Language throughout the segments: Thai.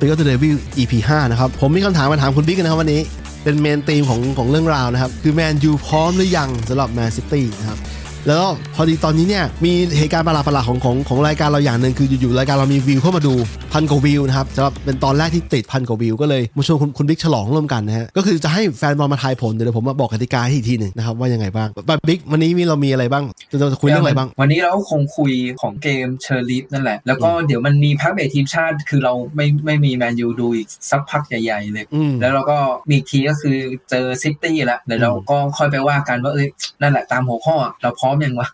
Speak of the Devil EP 5นะครับ ผมมีคำถามมาถามคุณบิ๊กนะครับวันนี้ เป็นเมนธีมของของเรื่องราวนะครับ คือแมนยูพร้อมหรือยังสำหรับแมนซิตี้นะครับแล้วพอดีตอนนี้เนี่ยมีเหตุการณ์ประหลาดๆของของของรายการเราอย่างหนึ่งคืออยู่ๆรายการเรามีวิวเข้ามาดูพันกว่าวิวนะครับสำหรับเป็นตอนแรกที่ติดพันกว่าวิวก็เลยมาชวนคุณคุณบิ๊กฉลองร่วมกันนะฮะก็คือจะให้แฟนบอลมาทายผลเดี๋ยวผมมาบอกกติกาให้อีกทีหนึ่งนะครับว่ายังไงบ้างบับิ๊กวันนี้มีเรามีอะไรบ้างจะจะคุยเรื่องอะไรบ้าง วันนี้เราคงคุยของเกมเชอร์ลิฟนั่นแหละ แล้วก็เดี๋ยวมันมีพักเบรกทีมชาติ คือเราไม่ไม่มีแมนยูดูอีกสักพักใหญ่ๆเลยอืมแล้วเราก็มีอีกทีก็คือเจอซิตี้แล้วเดี๋ยวเราก็ค่อยไปว่ากันว่าเอ้ยนั่นแหละตามหัวข้อเราพร้อมยังวะ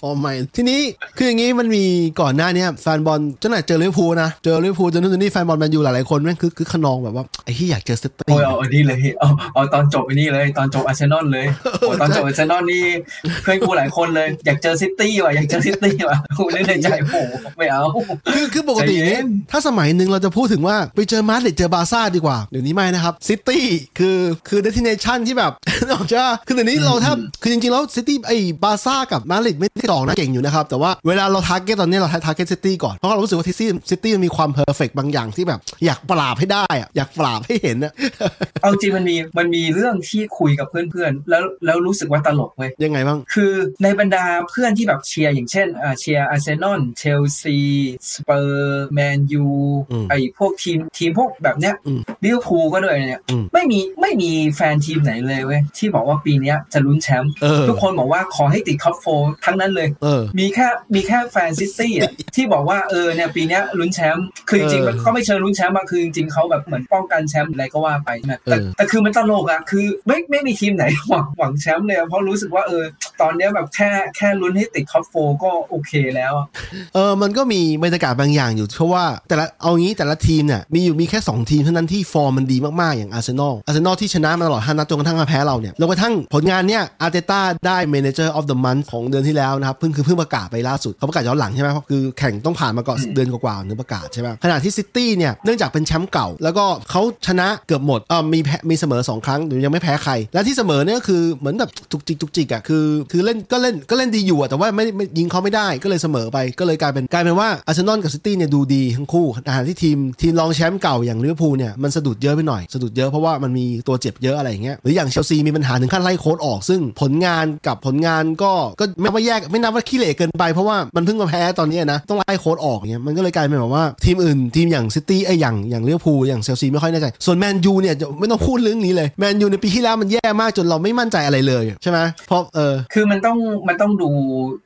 โอ้ไม่ทีนี้คืออย่างนี้มันมีก่อนหน้าเนี้ยแฟนบอลเจ้าหน่ายเจอลิเวอร์พูลนะเจอลิเวอร์พูลจนนู่นจนนี่แฟนบอลแมนยูหลายๆคนแม่งคือคือคะนองแบบว่าไอ้ที่อยากเจอซิตี้โอ้ยเอาอันนี้เลยเอาเอาตอนจบอันนี้เลยตอนจบอาร์เซนอลเลยโอ้ยตอนจบอาร์เซนอลนี่เพื่อนกูหลายคนเลยอยากเจอซิตี้ว่ะอยากเจอซิตี้ว่ะกูนึกในใจโอ้โหไม่เอาคือคือปกติใจเย็นเนี่ยถ้าสมัยหนึ่งเราจะพูดถึงว่าไปเจอมาดริดเจอบาร์ซ่าดีกว่าเดี๋ยวนี้ไม่นะครับซิตี้คือคือเด t ิเนชันที่แบบนอกจากคือเดี๋ยวนี้เราแทบคือจริงๆแล้วซิตี้ไอ้บาร์ซ่ากับมาดริดไม่ได้สองนะเก่งอยู่นะครับแต่ว่าเวลาเรา target ตอนนี้เรา target ซิตี้ก่อนเพราะเรารู้สึกว่าซิตี้ซิตี้มันมีความ perfect บางอย่างที่แบบ อยากปราบให้ได้อะอยากปราบให้เห็นอะเอาจริงมันมีมันมีเรื่องที่คุยกับเพื่อนๆ แล้วแล้วรู้สึกว่าตลกเว้ยยังไงบ้าง คือในบรรดาเพื่อนที่แบบเชียร์อย่างเช่นอ่าเชียร์อาร์เซนอลเชลซีสเปอร์แมนยูอืมไอพวกทีมทีมพวกแบบเนี้ยอืมลิเวอร์พูลก็ด้วยเนี่ยอืมไม่มีไม่มีแฟนทีมไหนเลยเว้ยที่บอกว่าปีเนี้ยจะลุ้นแชมป์เออทุกคนบอกว่าขอให้ติด top four ทั้งนั้นเลยเออมีแค่มีแค่แฟนซิตี้อะที่บอกว่าเออเนี่ยปีเนี้ยลุ้นแชมป์คือจริงๆเออมันก็ไม่เชิงลุ้นแชมป์อะคือจริงๆเขาแบบเหมือนป้องกันแชมป์อะไรก็ว่าไปนะแต่เออแต่คือมันตลกอะคือไม่ไม่มีทีมไหนหวังหวังแชมป์เลยอะเพราะรู้สึกว่าเออตอนเนี้ยแบบแค่แค่ลุ้นให้ติด top four ก็โอเคแล้วอะเออมันก็มีบรรยากาศบางอย่างอยู่เพราะว่าแต่ละเอางี้แต่ละทีมเนี่ยมีอยู่มีแค่ 2 ทีมเท่านั้นที่ฟอร์มมันดีมากๆอย่างอาร์เซนอลอาร์เซนอลที่ชนะมาตลอด5นัดจนกระทั่งมาแพ้เราเนี่ยแล้วกระทั่งผลงานเนี่ยอาร์เตต้าได้ Manager of the Month ของเดือนที่แล้วนะครับเพิ่งคือเพิ่งประกาศไปล่าสุดเขาประกาศย้อนหลังใช่ไหมเพราะคือแข่งต้องผ่านมาก่อนเดือนกว่าๆถึงประกาศใช่ไหมขณะที่ซิตี้เนี่ยเนื่องจากเป็นแชมป์เก่า แล้วก็เขาชนะเกือบหมดเออมีแพ้มีเสมอสองครั้งแต่ยังไม่แพ้ใคร และที่เสมอเนี่ยก็คือเหมือนแบบจุกจิกจุกจิกอะคือคือเล่นก็เล่นก็เล่นดีอยู่อะแต่ว่าไม่ไม่ยิงเขาไม่ได้ก็เลยเสมอไปก็เลยกลายเป็นกลายเป็นว่าอาร์เซนอลกับซิตี้เนี่ยดูดีทั้งคู่ขณะที่ทีมทีมรองแชมป์เก่าอย่างลิเวอร์พูลเนี่ยมันสะดุดเยอะไปหน่อยสะดุดเยอะเพราะว่ามันมีตัวเจ็บเยอะอะไรอย่างเงี้ยหรืออย่างเชลซีมีปัญหาถึงขั้นไล่โค้ดออก ซึ่งผลงานกับผลงานก็ก็ไม่ว่าแยกไม่นับว่าขี้เหร่เกินไปเพราะว่ามันเพิ่งมาแพ้ตอนนี้นะต้องไล่โค้ดออกเงี้ยมันก็เลยกลายเป็นแบบว่าทีมอื่นทีมอย่างซิตี้ไอ้อย่างอย่างลิเวอร์พูลอย่างเชลซีไม่ค่อยแน่ใจส่วนแมนยูเนี่ยจะไม่ต้องพูดเรื่องนี้เลยแมนยูในปีที่แล้วมันแย่มากจนเราไม่มั่นใจอะไรเลยใช่ไหมเพราะเออคือมันต้องมันต้องดู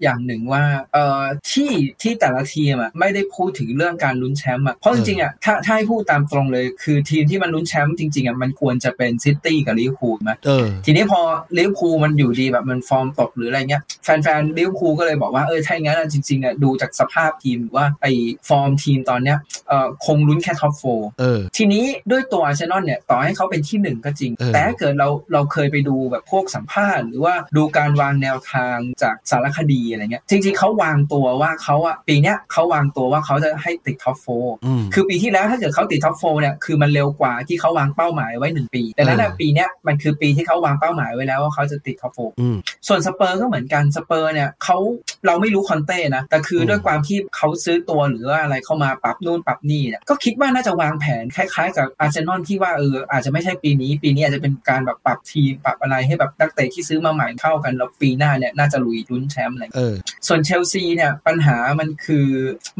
อย่างหนึ่งว่าเอ่อที่ที่แต่ละทีมอะไม่ได้พูดถึงเรื่องการลุ้นแชมป์อะเพราะจริงๆอะถ้าถ้าให้พูดตามตรงเลย คือทีมที่มันลุ้นแชมป์จริงๆอะมันควรจะเป็นซิตี้กับลิเวอร์พูลไหมเออทีนี้พอลิเวอร์พูลมันอยู่ดีแบบมันฟอร์มตกหรืออะไรเงี้ยแฟนๆลิเวอร์พูลก็เลยบอกว่าเออถ้าอย่างนั้นอะจริงๆอะดูจากสภาพทีมว่าไอ้ฟอร์มทีมตอนเนี้ยเอ่อคงลุ้นแค่ top four เออทีนี้ด้วยตัวอาร์เซนอลเนี่ยต่อให้เขาเป็นที่หนึ่งก็จริงเออแต่ถ้าเกิดเราเราเคยไปดูแบบพวกสัมภาษณ์ หรือว่าดูการวางแนวทางจากสารคดีอะไรเงี้ยจริงๆเขาวางตัวว่าเขาอะปีเนี้ยเขาวางตัวว่าเขาจะให้ติด top four อืมคือปีที่แล้วถ้าเกิดเขาติด top four เนี่ยคือมันเร็วกว่าที่เขาวางเป้าหมายไว้หนึ่งปี แต่นั้นอะเออปีเนี้ยมันคือปีที่เขาวางเป้าหมายไว้แล้วว่าเขาจะติด top four อืมส่วนสเปอร์ก็เหมือนกันสเปอร์เนี่ยเขาเราไม่รู้คอนเต้นะแต่คืออืมด้วยความที่เขาซื้อตัวหรือว่าอะไรเข้ามาปรับนู่นปรับนี่เนี่ยก็คิดว่าน่าจะวางแผนคล้ายๆ กับอาร์เซนอลที่ว่าเอออาจจะไม่ใช่ปีนี้ปีนี้อาจจะเป็นการแบบปรับทีมปรับอะไรให้แบบนักเตะที่ซื้อมาใหม่เข้ากันแล้วปีหน้าเนี่ยน่าจะลุยลุ้นแชมป์อะไรเออส่วนเชลซีเนี่ยปัญหามันคือ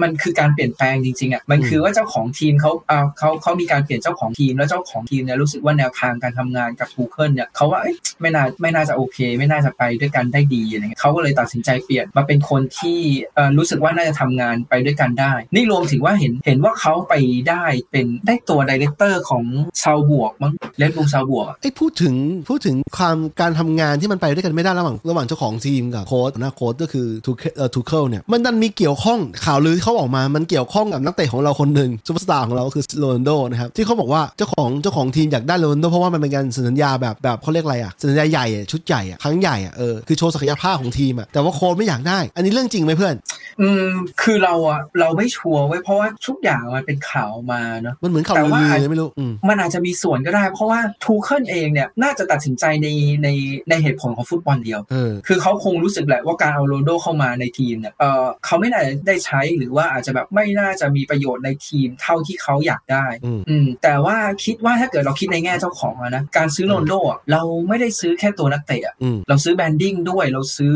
มันคือการเปลี่ยนแปลงจริงๆอะมันอืมคือว่าเจ้าของทีมเขาอ่าเขาเขามีการเปลี่ยนเจ้าของทีมแล้วเจ้าของทีมเนี่ยรู้สึกว่าแนวทางการทำงานกับทูเคิลเนี่ยเขาว่าเอ้ยไม่น่าไม่น่าจะโอเค ไม่น่าจะไปด้วยกันได้ดีอะไรเงี้ยเขาก็เลยตัดสินใจเปลี่ยนมาเป็นคนที่เอ่อรู้สึกว่าน่าจะทำงานไปด้วยกันได้นี่ี่รวมถึงว่าเห็นเห็นว่าเขาไปได้เป็นได้ตัวดีเลกเตอร์ของซาวบวกมั้งเลดบูซาวบวกไอ้พูดถึงพูดถึงความการทำงานที่มันไปด้วยกันไม่ได้ระหว่างระหว่างเจ้าของทีมกับโค้ชหน้าโค้ชก็คือทูเอ่อทูเคิลเนี่ยมันดันมีเกี่ยวข้องข่าวลือที่เขาออกมามันเกี่ยวข้องกับนักเตะของเราคนหนึ่งซูเปอร์สตาร์ของเราคือโรนัลโดนะครับที่เขาบอกว่าเจ้าของเจ้าของทีมอยากได้โรนัลโดเพราะว่ามันเป็นการสัญญาแบบแบบเขาเรียกอะไรอะสัญญาใหญ่ชุดใหญ่อะครั้งใหญ่อะเออคือโชว์ศักยภาพของทีมอะแต่ว่าโค้ชไม่อยากได้ อันนี้เรื่องจริงไหมเพื่อน อืมคือเราอะเราไม่ชัวร์ไว้ยเพราะว่าทุกอย่างาวมันเป็นข่าวมาเนาะมันเหมือนข่าวแต่ลืว่าอเลยไม่รู้อืมมันอาจจะมีส่วนก็ได้ เพราะว่าทูเคิลเองเนี่ยน่าจะตัดสินใจในในในเหตุผลของฟุตบอลเดียวเออคือเขาคงรู้สึกแหละว่าการเอาโรนัลโดเข้ามาในทีมเนี่ยเออเขาไม่น่าจะได้ใช้หรือว่าอาจจะแบบไม่น่าจะมีประโยชน์ในทีมเท่าที่เขาอยากได้อืมอืมแต่ว่าคิดว่าถ้าเกิดเราคิดในแง่เจ้าของอะนะการซื้อโรนลโดอะเราไม่ได้ซื้อแค่ตัวนักเตะอะอืมเราซื้อ branding ด้วยเราซื้อ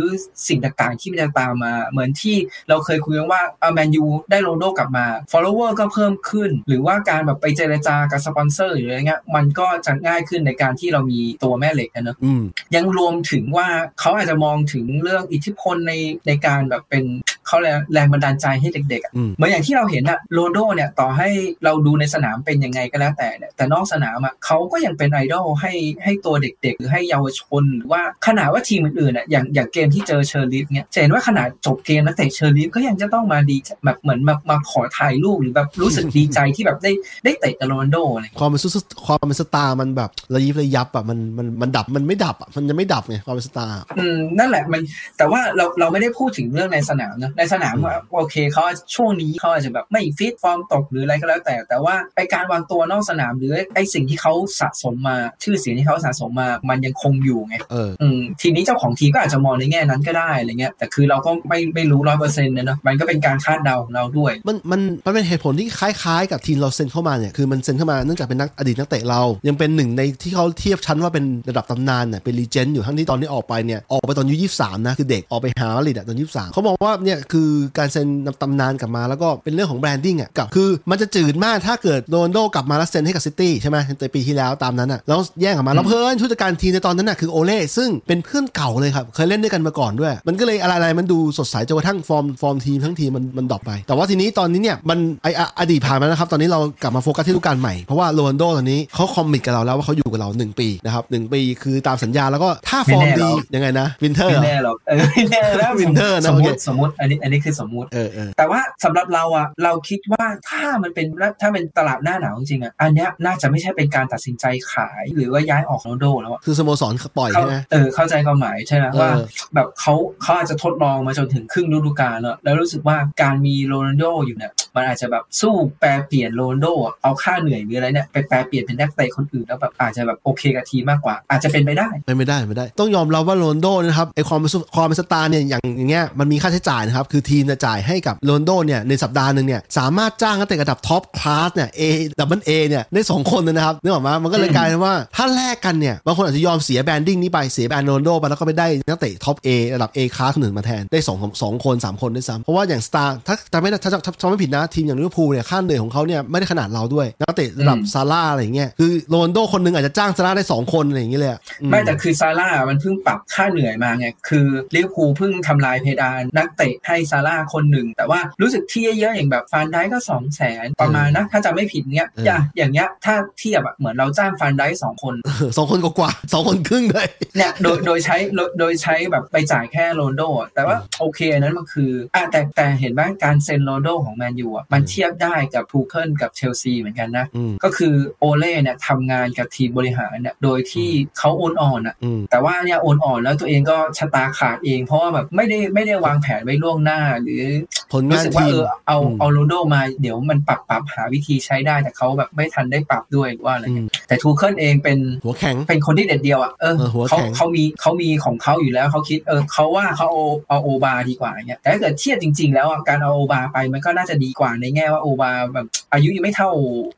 สิ่งต่างๆที่มันจะตามมาเหมือนที่เราเคยคุยกันว่าเอาแมนยูได้โรนัลโดกลับมา follower ก็เพิ่มขึ้น หรือว่าการแบบไปเจรจากับสปอนเซอร์หรืออะไรเงี้ยมันก็จะง่ายขึ้นในการที่เรามีตัวแม่เหล็กอะเนอะอืมยังรวมถึงว่าเขาอาจจะมองถึงเรื่องอิทธิพลในในการแบบเป็นเขาเรียกแรงบันดาลใจให้เด็กๆอะอืมเหมือนอย่างที่เราเห็นอะโรนลโดเนี่ยต่อให้เราดูในสนามเป็นยังไงก็แล้วแต่เนี่ยแต่นอกสนามอะเขาก็ยังเป็นไอดอลให้ให้ตัวเด็กๆ หรือให้เยาวชนหรือว่าขนาดว่าทีมอื่นๆอะอย่างอย่างเกมที่เจอเชริฟฟ์เนี่ยจะเห็นว่าขนาดจบเกมนักเตะเชริฟฟ์ก็ยังจะต้องมาดีแบบเหมือนมามาขอถ่ายรูปหรือแบบรู้สึกดีใจที่แบบได้ได้เตะกับโรนัลโดอะไรอย่างเงี้ยความเป็นซุป'ความเป็นสตาร์มันแบบระยิบระยับอะมันมันมันดับมันไม่ดับอะมันจะไม่ดับไงความเป็นสตาร์อืมนั่นแหละมันแต่ว่าเราเราไม่ได้พูดถึงเรื่องในสนามนะในสนามว่าโอเคเขาช่วงนี้เขาอาจจะแบบไม่ฟิตฟอร์มตกหรืออะไรก็แล้วแต่ แต่ว่าไอการวางตัวนอกสนามหรือไอสิ่งที่เขาสะสมมาชื่อเสียงที่เขาสะสมมามันยังคงอยู่ไงเอออืมทีนี้เจ้าของทีมก็อาจจะมองในแง่นั้นก็ได้อะไรเงี้ยแต่คือเราก็ไม่ไม่รู้ร้อยเปอร์เซ็นต์นเนะมันก็เป็นการคาดเดาของเราด้วย มันมันมันเป็นเหตุผลที่คล้ายๆ กับทีมเราเซ็นเข้ามาเนี่ยคือมันเซ็นเข้ามาเนื่องจากเป็นนักอดีตนักเตะเรา ยังเป็นหนึ่งในที่เขาเทียบชั้นว่าเป็นระดับตำนานเนี่ยเป็น legend อยู่ทั้งที่ตอนที่ออกไปเนี่ยออกไปตอนอายุยี่สามนะคือเด็กออกไปหามาดริดอะตอนยี่สามเขามองว่าเนี่ยคือการเซ็นนำตำนานกลับมาแล้วก็เป็นเรื่องของ branding อะกับคือมันจะจืดมากถ้าเกิดโรนัลโดกลับมาแล้วเซ็นให้กับซิตี้ใช่ไหมในปีที่แล้วตามนั้นอะแล้วแย่งออกมาแล้วเผอิญผู้จัดการทีมในตอนนั้นอะคือโอเล่ซึ่งเป็นเพื่อนเก่าเลยครับเคยเล่นด้วยกันมาก่อนด้วย มันก็เลยอะไรๆมันดูสดใสจนกระทั่งฟอร์มฟอร์มทีมทั้งทีมมันมัน drop ไป แต่ว่าทีนี้ตอนนี้เนี่ยมันไออะอดีตผ่านมาแล้วนะครับ ตอนนี้เรากลับมาโฟกัสที่ฤดูกาลใหม่เพราะว่าโรนัลโดตอนนี้เขา commit กับเราแล้วว่าเขาอยู่กับเรา 1 ปีนะครับหนึ่งปีคือตามสัญญาแล้วก็ถ้าฟอร์มดีไม่แน่หรอกยังไงนะ winter ไม่แน่หรอกเออไม่แน่แล้ว Winter นะสมมโอเคติสมมติอันนี้อันนี้คือสมมติเออเออแต่ว่าสำหรับเราอะเราคิดว่าถ้ามันเป็นถ้าเป็นตลาดหน้าหนาวจริงๆอะอันเนี้ยน่าจะไม่ใช่เป็นการตัดสินใจขายหรือว่าย้ายออกโรนลโดแล้วอะคือสโมสรปล่อยเขาใช่ไหมเออเข้าใจความหมายใช่ไหมเออว่าแบบเขาเขาอาจจะทดลองมาจนถึงครึ่งฤดูกาลแล้วแล้วรู้สึกว่าการมีโรนัลโดอยู่เนี่ยมันอาจจะแบบสู้แปรเปลี่ยนโรนัลโดเอาค่าเหนื่อยหรืออะไรเนี่ยไปแปรเปลี่ยนเป็นนักเตะคนอื่นแล้วแบบอาจจะแบบโอเคกับทีมมากกว่า อาจจะเป็นไปได้ไม่ไม่ได้ไม่ได้ ต้องยอมรับว่าโรนัลโดนะครับไอ้ความเป็นซุป'ความเป็นสตาร์เนี่ยอย่างอย่างเงี้ยมันมีค่าใช้จ่ายนะครับคือทีมจะจ่ายให้กับโรนัลโดเนี่ยในสัปดาห์หนึ่งเนี่ยสามารถจ้างนักเตะระดับท็อปคลาสเนี่ย A ดับเบิลเอเนี่ยได้สองคนเลยนะครับนึกออกไหมมันก็เลยกลายเป็นว่าถ้าแลกกันเนี่ยบางคนอาจจะยอมเสีย branding นี้ไปเสียแบรนด์โรนัลโดไปแล้วก็ไปได้นักเตะท็อป A ระดับ A คลาสคนอื่นมาแทนได้สองสองคนสามคนด้วยซ้ำเพราะว่าอย่างสตาร์ถ้าจำไม่ได้ถ้าถ้าถ้าจำไม่ผิดนะทีมอย่างลิเวอร์พูลเนี่ยค่าเหนื่อยของเขาเนี่ยไม่ได้ขนาดเราด้วยนักเตะระดับอืมซาลาห์อะไรอย่างเงี้ยคือโรนัลโดคนหนึ่งอาจจะจ้างซาลาห์ได้สองคนอะไรอย่างเงี้ยเลยอะอืมไม่แต่คือซาลาห์มันเพิ่งปรับค่าเหนื่อยมาไงคือลิเวอร์พูลเพิ่งทำลายเพดานนักเตะให้ซาลาห์คนหนึ่ง แต่ว่ารู้สึกที่เยอะๆอย่างแบบฟานไดค์ก็สองแสนประมาณนะถ้าจำไม่ผิดเนี้ยอย่างอย่างเงี้ยถ้าเทียบอะเหมือนเราจ้างฟานไดค์สองคนสองคนกว่าๆสองคนครึ่งเลยเนี่ยโดยโดยใช้โดยโดยใช้แบบไปจ่ายแค่โรนัลโดอะแต่ว่าโอเคอันนั้นมันคืออะแต่แต่เห็นว่าการเซ็นโรนัลโดของแมนยูอะมันเทียบได้กับทูเคิลกับเชลซีเหมือนกันนะอืมก็คือโอเล่เนี่ยทำงานกับทีมบริหารเนี่ยโดยที่เขาโอนอ่อนอะอืมแต่ว่าเนี่ยโอนอ่อนแล้วตัวเองก็ชะตาขาดเอง เพราะว่าแบบไม่ได้ไม่ได้วางแผนไว้ล่วงหน้า หรือรู้สึกว่าผลงานทีมเออเอาอืมเอาโรนัลโดมาเดี๋ยวมันปรับปรับหาวิธีใช้ได้แต่เขาแบบไม่ทันได้ปรับด้วยหรือว่าอะไรเงี้ยอืมแต่ทูเคิลเองเป็นหัวแข็งเป็นคนที่เด็ดเดียวอะเออเออหัวเขาแข็งเขามีเขามีของเขาอยู่แล้วเขาคิดเออเขาว่าเขาเอาเอาโอบาดีกว่าเงี้ยแต่ถ้าเกิดเทียบจริง ๆ แล้วอะการเอาโอบาไปมันก็น่าจะดีกว่าในแง่ว่าโอบาแบบอายุยังไม่เท่า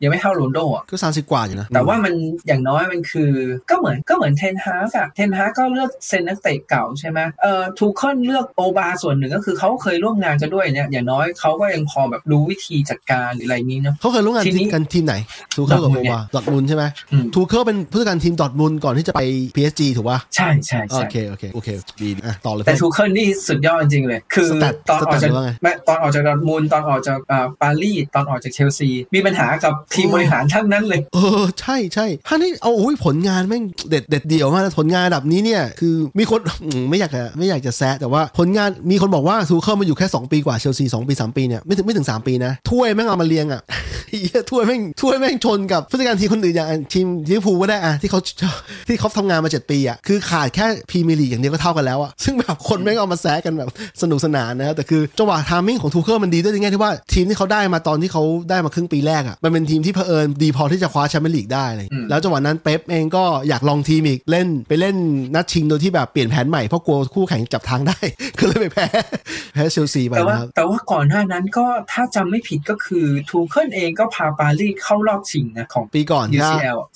ยังไม่เท่าโรนัลโด้อะก็สามสิบกว่าอยู่นะแต่ว่ามันอย่างน้อยมันคือก็เหมือนก็เหมือนเทนฮากอะเทนฮากก็เลือกเซ็นนักเตะเก่าใช่ไหมเอ่อทูเคิลเลือกโอบาส่วนหนึ่งก็คือเขาเคยร่วมงานกันด้วยเนี่ยอย่างน้อยเขาก็ยังพอแบบรู้วิธีจัดการหรืออะไรนี้เนาะเขาเคยร่วมงานทีนี้กันทีมไหนทูเคิลกับดอโอร์ทมุนด์วาดอร์ทมุนด์ใช่ไหมอืมทูเคิลเป็นผู้จัดการทีมดอร์ทมุนด์ก่อนที่จะไป PSG ถูกป่ะใช่ใช่โอใช่เคโอเคโอเคดีอะต่อเลยแต่เพื่อนทูเคิลนี่สุดยอดจริงๆเลย คือ stat ตอนออกจากสแตทหรือว่าไงไม่ตอนออกจากดอร์ทมุนด์ตอนออกจากอ่าปารีสตอนออกจากเชลซี มีปัญหากับทีมบริหารทั้งนั้นเลย เออ ใช่ใช่ถ้านี่เอาโอ้ยผลงานแม่งเด็ดเด็ดเดี่ยวมากนะผลงานระดับนี้เนี่ย คือมีคนอืมไม่อยากจะไม่อยากจะแซะแต่ว่าผลงานมีคนบอกว่าทูเคิลมาอยู่แค่ 2 ปีกว่าเชลซี2ปี 3 ปีเนี่ยไม่ถึงไม่ถึง 3 ปีนะถ้วยแม่งเอามาเรียงอะไอ้เหี้ยถ้วยแม่งถ้วยแม่งชนกับผู้จัดการทีมคนอื่นอย่างทีมลิเวอร์พูลก็ได้อะที่เขาที่เขาทำงานมาเจ็ดปีอะคือขาดแค่พรีเมียร์ลีกอย่างเดียวก็เท่ากันแล้วอะซึ่งแบบคนแม่งเอามาแซะกันแบบสนุกสนานนะครับแต่คือจังหวะ timing ของทูเคิลมันดีด้วยในแง่ที่ว่าทีมที่เขาได้มาตอนที่เขาได้มาครึ่งปีแรกอะมันเป็นทีมที่เผอิญดีพอที่จะคว้าแชมเปี้ยนลีกได้เลยอืมแล้วจังหวะนั้นเป๊ปเองก็อยากลองทีมอีกเล่นไปเล่นนัดชิงโดยที่แบบเปลี่ยนแผนใหม่เพราะกลัวคู่แข่งจับทางได้ก็เลยไปแพ้แพ้เชลซีไปแต่ว่านะครับแต่ว่าก่อนหน้านั้นก็ถ้าจำไม่ผิดก็คือทูเคิลเองก็พาปารีสเข้ารอบชิงนะของปีก่อน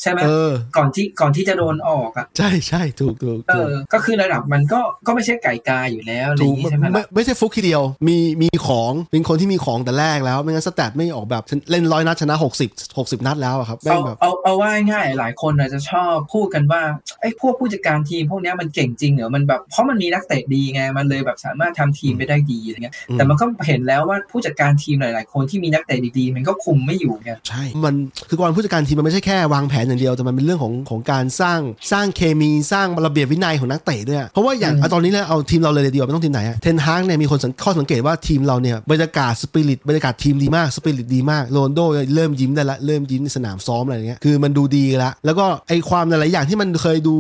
ใช่ UCL ใช่ไหมเออก่อนที่ก่อนที่จะโดนออกอะใช่ใช่ถูกถูกเอถูกอก็คือระดับมันก็ก็ไม่ใช่ไก่กาอยู่แล้วอะไรอถูกย่างนี้ใช่ไหมไม่ล่ะไม่ใช่ฟุกทีเดียว มีมีของเป็นคนที่มีของแต่แรกแล้ว ไม่งั้น stat ไม่ออกแบบเล่นร้อยนัดชนะ 60 60 นัดแล้วอะครับแม่เอางแบบเอาเอาว่าง่ายๆหลายคนอาจจะชอบพูดกันว่าไอ้พวกผู้จัดการทีมพวกเนี้ยมันเก่งจริงเหรอมันแบบเพราะมันมีนักเตะดีไงมันเลยแบบสามารถทำทีมไปได้ดีอะไรเงี้ยอืมแต่มันก็เห็นแล้วว่าผู้จัดการทีมหลาย ๆ คนที่มีนักเตะดีๆ มันก็คุมไม่อยู่ไงใช่มันคือการผู้จัดการทีมมันไม่ใช่แค่วางแผนอย่างเดียวแต่มันเป็นเรื่องของของการสร้างสร้างเคมีสร้างระเบียบวินัยของนักเตะด้วยอะเพราะว่าอย่างอืมเอาตอนนี้เลยเอาทีมเราเลยเดียวไม่ต้องทีมไหนอะเทนฮากเนี่ยมีคนตั้งข้อสังเกตว่าทีมเราเนี่ยบรรยากาศสปิริตบรรยากาศทีมดีมากสปิริตดีมากโรนัลโด้เริ่มยิ้มได้ละเริ่มยิ้มในสนามซ้อมอะไรอย่างเงี้ยคือมันดูดีละแล้วก็ไอความหลายๆอย่างที่มันเคยดู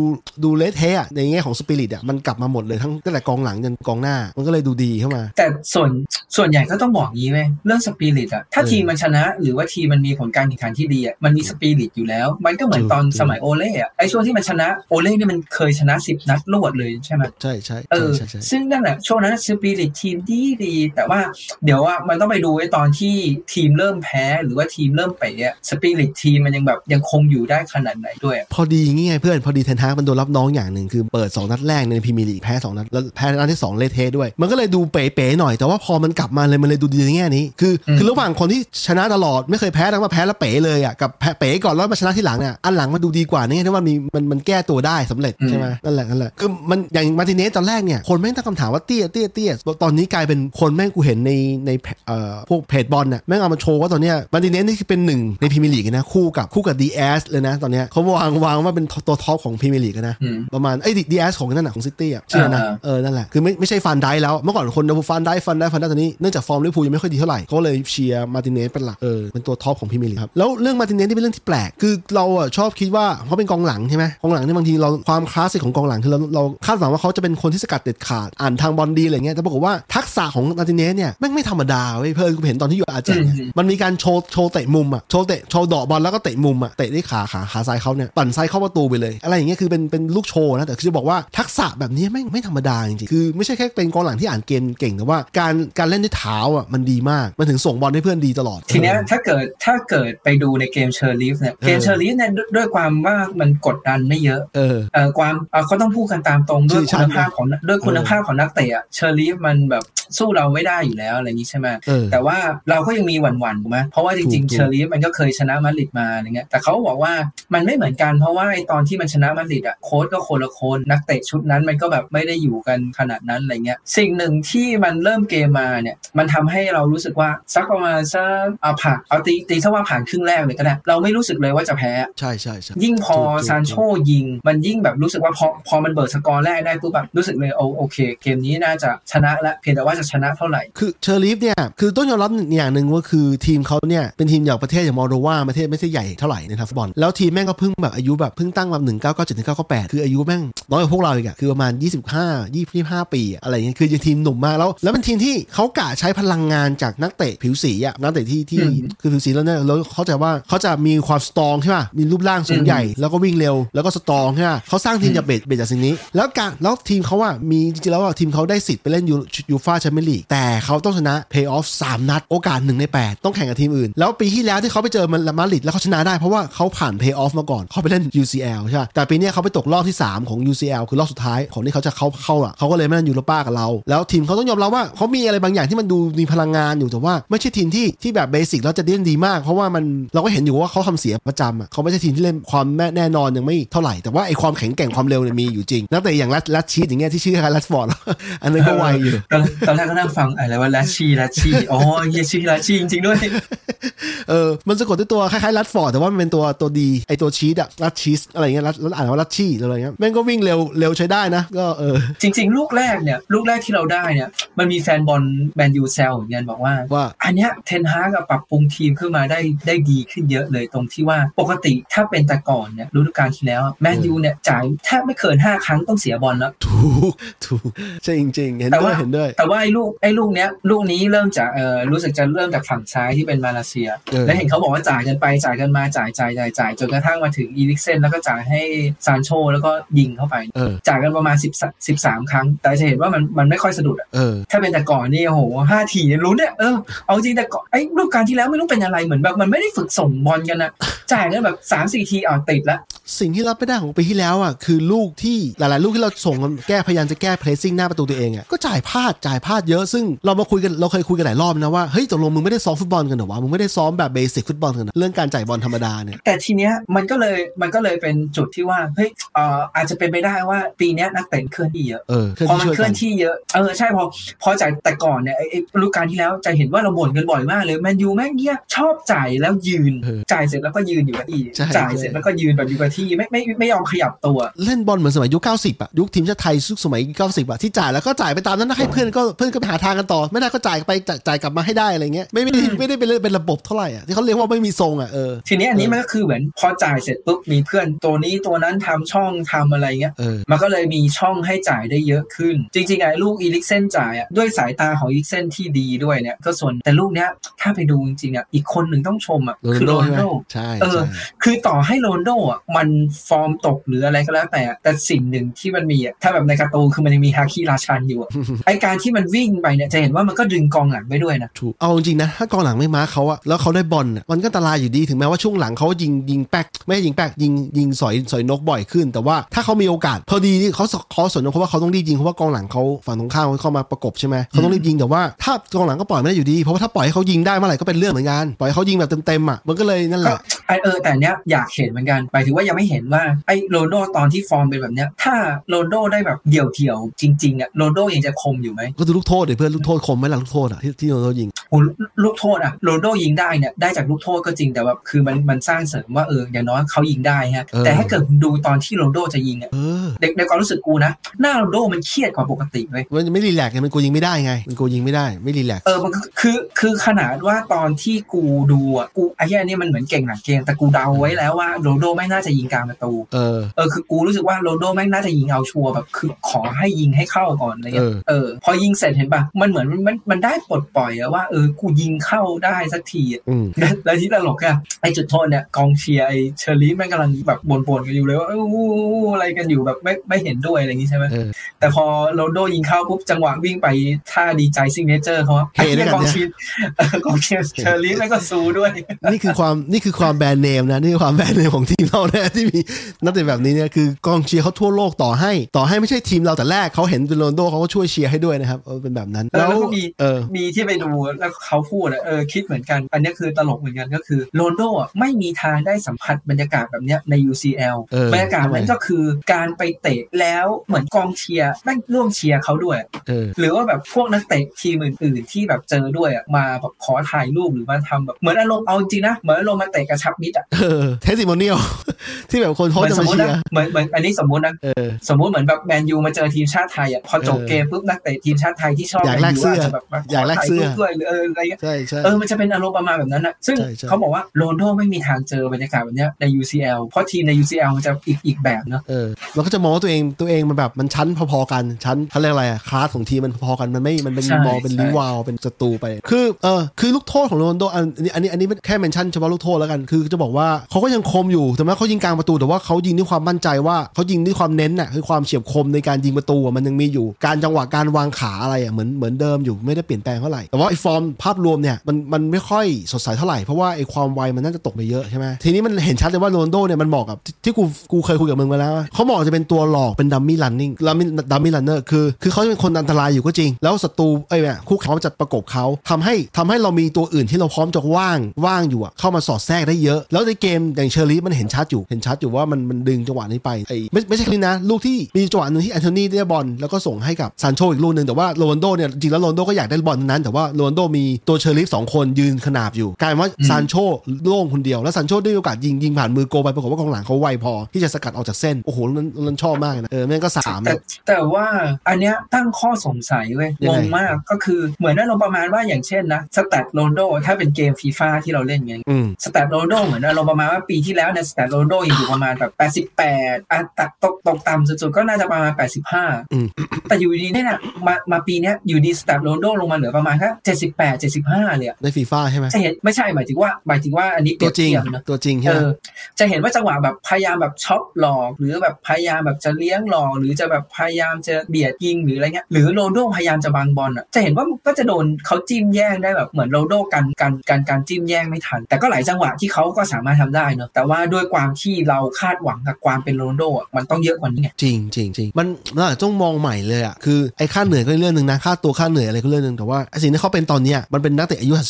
ดูเละเทะในแง่ของสปิริตอะมันกลับมาหมดเลยทั้งตั้งแต่กองหลังจนกองหน้ามันก็เลยดูดีเข้ามา แต่ส่วนส่วนใหญ่ก็ต้องบอกงี้ไหมเรื่องสปิริตอะถ้าเออทีมมันชนะ หรือว่าทีมมันมีผลการแข่งขันที่ดีอะมันมีสปิริตอยู่แล้วมันก็เหมือนถูกตอนถูกสมัยโอเล่อะไอ้ช่วงที่มันชนะโอเล่นี่มันเคยชนะสิบนัดรวดเลยใช่ไหมใช่ใช่เอใช่อใช่ใช่ซึ่งนั่นแหละช่วงนั้นสปิริตทีมดีดี แต่ว่าเดี๋ยวว่ามันต้องไปดูไอ้ตอนที่ทีมเริ่มแพ้หรือว่าทีมเริ่มเป๋อะสปิริตทีมมันยังแบบยังคงอยู่ได้ขนาดไหนด้วยอะพอดีงี้ไงเพื่อนพอดีเทนฮากมันโดนรับน้องอย่างหนึ่งคือเปิด 2 นัดแรกในพรีเมียร์ลีกแพ้2นัดแล้วแพ้นัดที่ 2 เละเทะด้วย มันก็เลยดูเป๋ๆหน่อยแต่ว่าพอมันกลับมาเลยมันเลยดูดีในแง่นี้คือคือระหว่างคนที่ชนะตลอดไม่เคยแพ้แล้วมาแพ้แล้วเป๋เลยอะกับแพ้เป๋ก่อนแล้วมาชนะที่หลังเนี่ยอันหลังมันดูดีกว่าในแง่ที่ว่ามีมันมันแก้ตัวได้สำเร็จใช่ไหมนั่นแหละนั่นแหละคือมันอย่างมาร์ติเนสตอนแรกเนี่ยคนแม่งตั้งคำถามว่าเตี้ยเตี้ยเตี้ยตอนนี้กลายเป็นคนแม่งกูเห็นในในเอ่อพวกเพจบอลน่ะแม่งเอามาโชว์ว่าตอนเนี้ยมาร์ติเนสนี่คือเป็นหนึ่งในพรีเมียร์ลีกนะคู่กับคู่กับดิอาสเลยนะตอนเนี้ยเขาวางวางว่าเป็นตัว top ของพรีเมียร์ลีกนะอืมประมาณไอ้ดิอาสของนั่นน่ะของซิตี้อะชื่ออะไรนะอ่าเออนั่นแหละคือไม่ไม่ใช่ฟันไดค์แล้วเมื่อก่อนคนดูฟันไดค์ฟันไดค์ฟันไดค์ตอนนี้เนื่องจากฟอร์มลิเวอร์พูลยังไม่ค่อยดีเท่าไหร่เขาเลยเชียร์มาร์ติเนสเป็นหลักเออเป็นตัว top ของพรีเมียร์ลีกครับแล้วเรื่องมาร์ติเนสนี่เป็นเรื่องที่แปลกคือเราอะชอบคิดว่าเขาเป็นกองหลังใช่ไหมกองหลังนี่บางทีเราความคลาสสิกของกองหลังคือเราเราคาดหวังว่าเขาจะเป็นคนที่สกัดเด็ดขาดอ่านทางบอลดีอะไรเงี้ยแต่ปรากฏว่าทักษะของมาร์ติเนสเนี่ยแม่งไม่ธรรมดาเว้ยเพื่อนกูเห็นตอนที่อยู่อาร์เจนเนี่ยอืมมันมีการโชว์โชว์เตะมุมอะโชว์เตะโชว์เดาะบอลแล้วก็เตะมุมอะเตะด้วยขาขาขาซ้ายเขาเนี่ยปั่นซ้ายเข้าประตูไปเลย อะไรอย่างเงี้ยคือเป็นเป็นลูกโชว์นะแต่คือจะบอกว่าทักษะแบบนี้แม่งไม่ธรรมดาจริงๆคือไม่ใช่แค่เป็นกองหลังที่อ่านเกมเก่งแต่ว่าการการเล่นด้วยเท้าอะมันดีมากมันถึงส่งบอลให้เพื่อนดีตลอด ทีเนี้ยถ้าเกิดถ้าเกิดไปดูในเกมเชอร์ลีฟเนี่ยเกมเชอร์ลีฟเนี่ยด้วยด้วยความว่ามันกดดันไม่เยอะเออเอ่อความเอ่อเขาต้องพูดกันตามตรงด้วยชื่อชั้คุนณภาพของด้วยคุณภาพของนักเตะอะเชริฟฟ์มันแบบสู้เราไม่ได้อยู่แล้วอะไรอย่างนี้ใช่ไหมเออแต่ว่าเราก็ยังมีหวั่นๆถูกไหมเพราะว่าจริงถูกๆเชริฟฟ์มันก็เคยชนะมาดริดมาอะไรเงี้ยแต่เขาบอกว่ามันไม่เหมือนกันเพราะว่าไอตอนที่มันชนะมาดริดอะโค้ชก็คนละคนนักเตะชุดนั้นมันก็แบบไม่ได้อยู่กันขนาดนั้นอะไรเงี้ยสิ่งหนึ่งที่มันเริ่มเกมมาเนี่ยมันทำให้เรารู้สึกว่าสักประมาณสักเอาผ่านเอาตีตีซะว่าผ่านครึ่งแรกเลยก็ได้เราไม่รู้สึกเลยว่าจะแพ้ใช่ใช่ใช่ยิ่งพอถูกถูกซานโชยิง มันยิ่งแบบรู้สึกว่าพอพอมันเบิร์ดสกอร์แรกได้ปุ๊บแบบรู้สึกเลยโอโอเค เกมนี้น่าจะชนะแล้วเพียงแต่ว่าจะชนะเท่าไหร่ คือเชริฟฟ์เนี่ยคือต้องยอมรับอย่างหนึ่งว่าคือทีมเขาเนี่ยเป็นทีมจากประเทศอย่างมอลโดวาประเทศไม่ใช่ใหญ่เท่าไหร่ในทางฟุตบอลแล้วทีมแม่งก็เพิ่งแบบอายุแบบเพิ่งตั้งมาหนึ่งเก้าเก้าเจ็ดถึงเก้าเก้าแปดคืออายุแม่งน้อยกว่าพวกเราอีกอะคือประมาณยี่สิบห้ายี่สิบห้าปีอะอะไรเงี้ยคือยังทีมหนุ่มมากแล้ว แล้วเป็นทีมที่เขากะใช้พลังงานจากนักเตะผิวสีอะนักเตะที่ที่อืมคือผิวสีแล้วเนี่ยเราเข้าใจว่าเขาจะมีความสตรองใช่ป่ะมีรูปร่างสูงอืมใหญ่ แล้วก็วิ่งเร็ว แล้วก็สตรองใช่ป่ะเขาสร้างทีมจากเบสเบสจากสิ่งนี้ แล้วการแล้วทีมเขาอะมีจริงๆแล้วอะทีมเขาได้สิทธิ์ไปเล่นยูยูฟ่าแชมเปี้ยนลีกแต่เขาต้องชนะเพย์ออฟสามนัดโอกาสหนึ่งใน 8 ต้องแข่งกับทีมอื่น แล้วปีที่แล้วที่เขาไปเจอมันมาดริดแล้วเขาชนะได้เพราะว่าเขาผ่านเพย์ออฟมาก่อนเขาไปเล่น UCL ใช่ป่ะแต่ปีเนี้ยเขาไปตกรอบที่ 3 ของ UCL คือรอบสุดท้ายของที่เขาจะเข้าเข้าอะเขาก็เลยไม่เล่นยูโรป้ากับเรา แล้วทีมเขาต้องยอมรับว่าเขามีอะไรบางอย่างที่มันดูมีพลังงานอยู่แต่ว่าไม่ใช่ทีมที่ที่แบบ basic แล้วจะเล่นดีมาก เพราะว่ามันเราก็เห็นอยู่ว่าเขาทำเสียประจำอะเขาไม่ใช่ทีมที่เล่นความแม่แน่นอนยังไม่เท่าไหร่ แต่ว่าไอความแข็งแกร่งความเร็วเนี่ยมีอยู่จริง นักเตะอย่างราชราชีดอย่างเงี้ยที่ชื่อคล้ายแรชฟอร์ดอันนั้นก็ไวอยู่ ตอนตอนแรกก็นั่งฟังอะไรว่าลัชชีลัชชีอ๋อเฮียชื่อลัชชีจริงๆด้วย เออ มันสะกดด้วยตัวคล้ายๆลัดฟอร์ดแต่ว่ามันเป็นตัวตัวดีไอตัวชีสอะลัดชีสอะไรเงี้ยลัดลัดอ่านว่าลัดชี่อะไรเงี้ยแม่งก็วิ่งเร็วเร็วใช้ได้นะ ก็เออ จริง ๆ ลูกแรกเนี่ยลูกแรกที่เราได้เนี่ยมันมีแฟนบอลแมนยูเซลเหมือนกันบอกว่าว่าอันเนี้ยเทนฮากับปรับปรุงทีมขึ้นมาได้ได้ดีขึ้นเยอะเลยตรงที่ว่าปกติถ้าเป็นแต่ก่อนเนี่ยฤดูกาลที่แล้วแมนยูเนี่ยจ่ายแทบไม่เกิน5ครั้งต้องเสียบอลแล้วถูกถูกใช่จริง ๆ เห็นแต่ด้วยว่าเห็นด้วย แต่ว่าไอ้ลูกไอ้ลูกเนี้ยลูกนี้เริ่มจากเออรู้สึกจะเริ่มจากฝั่งซ้ายที่เป็นมาเลเซียเออแล้วเห็นเขาบอกว่าจ่ายกันไปจ่ายกันมาจ่ายจ่ายจ่ายจ่ายจนกระทั่งมาถึงอีลิกเซนแล้วก็จ่ายให้ซานโชแล้วก็ยิงเข้าไปเออจ่ายกันประมาณ10 13 ครั้ง แต่จะเห็นว่ามันมันไม่ค่อยสะดุดอะเออถ้าเป็นแต่ก่อนนี่โอ้โหห้าทีเนี่ยลุ้นเนี่ยเออเอาจริงแต่ก่อนไอ้ฤดูกาลที่แล้วไม่รู้เป็นอะไรเหมือนแบบมันไม่ได้ฝึกส่งบอลกันนะจ่ายกันแบบ3ามสี่ทีอะติดละสิ่งที่รับไม่ได้ของปีที่แล้วอะคือลูกที่หลายๆ ลูกที่เราส่งกันแก้พยายามจะแก้ pressing หน้าประตูตัวเองอะก็จ่ายพลาดจ่ายพลาดเยอะซึ่งเรามาคุยกันเราเคยคุยกันหลายรอบนะว่าเฮ้ยตกลงมึงไม่ได้ซ้อมฟุตบอลกันเหรอวะมึงไม่ได้ซ้อมแบบ basic ฟุตบอลกันเหรอเรื่องการจ่ายบอลธรรมดาเนี่ยแต่ทีเนี้ยมันก็เลยมันก็เลยเป็นจุดที่ว่าเฮ้ยเอ่ออาจจะเป็นไปได้ว่าปีเนี้ยนักเตะเคลื่อนที่เยอะเออเคลื่อนพอที่มันช่วยเคลื่กัอนนที่เยอะเออใช่พอพอจ่ายแต่ก่อนเนี่ยไอ้ไอ้ฤดูกาลที่แล้วจะเห็นว่าเราบ่นกันบ่อยมากเลยแมนยูแม่งเนี่ยชอบจ่ายแล้วยืนเออจ่ายเสร็จแล้วก็ยืนอยู่กับที่ใช่จ่ายใช่เสร็จแล้วก็ยืนแบบอยู่กับที่ไม่ไม่ไม่ยอมขยับตัว เล่นบอลเหมือนสมัยยุค90อะยุคทีมชาติไทยยุคสมัย90อะที่จ่ายแล้วก็จ่ายไปตามนั้นนะให้เพื่อนก็เพื่อนก็ไปหาทางกันต่อ ไม่ได้ก็จ่ายไปจ่ายจ่ายกลับมาให้ได้อะไรเงี้ยไม่ไม่ได้ไม่ได้เป็นเป็นระบบเท่าไหร่อะที่เขาเรียกว่าไม่มีทรงอะเออทีนี้อันนี้มันก็คือเหมือนพอจ่ายเสร็จปุ๊บมีเพื่อนตัวนี้ตัวนั้นทำช่องทำอะไรเงี้ยเออมันก็เลยมีช่องให้จ่ายได้เยอะขึ้น จริงๆไอ้ลูกอีริคเซ่นจ่ายอะด้วยสายตาของอีริคเซ่นที่ดีด้วยเนี่ยก็ส่วนแต่ลูกเนี้ยถ้าไปดูจริงๆอะอีกคนหนึ่งต้องชมอะคือโรนัคืลโดใช่ไหมโรนัลโดใช่เออใช่คือต่อให้โรนลโดอะมันฟอร์มตกหรืออะไรก็แล้วแต่อะแต่สิ่งหนึ่งที่มันมีอะถ้าแบบในการ์ตูนคือมันยังมีฮาคิราชันอยู่อะไอการที่มันวิ่งไปเนี่ยจะเห็นว่ามันก็ดึงกองหลังไปด้วยนะถูกเอาจริงๆนะถ้ากองหลังไม่มาเขาอะแล้วเขาได้บอลอะมันก็อันตรายอยู่ดีถึงแม้ว่าช่วงหลังเขายิงยิงแป๊กไม่ใช่ยิงแป๊กยิงยิงสอยสอยนกบ่อยขึ้น แต่ว่าถ้าเขามีโอกาสพอดีนี่เขาเขาสนเพราะว่าเขาต้องรีบยิงเพราะว่ากองหลังเขาฝั่งตรงข้ามเขาเข้ามาประกบใช่ไหมเขาต้องรีบยิงแต่ว่าถ้ากองหลังก็ปล่อยไม่ได้อยู่ดี เพราะว่าถ้าปล่อยให้เขายิงได้เมื่อไหร่ก็เป็นเรื่องเหมือนกันปล่อยให้เขายิงแบบเต็มๆอะมันก็เลยนั่นแหละก็ไอเออแต่เนี้ยอยากเห็นเหมือนกันหมายถึงว่ายังไม่เห็นว่าไอโรนลโดตอนที่ฟอร์มเป็นแบบเนี้ยถ้าโรนลโดได้แบบเดี่ยวเดี่ยวๆจริงๆอะโรนลโดยังจะคมอยู่ไหมก็ดูลูกโทษเดี๋ยวเพื่อนลูกโทษคมไหมล่ะลูกโทษอะที่ที่โรนัลโดยิงโอ้ลูกโทษอะโรนลโดยิงได้เนี่ยได้จากลูกโทษก็จริงแต่แบบคือมันมันสร้างเสริมว่าเอออย่างน้อยเขายิงได้ฮะเออแต่ถ้าเกิดคุณดูตอนที่โรนลโดจะยิงอะเออในในความรู้สึกกูนะหน้าโรนลโดมันเครียดกว่าปกติเว้ยมันไม่ relax ไงมันกูยิงไม่ได้ไงมันกูยิงไม่ได้ไม่ relax เออมันก็คือคือขนาดว่าตอนที่กูดูอะกูไอ้เหี้ยนี่มันเหมือนเก่งหลังเกมแต่กูเดาไว้แล้วว่าโรนลโดไม่น่าจะยิงกลางประตู เออ เออคือกูรู้สึกว่าโรนลโดไม่น่าจะยิงเอาชัวร์แบบคือขอให้ยิงให้เข้าก่อนอะไรเงี้ย เออเออพอยิงเสร็จเห็นปะมันเหมือนมันมันได้ปลดปล่อยอะว่าเออ กูยิงเข้าได้สักทีอะอืมแล้วแล้วที่ตลกอะไอจุดโทษเนี่ยกองเชียร์ไอ้เชอริฟแม่งกำลังแบบบ่นๆกันอยู่เลยว่าเอออู้อู้อะไรกันอยู่แบบไม่ไม่เห็นด้วยอะไรอย่างงี้ใช่ไหมเออแต่พอโรนลโดยิงเข้าปุ๊บจังหวะวิ่งไปท่าดีใจ signature เขาอะเฮ้ไอ้ด้วยเหี้ยกันกองเนี่ยเชียร์เออกองเชียร์เชอร์รี่แล้วก็ซูด้วย นี่คือความนี่คือความแบรนด์เนมนะนี่คือความแบรนด์เนมของทีมเรานะที่มีนักเตะแบบนี้เนี่ยคือกองเชียร์เขาทั่วโลกต่อให้ ต่อให้ไม่ใช่ทีมเราแต่แรกเขาเห็นเป็นโรนลโดเขาก็ช่วยเชียร์ให้ด้วยนะครับเออเป็นแบบนั้นเออแล้วก็มีเออมีที่ไปดูแล้วเขาพูดอะเออคิดเหมือนกัน อันนี้คือตลกเหมือนกันก็คือโรนลโดอะไม่มีทางได้สัมผัสบรรยากาศแบบเนี้ยใน UCL เออบรรยากาศนั้นทำไมก็คือการไปเตะแล้วเหมือนกองเชียร์แม่งร่วมเชียร์เขาด้วยเออหรือว่าแบบพวกนักเตะทีมอื่น ๆ ที่แบบเจอด้วยอะมาแบบขอถ่ายรูปหรือมาทำแบบเหมือนอารมณ์เอาจริงๆนะเหมือนอารมณ์มาเตะกระชับมิตรอะเออ testimonialที่แบบคนเขาจะมาเชียร์เหมือนสมมตินะเหมือนเหมือนอันนี้สมมตินะเออสมมุติเหมือนแบบแมนยูมาเจอทีมชาติไทยอะพอจบเออเกมปุ๊บนักเตะทีมชาติไทยที่ชอบอยากแมแลนกยูเสื้ออาจจะแบบมอยากแลกเสื้อถ่รูปด้วยหรือเอออะไรเงี้ยใช่ใช่เออมันจะเป็นอารมณ์ประมาณแบบนั้นอะซึ่งใช่ใช่เขาบอกว่าโรนลโดไม่มีทางเจอบรรยากาศแบบเนี้ยใน UCL เพราะทีมใน UCL มันจะอีกอีกแบบเนอะเออเราก็จะมองว่าตัวเองตัวเองมันแบบมันชั้นพอๆกันชั้นเขาเรียกอะไรอะคลาสของทีมมันพอๆกันมันไม่มันเป็นใช่มองเป็นใช่ลิวาวเป็นศัตรูไป คือเออคือลูกโทษของโรนลโดอันนี้อันนี้อันนี้แค่ mention เฉพาะลูกโทษแล้วกันคือจะบอกว่าเขาก็ยังคมอยู่แต่แม้เขายิงกลางประตูแต่ว่าเขายิงด้วยความมั่นใจว่าเขายิงด้วยความเน้นน่ะคือความเฉียบคมในการยิงประตูมันยังมีอยู่ การจังหวะการวางขาอะไรอะเหมือนเหมือนเดิมอยู่ไม่ได้เปลี่ยนแปลงเท่าไหร่แต่ว่าไอ้ฟอร์มภาพรวมเนี่ยมันมันไม่ค่อยสดใสเท่าไหร่เพราะว่าไอ้ความไวมันน่าจะตกไปเยอะใช่ไหมทีนี้มันเห็นชัดเลยว่าโรนโดเนี่ยมันเหมาะกับที่ที่กูกูเคยคุยกับมึงมาแล้วเขาเหมาะจะเป็นตัวหลอกเป็น dummy running dummy dummy runner คือคือเขาจะเป็นคนอันตรายอยู่ก็จริง แล้วศัตรูเอ้ยเนี่ยคู่เขาจะประกบเขาทำให้ทำให้เรามีตัวอื่นที่เราพร้อมจะว่างว่างอยู่อะเข้ามาสอดแทรกได้เยอะ แล้วในเกมอย่างเชอริฟมันเห็นชัดอยู่เห็นชัดอยู่ว่ามันมันดึงจังหวะนี้ไปไอ้ไม่ไม่ใช่แค่นี้นะ ลูกที่มีจังหวะหนึ่งที่แอนโทนีได้บอลแล้วก็ส่งให้กับซานโชอีกลูกหนึ่งแต่ว่าโรนลโดเนี่ยจริงแล้วโรนลโดก็อยากได้บอลนั้นแต่ว่าโรนลโดมีตัวเชอริฟสองคนยืนขนาบอยู่กลายเป็นว่าอืมซานโชโล่งคนเดียวแล้วซานโชได้มีโอกาสยิงยิงผ่านมือโกลไปปรากฏว่ากองหลังเขาไวพอที่จะสกัดออกจากเส้นโอ้โหนั้นนั้นชอบมากเลยนะเออแม่งก็สามแต่แต่ว่าอันเนี้ยตั้งข้อสงสัยเว้ยยังงไงงมากก็คือเหมือนอารมณ์ประมาณว่าอย่างเช่นนะ stat โรนัลโดถ้าเป็นเกมฟีฟ่าที่เราเล่นไงอืม stat โรนัลโดเหมือนอารมณ์ประมาณว่าปีที่แล้วเนี่ย stat โรนัลโดยังอยู่ประมาณแบบ88อะตัดตกตกต่ำสุดๆก็น่าจะประมาณ85อืมแต่อยู่ดีเนี่ยนะมามาปีเนี้ยอยู่ดี stat โรนัลโดลงมาเหลือประมาณแค่78 75เลยอะในฟีฟ่าใช่ไหมจะเห็นไม่ใช่หมายถึงว่าหมายถึงว่าอันนี้เปตัรีวยบจริงเทียบนะตัวจริงใช่เอไหมอจะเห็นว่าจังหวะแบบพยายามแบบ chop หลอกหรือแบบพยายามแบบจะเลี้ยงหลอกหรือจะแบบพยายามจะเบียดยิงหรืออะไรเงี้ยหรือโรนลโดพยายามจะบังบอลอะจะเห็นว่ามันก็จะโดนเขาจิ้มแย่งได้แบบเหมือนโรนลโดกันกันกันการจิ้มแย่งไม่ทัน แต่ก็หลายจังหวะที่เขาก็สามารถทำได้เนอะแต่ว่าด้วยความที่เราคาดหวังกับความเป็นโรนลโดอะมันต้องเยอะกว่านี้ไงจริงจริงจริงมันเราอาจจะต้องมองใหม่เลยอะคือไอ้ค่าเหนื่อยก็เรื่องหนึ่งนะค่าตัวค่าเหนื่อยอะไรก็เรื่องหนึ่งแต่ว่าไอ้สิ่งที่เขาเป็นตอนเนี้ยมันเป็นนักเตะอายุ38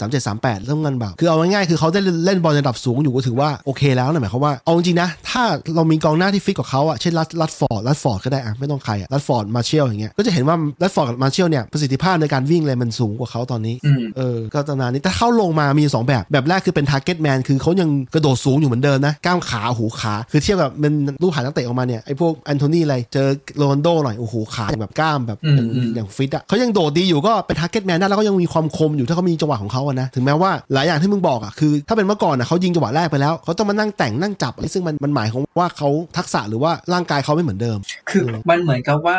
37 38เริ่มกันแบบคือเอาง่ายๆคือเขาได้เล่นบอลในระดับสูงอยู่ก็ถือว่าโอเคแล้วนะหมายความว่าเอาจริงๆนะ ถ้าเรามีกองหน้าที่ฟิตกว่าเขาอะเช่นแรชแรชฟอร์ดแรชฟอร์ดก็ได้อะไม่ต้องใครอะแรชฟอร์ดมาเชลอย่างเงี้ยก็จะเห็นว่าแรชฟอร์ดกับมาเชลเนี่ยประสิทธิภาพในการวิ่งเลยมันสูงกว่าเขาตอนนี้อืมเออก็ตอนนี้แต่เข้าลงมามี 2 แบบแบบแรกคือเป็น target man คือเขายังกระโดดสูงอยู่เหมือนเดิมนะกล้ามขาหูขา คือเทียบกับเป็นรูปหานักเตะออกมาเนี่ยไอ้พวกแอนโทนีอะไรเจอโรนลโดหน่อยโอ้โหขาอย่างแบบกล้ามแบบอืมอย่างอืมอย่างฟิตอะเขายังโดดดีอยู่ก็เป็น target man ได้แล้วก็ยังมีความคมอยู่ถ้าเขามีจังหวะของเขาอะนะถึงแม้ว่าหลายอย่างที่มึงบอกอะคือ ถ้าเป็นเมื่อก่อนอะเขายิงจังหวะแรกไปแล้วเขาต้องมานั่งแต่งนั่งจับซึ่งมันมันหมายของว่าเขาทักษะหรือว่าร่างกายเขาไม่เหมือนเดิม คือเออมันเหมือนกับว่า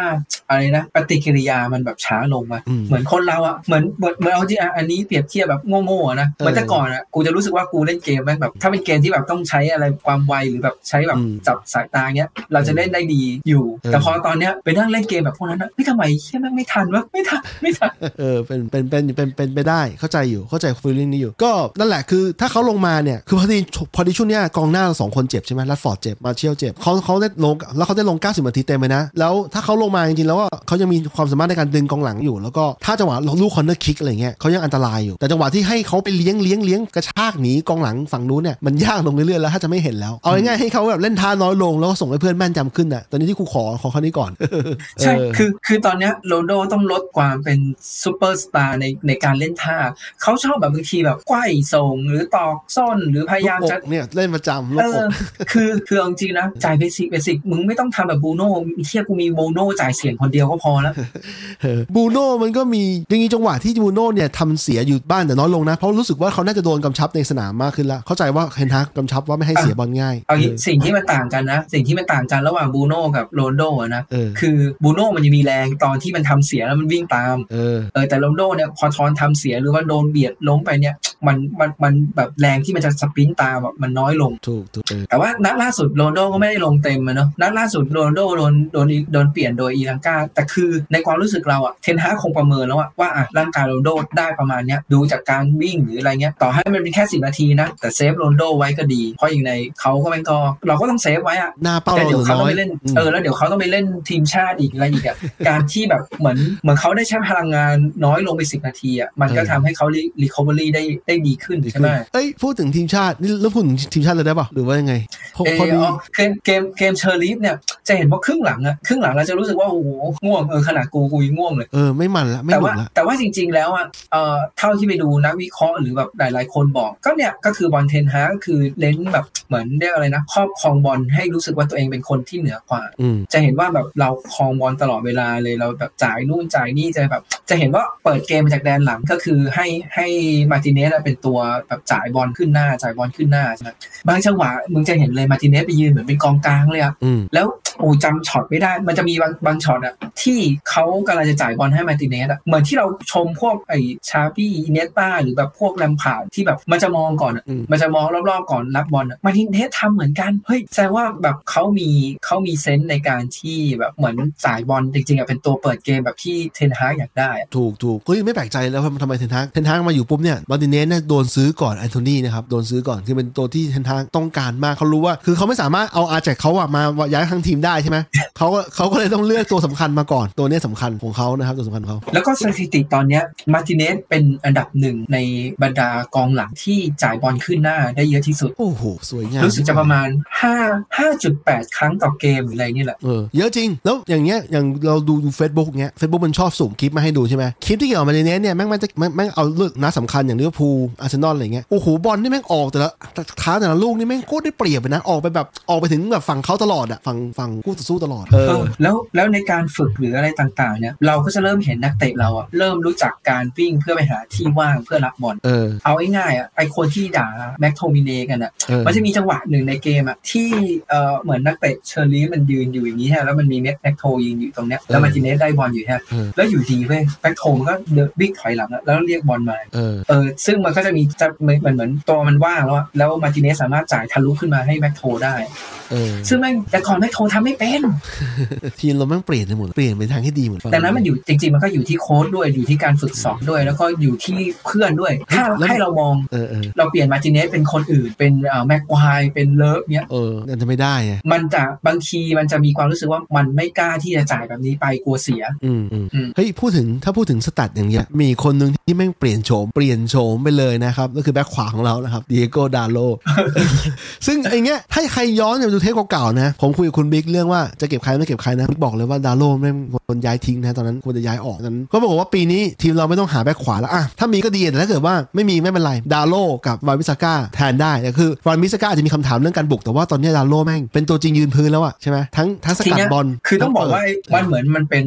อะไรนะปฏิกิริยามันแบบช้าลงมาอืมเหมือนคนเราอะเหมือนเหมือนเหมือนเอาที่อะอันนี้เปรียบเทียบแบบโง่ๆอะนะเหมือนแต่ก่อนอะกูจะรู้สึกว่ากูเล่นเกมแม่งแบบถ้าเป็นเกมที่แบบต้องใช้อะไรความไวหรือแบบใช้แบบอืมจับสายตาเงี้ย เราจะเล่นได้ดีอยู่เออแต่พอตอนเนี้ยไปนั่งเล่นเกมแบบพวกนั้นอะไม่ทำไมเฮียแม่งไม่ทันวะไม่ทันไม่ทันเออเป็นเป็นเป็นเป็นเป็นไปได้เข้าใจอยู่เข้าใจฟีลลิ่งนี้อยู่ ก็นั่นแหละคือถ้าเขาลงมาเนี่ยคือพอดีพอดีช่วงเนี้ยกองหน้าเราสองคนเจ็บใช่ไหมแรชฟอร์ดเจ็บมาเชียลเจ็บเขาเขาได้ลงแล้วเขาได้ลง 90นาทีเต็มเลยนะ แล้วถ้าเขาลงมาจริงๆแล้วว่าเขายังมีความสามารถในการดึงกองหลังอยู่ แล้วก็ถ้าจังหวะลูก corner kick อะไรเงี้ยเขายังอันตรายอยู่แต่จังหวะที่ให้เขาไปเลี้ยงเลี้ยงเลี้ยงกระชากหนีกองหลังฝั่งนู้นเนี่ยมันยากลงเรื่อยๆแล้วถ้าจะไม่เห็นแล้ว เอาง่ายๆให้เขาแบบเล่นท่าน้อยลงแล้วก็ส่งให้เพื่อนแม่นยำขึ้นน่ะตอนนี้ที่กูขอขอข้อนี้ก่อนใช่เออคือคือตอนเนี้ยโรนลโดต้องลดความเป็นซูเปอร์สตาร์ในในการเล่นท่าเขาชอบแบบบางทีแบบไขว้ส่งหรือตอกส้นหรือพยายามลูกจะอกเนี่ยเล่นประจำลูกเออกอคือคือเอาจริงๆนะจ่าย basic basic มึงไม่ต้องทำแบบบูโน่เทียกูมีบูโน่จ่ายเสียคนเดียวก็พอแล้วเออบูโน่มันก็มียังมีจังหวะที่บูโน่เนี่ยทำเสียอยู่บ้างแต่น้อยลงนะ เพราะรู้สึกว่าเขาน่าจะโดนกำชับในสนามมากขึ้นละเข้าใจว่าเทนฮากกำชับว่าไม่ให้เสียบอลง่ายเอางี้สิ่งที่มันต่างกันนะ สิ่งที่มันต่างกันระหว่างบูโน่กับโรนัลโดอะนะเออคือบูโน่มันจะมีแรงตอนที่มันทำเสียแล้วมันวิ่งตามเออเออแต่โรนัลโดเนี่ยพอตอนทำเสียหรือว่าโดนเบียดล้มไปเนี่ย มันมันมันแบบแรงที่มันจะ sprint ตามอะมันน้อยลงถูกถูกเออแต่ว่านัดล่าสุดโรนัลโดก็ไม่ได้ลงเต็มอะเนาะนัดล่าสุดโรนัลโดโดนโดนโดนเปลี่ยนโดยอีลังกาแต่คือในความรู้สึกเราอะเทนฮากคงประเมินแล้วอะว่าอะร่างกายโรนัลโดได้ประมาณเนี้ยดูจากการวิ่งหรืออะไรเงี้ยต่อให้มันเป็นแค่สิบนาทีนะ แต่ save โรนัลโดไว้ก็ดี เพราะอย่างในเขาก็ไม่ก็เราก็ต้อง save ไว้อะหน้าเป้าแต่เราเดี๋ยวเขาน้ต้อองยไปเล่นอืมเออแล้วเดี๋ยวเขาต้องไปเล่นทีมชาติอีกอะไรอีกอะการที่แบบเหมือนเหมือนเขาได้ใช้พลังงานน้อยลงไปสิบนาทีอะมันก็ทำให้เขา recovery ได้ได้ดีขึ้นใช่ไหมเอ้ยพูดถึงทีมชาตินี่แล้วพูดถึงทีมชาติเลยได้ป่ะหรือว่ายังไงเพราะเออเพราะดีอ๋อเกมเกมเกมเชอร์ลีฟเนี่ยจะเห็นว่าครึ่งหลังอะครึ่งหลังเราจะรู้สึกว่าโอ้โหง่วงเออขนาดกูกูยังง่วงเลยเออไม่มันละไม่แต่หนุว่ากละแต่ว่าจริง ๆ แล้วอะเอ่อเท่าที่ไปดูนักวิเคราะห์หรือแบบหลาย ๆ คนบอกก็เนี่ยก็คือบอลเทนฮากก็คือเล่นแบบเหมือนเรียกอะไรนะครอบครองบอลให้รู้สึกว่าตัวเองเป็นคนที่เหนือกว่าอืมจะเห็นว่าแบบเราครองบอลตลอดเวลาเลยเราแบบจ่ายนู่นจ่ายนี่จะแบบจะเห็นว่าเปิดเกมมาจากแดนหลังก็คือให้ให้มาร์ติเนสอะเป็นตัวแบบจ่ายบอลขึ้นหน้าจ่ายบอลขึ้นหน้าใช่ไหมบางจังหวะมึงจะเห็นเลยมาร์ติเนสไปยืนเหมือนเป็นกองกลางเลยอะอืมแล้ว โอ้ยจำช็อตไม่ได้ มันจะมีบางบางช็อตอะที่เขากำลังจะจ่ายบอลให้มาร์ติเนสอะเหมือนที่เราชมพวกไอ้ชาบีอิเนียสตาหรือแบบพวกแลมพาร์ดที่แบบมันจะมองก่อนอะอืมมันจะมองรอบๆก่อนรับบอลอะมาร์ติเนสทำเหมือนกันเฮ้ยแสดงว่าแบบเขามีเขามี sense ในการที่แบบเหมือนจ่ายบอลจริงๆอะเป็นตัวเปิดเกมแบบที่เทนฮากอยากได้อะถูกถูกเฮ้ยไม่แปลกใจแล้วทำไมเทนฮากเทนฮากมาอยู่ปุ๊บเนี่ยมาร์ติเนสเนี่ยโดนซื้อก่อนแอนโทนีนะครับโดนซื้อก่อนคือเป็นตัวที่เทนฮากต้องการมากเขารู้ว่า คือเขาไม่สามารถเอาอาแจ็กซ์เขาอะมาย้ายทั้งทีมได้ได้ใช่ไหมเขาก็เขาก็เลยต้องเลือกตัวสำคัญมาก่อนตัวเนี้ยสำคัญของเขานะครับตัวสำคัญของเขาแล้วก็สถิติตอนเนี้ยมาร์ติเนสเป็นอันดับหนึ่งในบรรดากองหลังที่จ่ายบอลขึ้นหน้าได้เยอะที่สุด โอ้โห สวยงามรู้สึกจะประมาณ 5 5.8 ครั้งต่อเกมหรืออะไรนี่แหละเออเยอะจริง แล้วอย่างเงี้ยอย่างเราดูดูเฟซบุ๊กเงี้ยเฟซบุ๊กมันชอบสุ่มคลิปมาให้ดูใช่ไหมคลิปที่เกี่ยวกับแมนยูเนี้ยเนี่ยแม่งมันจะแม่งแม่งเอาเลือกนัดสำคัญอย่างลิเวอร์พูลอาร์เซนอลอะไรเงี้ยโอ้โหบอลนี่แม่งออกแต่ละเท้าแต่ละลูกนี่แม่งโคตรได้เปรียบเลยนะออกไปแบบออกไปถึงแบบฝั่งเขาตลอดอะฝั่งฝั่งคู่ต่อสู้ตลอดเออเออ แล้วแล้วในการฝึกหรืออะไรต่างๆเนี่ยเราก็จะเริ่มเห็นนักเตะเราอะเริ่มรู้จักการวิ่งเพื่อไปหาที่ว่างเพื่อรับบอลเออเอาง่ายๆอะไอ้คนที่ด่าแม็กโทมิเนกันอะเออมันจะมีจังหวะหนึ่งในเกมอะที่เออเหมือนนักเตะเชอริฟมันยืนอยู่อย่างนี้ฮะแล้วมันมีแม็กแม็กโทยืนอยู่ตรงเนี้ยแล้วมาร์ติเนสได้บอลอยู่ฮะเออแล้วอยู่ดีเว้ยแม็กโทมันก็เดินวิ่งถอยหลังอะแล้วเรียกบอลมาเออเออซึ่งมันก็จะมีจะเหมือนเหมือนเหมือนตัวมันว่างแล้วอะแล้วมาร์ติเนสสามารถจ่ายทะลุขึ้นมาให้แม็กโทได้เออซึ่งแม่งแต่ก่อนแม็กโททำไม่เป็นทีมเราแม่งเปลี่ยนไปหมดเปลี่ยนไปทางที่ดีหมดดังนั้นมันอยู่จริงๆมันก็อยู่ที่โค้ชด้วยอยู่ที่การฝึกซ้อมด้วย แล้วก็อยู่ที่เพื่อนด้วยถ้าแล้วให้เรามองเออเออเราเปลี่ยนมาร์ติเนสเป็นคนอื่นเป็นเอ่อแม็กควายเป็นลินเดเลิฟเนี้ยเออนั่นจะไม่ได้ไงมันจะบางทีมันจะมีความรู้สึกว่ามันไม่กล้าที่จะจ่ายแบบนี้ไปกลัวเสียอืมอืมอืมเฮ้ยพูดถึงถ้าพูดถึงสตัดอย่างเงี้ยมีคนหนึ่งที่แม่งเปลี่ยนโฉมเปลี่ยนโฉมไปเลยนะครับก็คือแบ็คขวาของเรานะครับดิเอโกดาโลซึ่งไอ้เงี้ยให้ใครย้อนไปดูเทปเก่าๆนะผมคุยกับคุณบิ๊กเรื่องว่าจะเก็บใครไม่เก็บใครนะบิ๊กบอกเลยว่าดาโลไม่ควรย้ายทิ้งนะตอนนั้นควรจะย้ายออกนั้น ก็บอกว่าปีนี้ทีมเราไม่ต้องหาแบ็คขวาแล้วอะถ้ามีก็ดีแต่ถ้าเกิดว่าไม่มีไม่เป็นไรดาโลกับวานมิสก้าแทนได้แต่คือวานมิสก้าอาจจะมีคำถามเรื่องการบุกแต่ว่าตอนนี้ดาโลแม่งเป็นตัวจริงยืนพื้นแล้วอะใช่ไหมทั้งทั้งสกัดบอลคือต้องบอกว่ามันเหมือนมันเป็น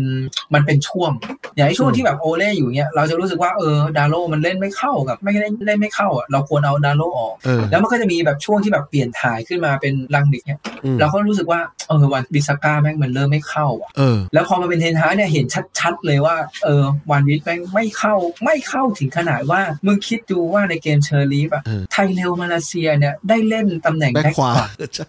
มันเป็นช่วง อย่างไอ้ช่วงที่แบบโอเล่อยู่เนี้ยเราจะรู้สึกว่าเออดาโลมันเล่นไม่เข้ากับไม่ได้เล่นไม่เข้าอะเราควรเอาดาโลออกเออแล้วมันก็จะมีแบบช่วงที่แบบเปลี่ยนถ่ายขึ้นมาเป็นลังดิกเนี่ยอืมเราก็รู้สึกว่าเออวันบิสก้าแม่งมันเริ่มไม่เข้าอะเออแล้วพอมาเป็นเทนฮากเนี่ยเห็นชัดๆเลยว่าเออวันวิทแม่งไม่เข้าไม่เข้าถึงขนาดว่ามึงคิดดูว่าในเกมเชอร์ลีฟอะเออไทเรลมาลาเซียเนี่ยได้เล่นตำแหน่งแบ็คแบ็คขวา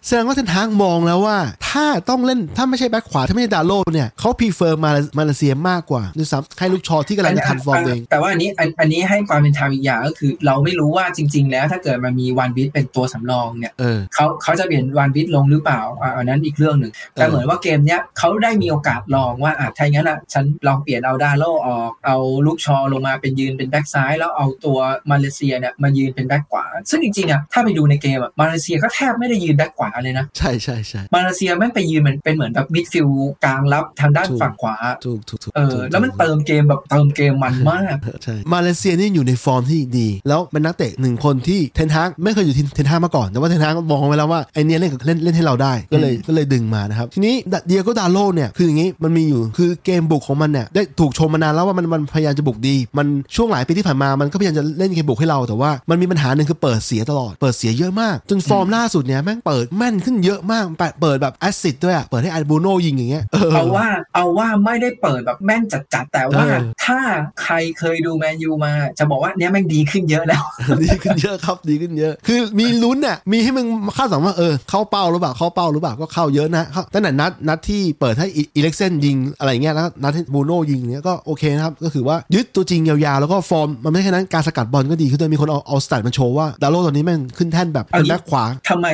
แสดงว่าเทนฮากมองแล้วว่า ถ้าต้องเล่นถ้าไม่ใช่แบ็คขวาถ้าไม่ใช่ดาโลเนี่ยเขา prefer มามาลาเซียมากกว่าด้วยซ้ำใครลุคชอว์ที่กำลังจะ transform ตัวเอง แต่ว่าอันนี้อันอันนี้ให้ความเป็นธรรมอีกอย่างก็คือ เราไม่รู้ว่าจริง ๆ แล้วถ้าเกิดมันมีวันวิทเป็นตัวสำรองเนี่ยเออเขาเขาจะเปลี่ยนวันวิทลงหรือเปล่าอะอันนั้นอีกเรื่องหนึ่งแต่เหมือนว่าเกมเนี้ยเขาได้มีโอกาสลองว่าอะถ้าอย่างนั้นอะฉันลองเปลี่ยนเอาดาโลออกเอาลุคชอว์ลงมาเป็นยืนเป็นแบ็กซ้ายแล้วเอาตัวมาลาเซียเนี่ยมายืนเป็นแบ็กขวาซึ่งจริงๆอะถ้าไปดูในเกมอะมาลาเซียก็แทบไม่ได้ยืนแบ็กขวาเลยนะใช่ใช่ใช่มาลาเซียแม่งไปยืนเหมือนเป็นเหมือนแบบ midfield กลางรับทางด้านถูกฝั่งขวาถูกถูกถูกเออถูกแล้วมันเติมเกมแบบเติมเกมมันมากใช่มาลาเซียนี่อยู่ในฟอร์มที่ดี แล้วเป็นนักเตะหนึ่งคนที่เทนฮากไม่เคยอยู่ทีมเทนฮากมาก่อน แต่ว่าเทนฮากมองไว้แล้วว่าไอเนี้ยเล่นกับเล่นเล่นให้เราได้ก็เลยก็เลยดึงมานะครับ ทีนี้ดิเอโกดาโลเนี่ยคืออย่างนี้มันมีอยู่คือเกมบุกของมันเนี่ยได้ถูกชมมานานแล้วว่ามันมันพยายามจะบุกดี มันช่วงหลายปีที่ผ่านมามันก็พยายามจะเล่นเกมบุกให้เราแต่ว่ามันมีปัญหาหนึ่งคือเปิดเสียตลอดเปิดเสียเยอะมาก จนฟอร์มล่าสุดเนี่ยแม่งเปิดแม่นขึ้นเยอะมากเปิดแบบ assist ด้วยอะเปิดให้อาร์บูโนยิงอย่างเงี้ยเออเอาว่าเอาว่าไม่ได้เปิดแบบแม่นจัดๆแต่ว่าเออถ้าใครเคยดูแมนยูมา จะบอกว่าเนี้ยแม่งดีขึ้นเยอะแล้ว ดีขึ้นเยอะครับ ดีขึ้นเยอะ คือมีลุ้นน่ะมีให้มึงคาดหวังว่าเออเข้าเป้าหรือเปล่าเข้าเป้าหรือเปล่าก็เข้าเยอะนะเข้าตั้งแต่นัดนัดที่เปิดให้อีริคเซ่นยิงอะไรเงี้ยแล้วนัดให้บรูโน่ยิงเนี้ยก็โอเคนะครับก็คือว่ายึดตัวจริงยาวๆแล้วก็ฟอร์มมันไม่ใช่แค่นั้นการสกัดบอลก็ดีขึ้นด้วยมีคนเอาเอา stat มาโชว์ว่าดาโลตอนนี้แม่งขึ้นแท่นแบบเป็นแบ็คขวาทำไม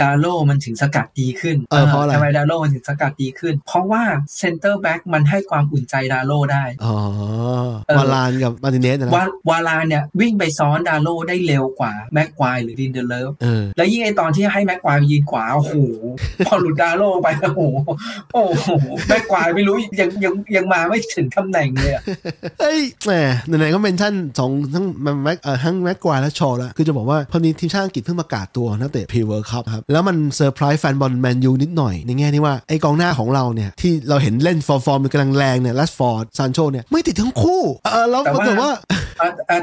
ดาโลมันถึงสกัดดีขึ้นเออเพราะอะไรทำไมดาโลมันถึงสกัดดีขึ้น เพราะว่าเซนเตอร์แบ็กมันให้ความอุ่นใจดาโลได้อ๋อเออวารานกับมาร์ติเนสนะวาวารานเนี่ยวิ่งไปซ้อนดาโลได้เร็วกว่าแม็กควายหรือลินเดเลิฟเออแล้วยิ่งไอตอนที่ให้แม็กควายไปยืนขวาโอ้โหพอหลุดดาโลไปโอ้โหโอ้โหแม็กควายไม่รู้ยังยังยังมาไม่ถึงตำแหน่งเลยอะเอ้ยแหมไหนๆก็ mention สองทั้งแม็กเอ่อทั้งแม็กควายและชอแล้วคือจะบอกว่าพอนี้ทีมชาติอังกฤษเพิ่งประกาศตัวนักเตะ pre World Cup ครับแล้วมันเซอร์ไพรส์แฟนบอลแมนยูนิดหน่อยในแง่ที่ว่าไอ้กองหน้าของเราเนี่ยที่เราเห็นเล่นฟอร์ฟอร์มกำลังแรงเนี่ยแรชฟอร์ดซานโชเนี่ยไม่ติดทั้งคู่เออแล้วแต่ว่ารากฏว่าเอ่อเอ่อ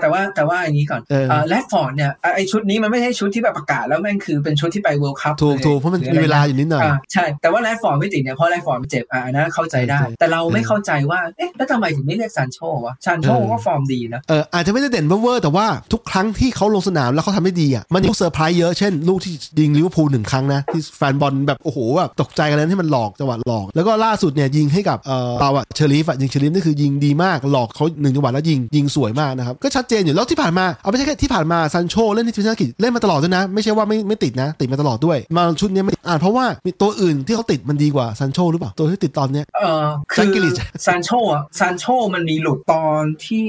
แต่ว่าแต่ว่าอย่างนี้ก่อนเออแรดฟอร์ดเนี่ยไอไอชุดนี้มันไม่ใช่ชุดที่แบบประกาศแล้วแม่งคือเป็นชุดที่ไป World Cup ถูกถูกเพราะมันมีเวลาอยู่นิดหน่อยอ่าใช่แต่ว่าแรดฟอร์ดไม่ติดเนี่ยเพราะแรดฟอร์ดมันเจ็บอ่าอันนั้นเข้าใจได้ใช่แต่เราไม่เข้าใจว่าเอ๊ะแล้วทำไมถึงไม่เรียกซานโชวะซานโชเออก็ฟอร์มดีนะเอออาจจะไม่ได้เด่นเวอร์ๆแต่ว่าทุกครั้งที่เขาลงสนามแล้วเขาทำได้ดีอะมันมีลูกเซอร์ไพรส์เยอะเช่นลูกที่ยิงลิเวอร์พูลหนึ่งครั้งนะที่แฟนบอลแบบโอ้โหแบบตกใจกันเลยที่มันหลอกจังหวะหลอก แล้วก็ล่าสุดเนี่ยยิงให้กับเออเราอะเชอรีฟอะยิงเชอรีฟนี่คือยิงดีมากหลอกเขาหนึ่งจังหวะแล้วยิงยิงสวยมากนะครับนะครับก็ชัดเจนอยู่แล้วที่ผ่านมาเอาไม่ใช่แค่ที่ผ่านมาซานโชเล่นที่ทีมชาติอังกฤษเล่นมาตลอดด้วยนะ ไม่ใช่ว่าไม่ไม่ติดนะ ติดมาตลอดด้วย มาชุดเนี้ยไม่ติดอ่านเพราะว่ามีตัวอื่นที่เขาติดมันดีกว่าซานโชหรือเปล่าตัวที่ติดตอนเนี้ยเออก็คือแจ็คกรีลิชซานโชอะซานโชมันมีหลุดตอนที่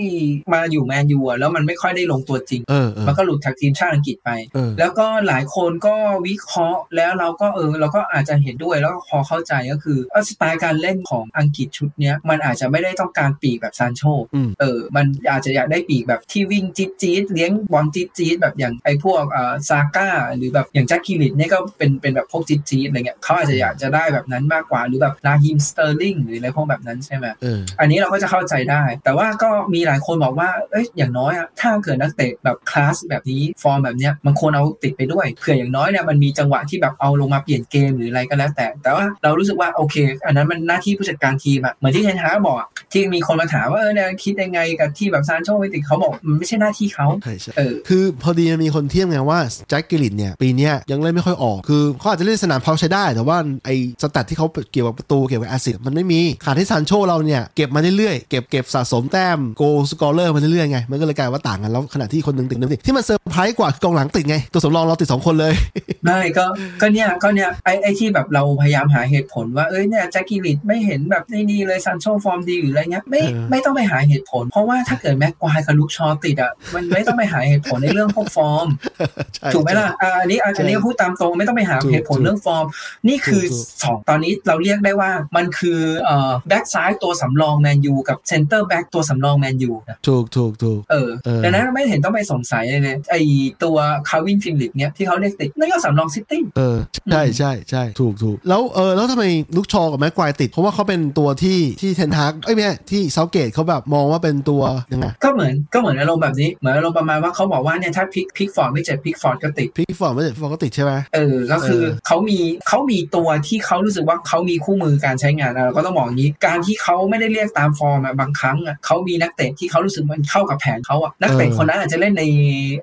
มาอยู่แมนยูอะแล้วมันไม่ค่อยได้ลงตัวจริงเออเออมันก็หลุดจากทีมชาติอังกฤษไปเออแล้วก็หลายคนก็วิเคราะห์แล้วเราก็เออเราก็อาจจะเห็นด้วยแล้วก็พอเข้าใจก็คือเออสไตล์การเล่นของอังกฤษชุดเนี้ยมันอาจจะไม่ได้ต้องการปีกแบบซานโชอืมเออมันอาจจะอยากได้ปีกแบบที่วิ่งจี๊ดจี๊ดเลี้ยงบอลจี๊ดจี๊ดแบบอย่างไอ้พวกเอ่อซาก้าหรือแบบอย่างแจ็คกรีลิชเนี่ยก็เป็นเป็นแบบพวกจี๊ดจี๊ดอะไรเงี้ยเขาอาจจะอยากจะได้แบบนั้นมากกว่าหรือแบบราฮีมสเตอร์ลิงหรืออะไรพวกแบบนั้นใช่ไหมเอออันนี้เราก็จะเข้าใจได้ แต่ว่าก็มีหลายคนบอกว่าเอ้ยอย่างน้อยอะถ้าเกิดนักเตะแบบคลาสแบบนี้ฟอร์มแบบเนี้ยมันควรเอาติดไปด้วยเผื่ออย่างน้อยเนี่ยมันมีจังหวะที่แบบเอาลงมาเปลี่ยนเกมหรืออะไรก็แล้วแต่ แต่ว่าเรารู้สึกว่าโอเค อันนั้นมันหน้าที่ผู้จัดการทีมอะเหมือนที่เทนฮากบอกอะที่มีคนมาถามว่าเออเนี่ยคิดยังไงกับที่แบบซานโชไม่ติดเขาบอกมันไม่ใช่หน้าที่เขาใช่ใช่เออคือพอดีมันมีคนเทียบไงว่าแจ็คกรีลิชเนี่ยปีเนี้ยยังเล่นไม่ค่อยออก คือเขาอาจจะเล่นสนามพอใช้ได้ แต่ว่าไอ stat ที่เขาเกี่ยวกับประตูเกี่ยวกับ assist มันไม่มีขาดที่ซานโชเราเนี่ยเก็บมาเรื่อยๆเก็บเก็บสะสมแต้ม goal scorer มาเรื่อยๆไงมันก็เลยกลายว่าต่างกันแล้วขณะที่คนหนึ่งติดหนึ่งติดที่มันเซอร์ไพรส์กว่าคือกองหลังติดไง ตัวสำรองเราติดสองคนเลยไม่ก็ก็เนี่ยก็เนี่ยไอ้ไอ้ที่แบบเราพยายามหาเหตุผลว่าเอ้ยเนี่ยแจ็คกรีลิชไม่เห็นแบบนี่นี่เลยซานโชฟอร์มดีหรืออะไรเงี้ยไม่เออไม่ต้องไปหาเหตุผล เพราะว่าถ้าเกิดแม็กควายกับลุคชอว์ติดอะมันไม่ต้องไปหาเหตุผลในเรื่องพวกฟอร์มใช่ถูกไหมล่ะอ่าอันนี้อันใช่อันนี้พูดตามตรงไม่ต้องไปหาถูกเหตุผลเรื่องฟอร์ม นี่คือถูกสองตอนนี้เราเรียกได้ว่ามันคือเอ่อแบ็กซ้ายตัวสำรองแมนยูกับเซนเตอร์แบ็กตัวสำรองแมนยูนะถูกถูกถูกเออเออดังนั้นไม่เห็นต้องไปสงสัยเลยเนี่ยไอตัวคาลวินฟิลลิปส์เนี่ยที่เขาเรียกติดนั่นก็สำรองซิตี้เออใช่ใช่ใช่ถูกถูกแล้วเออแล้วทำไมลุคชอว์กับแม็กควายติด เพราะว่าเขาเป็นตัวที่ที่เทนฮากเอ้ยไม่ใช่ที่เซาเกตเขาแบบมองว่าเป็นตัวยังไงก็เหมือนก็เหมือนอารมณ์แบบนี้เหมือนอารมณ์ประมาณว่าเขาบอกว่าเนี่ยถ้าพิกพิกฟอร์ดไม่เจ็บพิกฟอร์ดก็ติดพิกฟอร์ดไม่ใช่ฟอร์ดก็ติดใช่ไหมเออก็คือเออเขามีเขามีตัวที่เขารู้สึกว่าเขามีคู่มือการใช้งานอะเราก็ต้องบอกอย่างนี้ การที่เขาไม่ได้เรียกตามฟอร์มอะบางครั้งอะเขามีนักเตะที่เขารู้สึกมันเข้ากับแผนเขาอะนักเตะคนนั้นอาจจะเล่นใน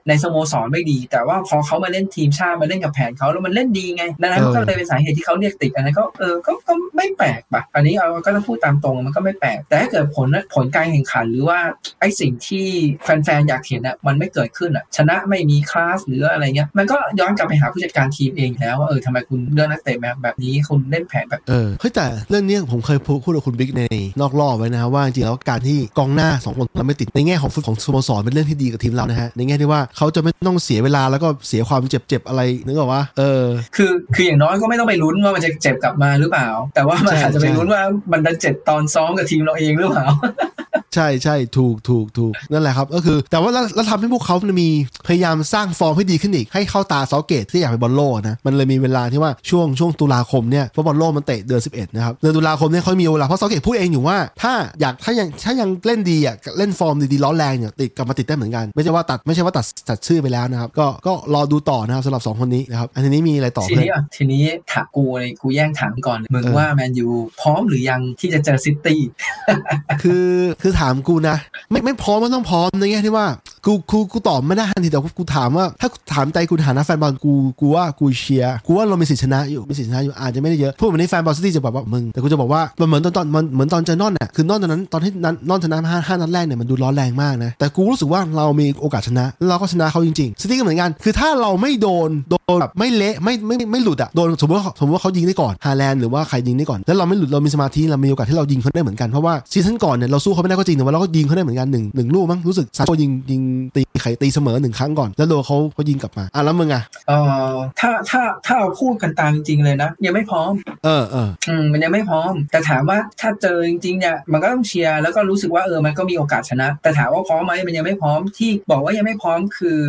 ในสโมสรไม่ดี แต่ว่าพอเขามาเล่นทีมชาติมาเล่นกับแผนเขาแล้วมันเล่นดีไงดังนั้นมันก็เลยเป็นสาเหตุที่เขาเรียกติดอันนั้นก็เออก็ก็ไม่แปลกปะอันนี้เราก็ต้องพูดตามตรงมันก็ไม่แปลก แต่ถ้าเกิดผลผลการแข่งขันหรือว่าไอสิ่งที่แฟนๆอยากเห็นอะมันไม่เกิดขึ้นอะชนะไม่มีคลาสหรืออะไรเงี้ยมันก็ย้อนกลับไปหาผู้จัดการทีมเองแล้วว่าเออทำไมคุณเลือกนักเตะแบบแบบนี้คุณเล่นแผนแบบเออเฮ้ยแต่เรื่องเนี้ยผมเคยพูดพูดกับคุณบิ๊กในนอกรอบไว้นะฮะว่าจริงๆแล้วการที่กองหน้าสองคนเราไม่ติดในแง่ของฟุตของสโมสรเป็นเรื่องที่ดีกับทีมเรานะฮะในแง่ที่ว่าเขาจะไม่ต้องเสียเวลาแล้วก็เสียความเจ็บๆอะไรนึกออกว่าเออคือคืออย่างน้อยก็ไม่ต้องไปลุ้นว่ามันจะเจ็บกลับมาหรือเปล่า แต่ว่ามันใช่อาจจะไปใช่ลุ้นว่ามันจะเจ็บตอนซ้อมกับทีมเราเองหรือเปล่า ใช่ใช่ถูกถูกถูกนั่นแหละครับ ก็คือ แต่ว่าแล้วแล้วทำให้พวกเขามีพยายามสร้างฟอร์มให้ดีขึ้นอีก ให้เข้าตาเซาเกตที่อยากไปบอลโลกนะ มันเลยมีเวลาที่ว่าช่วงช่วงตุลาคมเนี่ยเพราะบอลโลกมันเตะเดือน11 นะครับ เดือนตุลาคมเนี่ยเขามีเวลา เพราะเซาเกตพูดเองอยู่ว่า ถ้าอยากถ้ายังถ้ายังเล่นดีอะเล่นฟอร์มดีๆร้อนแรงเนี่ยติดกลับมาติดได้เหมือนกัน ไม่ใช่ว่าตัดไม่ใช่ว่าตัดตัดชื่อไปแล้วนะครับ ก็ก็รอดูต่อนะครับสำหรับสองคนนี้นะครับอันนี้มีอะไรต่อทีเพื่อนนี้อะทีนี้ถามกูเลยกูแย่งถามก่อนเลยมึงเออว่าแมนยูพร้อมหรือยังที่จะเจอซิตี้คือคือถามกูนะ ไม่ไม่พร้อมก็ต้องพร้อมในแง่ที่ว่า กูกูกูตอบไม่ได้ทันทีแต่กูถามว่า ถ้าถามใจกูฐานะแฟนบอลกูกูว่ากูเชียร์กูว่าเรามีสิทธิชนะอยู่มีสิทธิชนะอยู่อาจจะไม่ได้เยอะพูดเหมือนในแฟนบอลซิตี้จะบอกว่ามึงแต่กูจะบอกว่ามันเหมือนตอนตอนมันเหมือนตอนเจอนอลน่ะคือนอลตอนนั้นตอนที่นั้นนอลชนะห้าห้านัดแรกเนี่ยมันดูร้อนแรงมากนะแต่กูรู้สึกว่าเรามีโอกาสชนะแล้วเราก็ชนะเขาจริงๆซิตี้ก็เหมือนกัน คือถ้าเราไม่โดนโดนแบบไม่เละไม่ไม่ไม่ไม่หลุดอะโดนสมมติว่าสมมติว่าเขายิงได้ก่อนฮาแลนด์หรือว่าใครยิงได้ก่อนแล้วเราไม่หลุดเรามีสมาธิเรามีโอกาสที่เรายิงเขาได้เหมือนกันเพราะว่า season ก่อนเนี่ยเราสู้เขาไม่ได้ก็จริงแต่ว่าเราก็ยิงเขาได้เหมือนกันหนึ่งหนึ่งลูกมั้งรู้สึกซานโชยิงยิงตีไข่ตีเสมอหนึ่งครั้งก่อน แล้วโดนเขาเขายิงกลับมาอะแล้วมึงอะเอ่อถ้าถ้าถ้าเราพูดกันตามจริงๆเลยนะ ยังไม่พร้อม เออเอออืมมันยังไม่พร้อม แต่ถามว่าถ้าเจอจริงๆเนี่ยมันก็ต้องเชียร์แล้วก็รู้สึกว่าเออมันก็มีโอกาสชนะ แต่ถามว่าพร้อมไหมมันยังไม่พร้อมที่บอกว่ายังไม่พร้อมคือ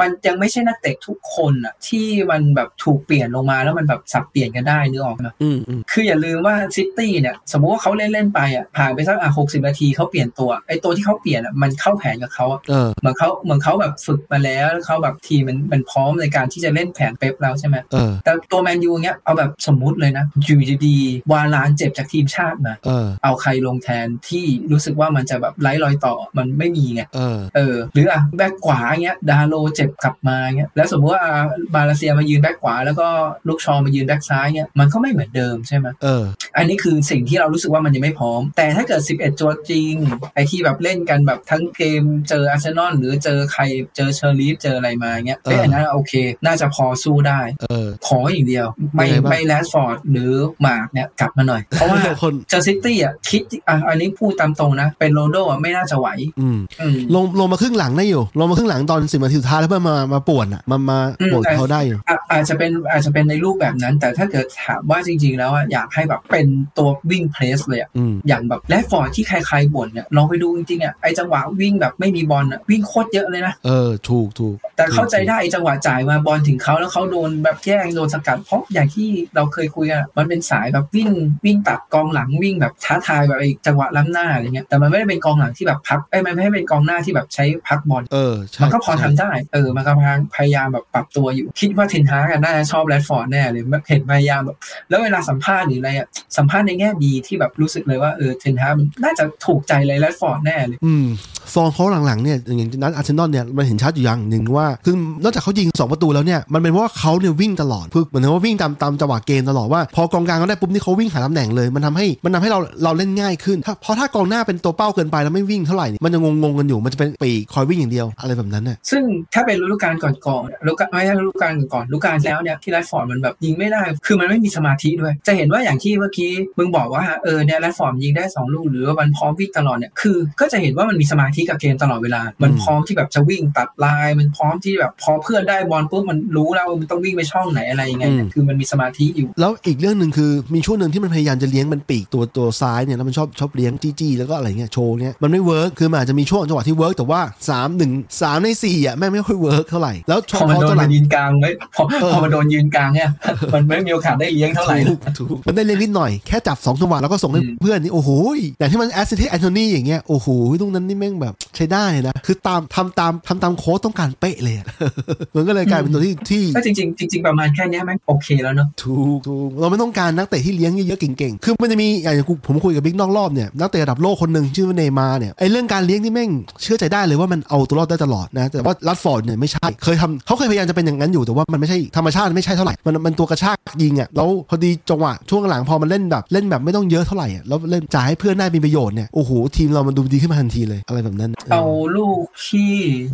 มันยังไม่ใช่นักเตะทุกคนอะที่มันแบบถูกเปลี่ยนลงมาแล้วมันแบบสับเปลี่ยนกันได้นึกออกไหมอืมอืมคืออย่าลืมว่าซิตี้เนี่ย สมมุติว่าเขาเล่นเล่นๆไปอะผ่านไปสักอะหกสิบนาทีเขาเปลี่ยนตัวไอ้ตัวที่เขาเปลี่ยนอะมันเข้าแผนกับเขาอะเออเหมือนเขาเหมือนเขาแบบฝึกมาแล้วแล้วเขาแบบทีมมันมันพร้อมในการที่จะเล่นแผนเป๊ปแล้วใช่ไหมเออแต่ตัวแมนยูเงี้ยเอาแบบสมมุติเลยนะอยู่ดีๆวารานเจ็บจากทีมชาติมาเออเอาใครลงแทนที่รู้สึกว่ามันจะแบบไร้รอยต่อมันไม่มีไงเออเออ หรืออะแบ็กขวาเงี้ยดาโลต์เจ็บกลับมาเงี้ยแล้วสมมติว่าอะมาลาเซียมายืนแบ็กขวา แล้วก็ลุค ชอว์มายืนแบ็กซ้ายเงี้ยมันก็ไม่เหมือนเดิมใช่ไหมเอออันนี้คือสิ่งที่เรารู้สึกว่ามันยังไม่พร้อม แต่ถ้าเกิด 11 ตัวจริงไอที่แบบเล่นกันแบบทั้งเกมเจออาร์เซนอลหรือเจอใครเจอเชริฟฟ์เจออะไรมาเงี้ยเอ้ยเอออัอันนั้นโอเค น่าจะพอสู้ได้เออขออย่างเดียว ไม่ยังไงบ้างไม่แรชฟอร์ดหรือมาร์กเนี่ยกลับมาหน่อย เพราะว่าคนเจอซิตี้อะคิดอะอันนี้พูดตามตรงนะ เป็นโรนัลโดอะไม่น่าจะไหวอืมอืมลงลงมาครึ่งหลังได้อยู่ ลงมาครึ่งหลังตอนสิบนาทีสุดท้ายแล้วเพื่อมามาป่วนอะมามาอืมป่วนแต่เขาได้อยู่อะอาจจะเป็นอาจจะเป็นในรูปแบบนั้น แต่ถ้าเกิดถามว่าจริง ๆ แล้วอะอยากให้แบบเป็นตัววิ่ง press เลยอะอืมอย่างแบบแรดฟอร์ดที่ใครๆบ่นเนี่ยลองไปดูจริงๆอะไอจังหวะวิ่งแบบไม่มีบอลอะวิ่งโคตรเยอะเลยนะ เออ ถูกถูก แต่เข้าใจได้ไอจังหวะจ่ายมาบอลถึงเขาแล้วเขาโดนแบบแย่งโดนสกัด เพราะอย่างที่เราเคยคุยอะมันเป็นสายแบบวิ่งวิ่งตัดกองหลังวิ่งแบบท้าทายแบบไอจังหวะล้ำหน้าอะไรเงี้ย แต่มันไม่ได้เป็นกองหลังที่แบบพักไอยมันไม่ได้เป็นกองหน้าที่แบบใช้พักบอล เออ มันก็พอทำใช่ได้ เออ มันก็พยายามแบบปรับตัวอยู่ คิดว่าเทนฮากันน่าจะชอบแรดฟอร์ดแน่เลยเห็นพยายามแบบแล้วเวลาสัมภาษณ์หรืออะไรอะสัมภาษณ์ในแง่ดีที่แบบรู้สึกเลยว่าเออเทนฮากมันน่าจะถูกใจเลยแรดฟอร์ดแน่เลยอืมฟอร์มเขาหลังๆเนี่ยอย่างนั้นอาร์เซนอลเนี่ยมันเห็นชัดอยู่อย่างหนึ่งว่า คือนอกจากเขายิงสองประตูแล้วเนี่ยมันเป็นเพราะว่าเขาเนี่ยวิ่งตลอดคือเหมือนว่าวิ่งตามตามจังหวะเกมตลอดว่าพอกองกลางเขาได้ปุ๊บนี่เขาวิ่งหาตำแหน่งเลย มันทำให้มันทำให้เราเราเล่นง่ายขึ้นเพราะถ้ากองหน้าเป็นตัวเป้าเกินไปแล้วไม่วิ่งเท่าไหร่นี่มันจะงงๆกันอยู่มันจะเป็นปีกคอยวิ่งอย่างเดียวอะไรแบบนั้นน่ะซึ่งถ้าเป็นฤดูกาลก่อนๆฤดูกาลไม่ใช่ฤดูกาลก่อนฤดูกาลแล้วเนี่ยที่แรดฟอร์ดมันแบบยิงไม่ได้ คือมันไม่มีสมาธิด้วย จะเห็นว่าอย่างที่เมื่อกี้มึงบอกว่าเออเนี่ยแรดฟอร์ดยิงได้สองลูกหรือว่ามันพร้อมวิ่งตลอดเนี่ยคือ ก็จะเห็นว่ามันมีสมาธิกับเกมตลอดเวลา มันพร้อมที่แบบจะวิ่งตัดลายมันพร้อมที่แบบพอเพื่อนได้บอลปุ๊บมันรู้แล้วว่ามันต้องวิ่งไปช่องไหนอะไรยังไงเนี่ยคือมันมีสมาธิอยู่ แล้วอีกเรื่องหนึ่งคือมีช่วงหนึ่งที่มันพยายามจะเลี้ยงมันปีกตัวตัวซ้ายเนี่ยแล้วมันชอบชอบเลี้ยงจี้จี้แล้วก็อะไรเงี้ยโชว์เนี่ยมันไม่ work คือมันอาจจะมีช่วงจังหวะที่ work แต่ว่า3 1 3ใน4อะแม่งไม่ค่อย work เท่าไหร่แล้วชพอมันโดนตอนหลัมันงยืนกลางไม่พอเออพอมันโดนยืนกลางเนี่ยมันไม่มีโอกาสได้เลี้ยงเท่าไหร่ถูกถูกมันได้เลี้ยงนิดหน่อยแค่จับ2จังหวะแล้วก็ส่งให้อืมเพื่อนนี่โอ้โหอย่างที่มัน assist แอนโทนีอย่างเงี้ยโอ้โหตรงนั้นนี่แม่งแบบใช้ได้เลยนะคือตามทำตามทำตามโค้ชต้องการเป๊ะเลยอะมันก็เลยกลายเป็นตัวที่ที่ก็จริงๆจริงๆประมาณแค่เนี้ยแม่งโอเคแล้วเนอะถูกถูกเราไม่ต้องการนักเตะที่เลี้ยงเยอะๆเก่งๆ คือมันจะมีอย่างกูผมคุยกับบิ๊กนอกรอบเนี่ยนักเตะระดับโลกคนหนึ่งชื่อว่าเนย์มาร์เนี่ยไอ้เรื่องการเลี้ยงที่แม่งเชื่อใจได้เลยว่ามันเอาตัวรอดได้ตลอดนะแต่ว่าแรชฟอร์ดเนี่ยไม่ใช่เคยทำเขาเคยพยายามจะเป็นอย่างนั้นอยู่แต่ว่ามันไม่ใช่ธรรมชาติไม่ใช่เท่าไหร่มันมันตัวกระชากยิงอะแล้วพอดีจังหวะช่วงหลังพอมันเล่นแบบเล่นแบบไม่ต้องเยอะเท่าไหร่อะแล้วเล่นจ่ายให้เพื่อนได้มีประโยชน์เนี่ยโอ้โหทีมเรามันดูดีขึ้นมาทันทีเลยอะไรแบบนั้นเอาลูกที่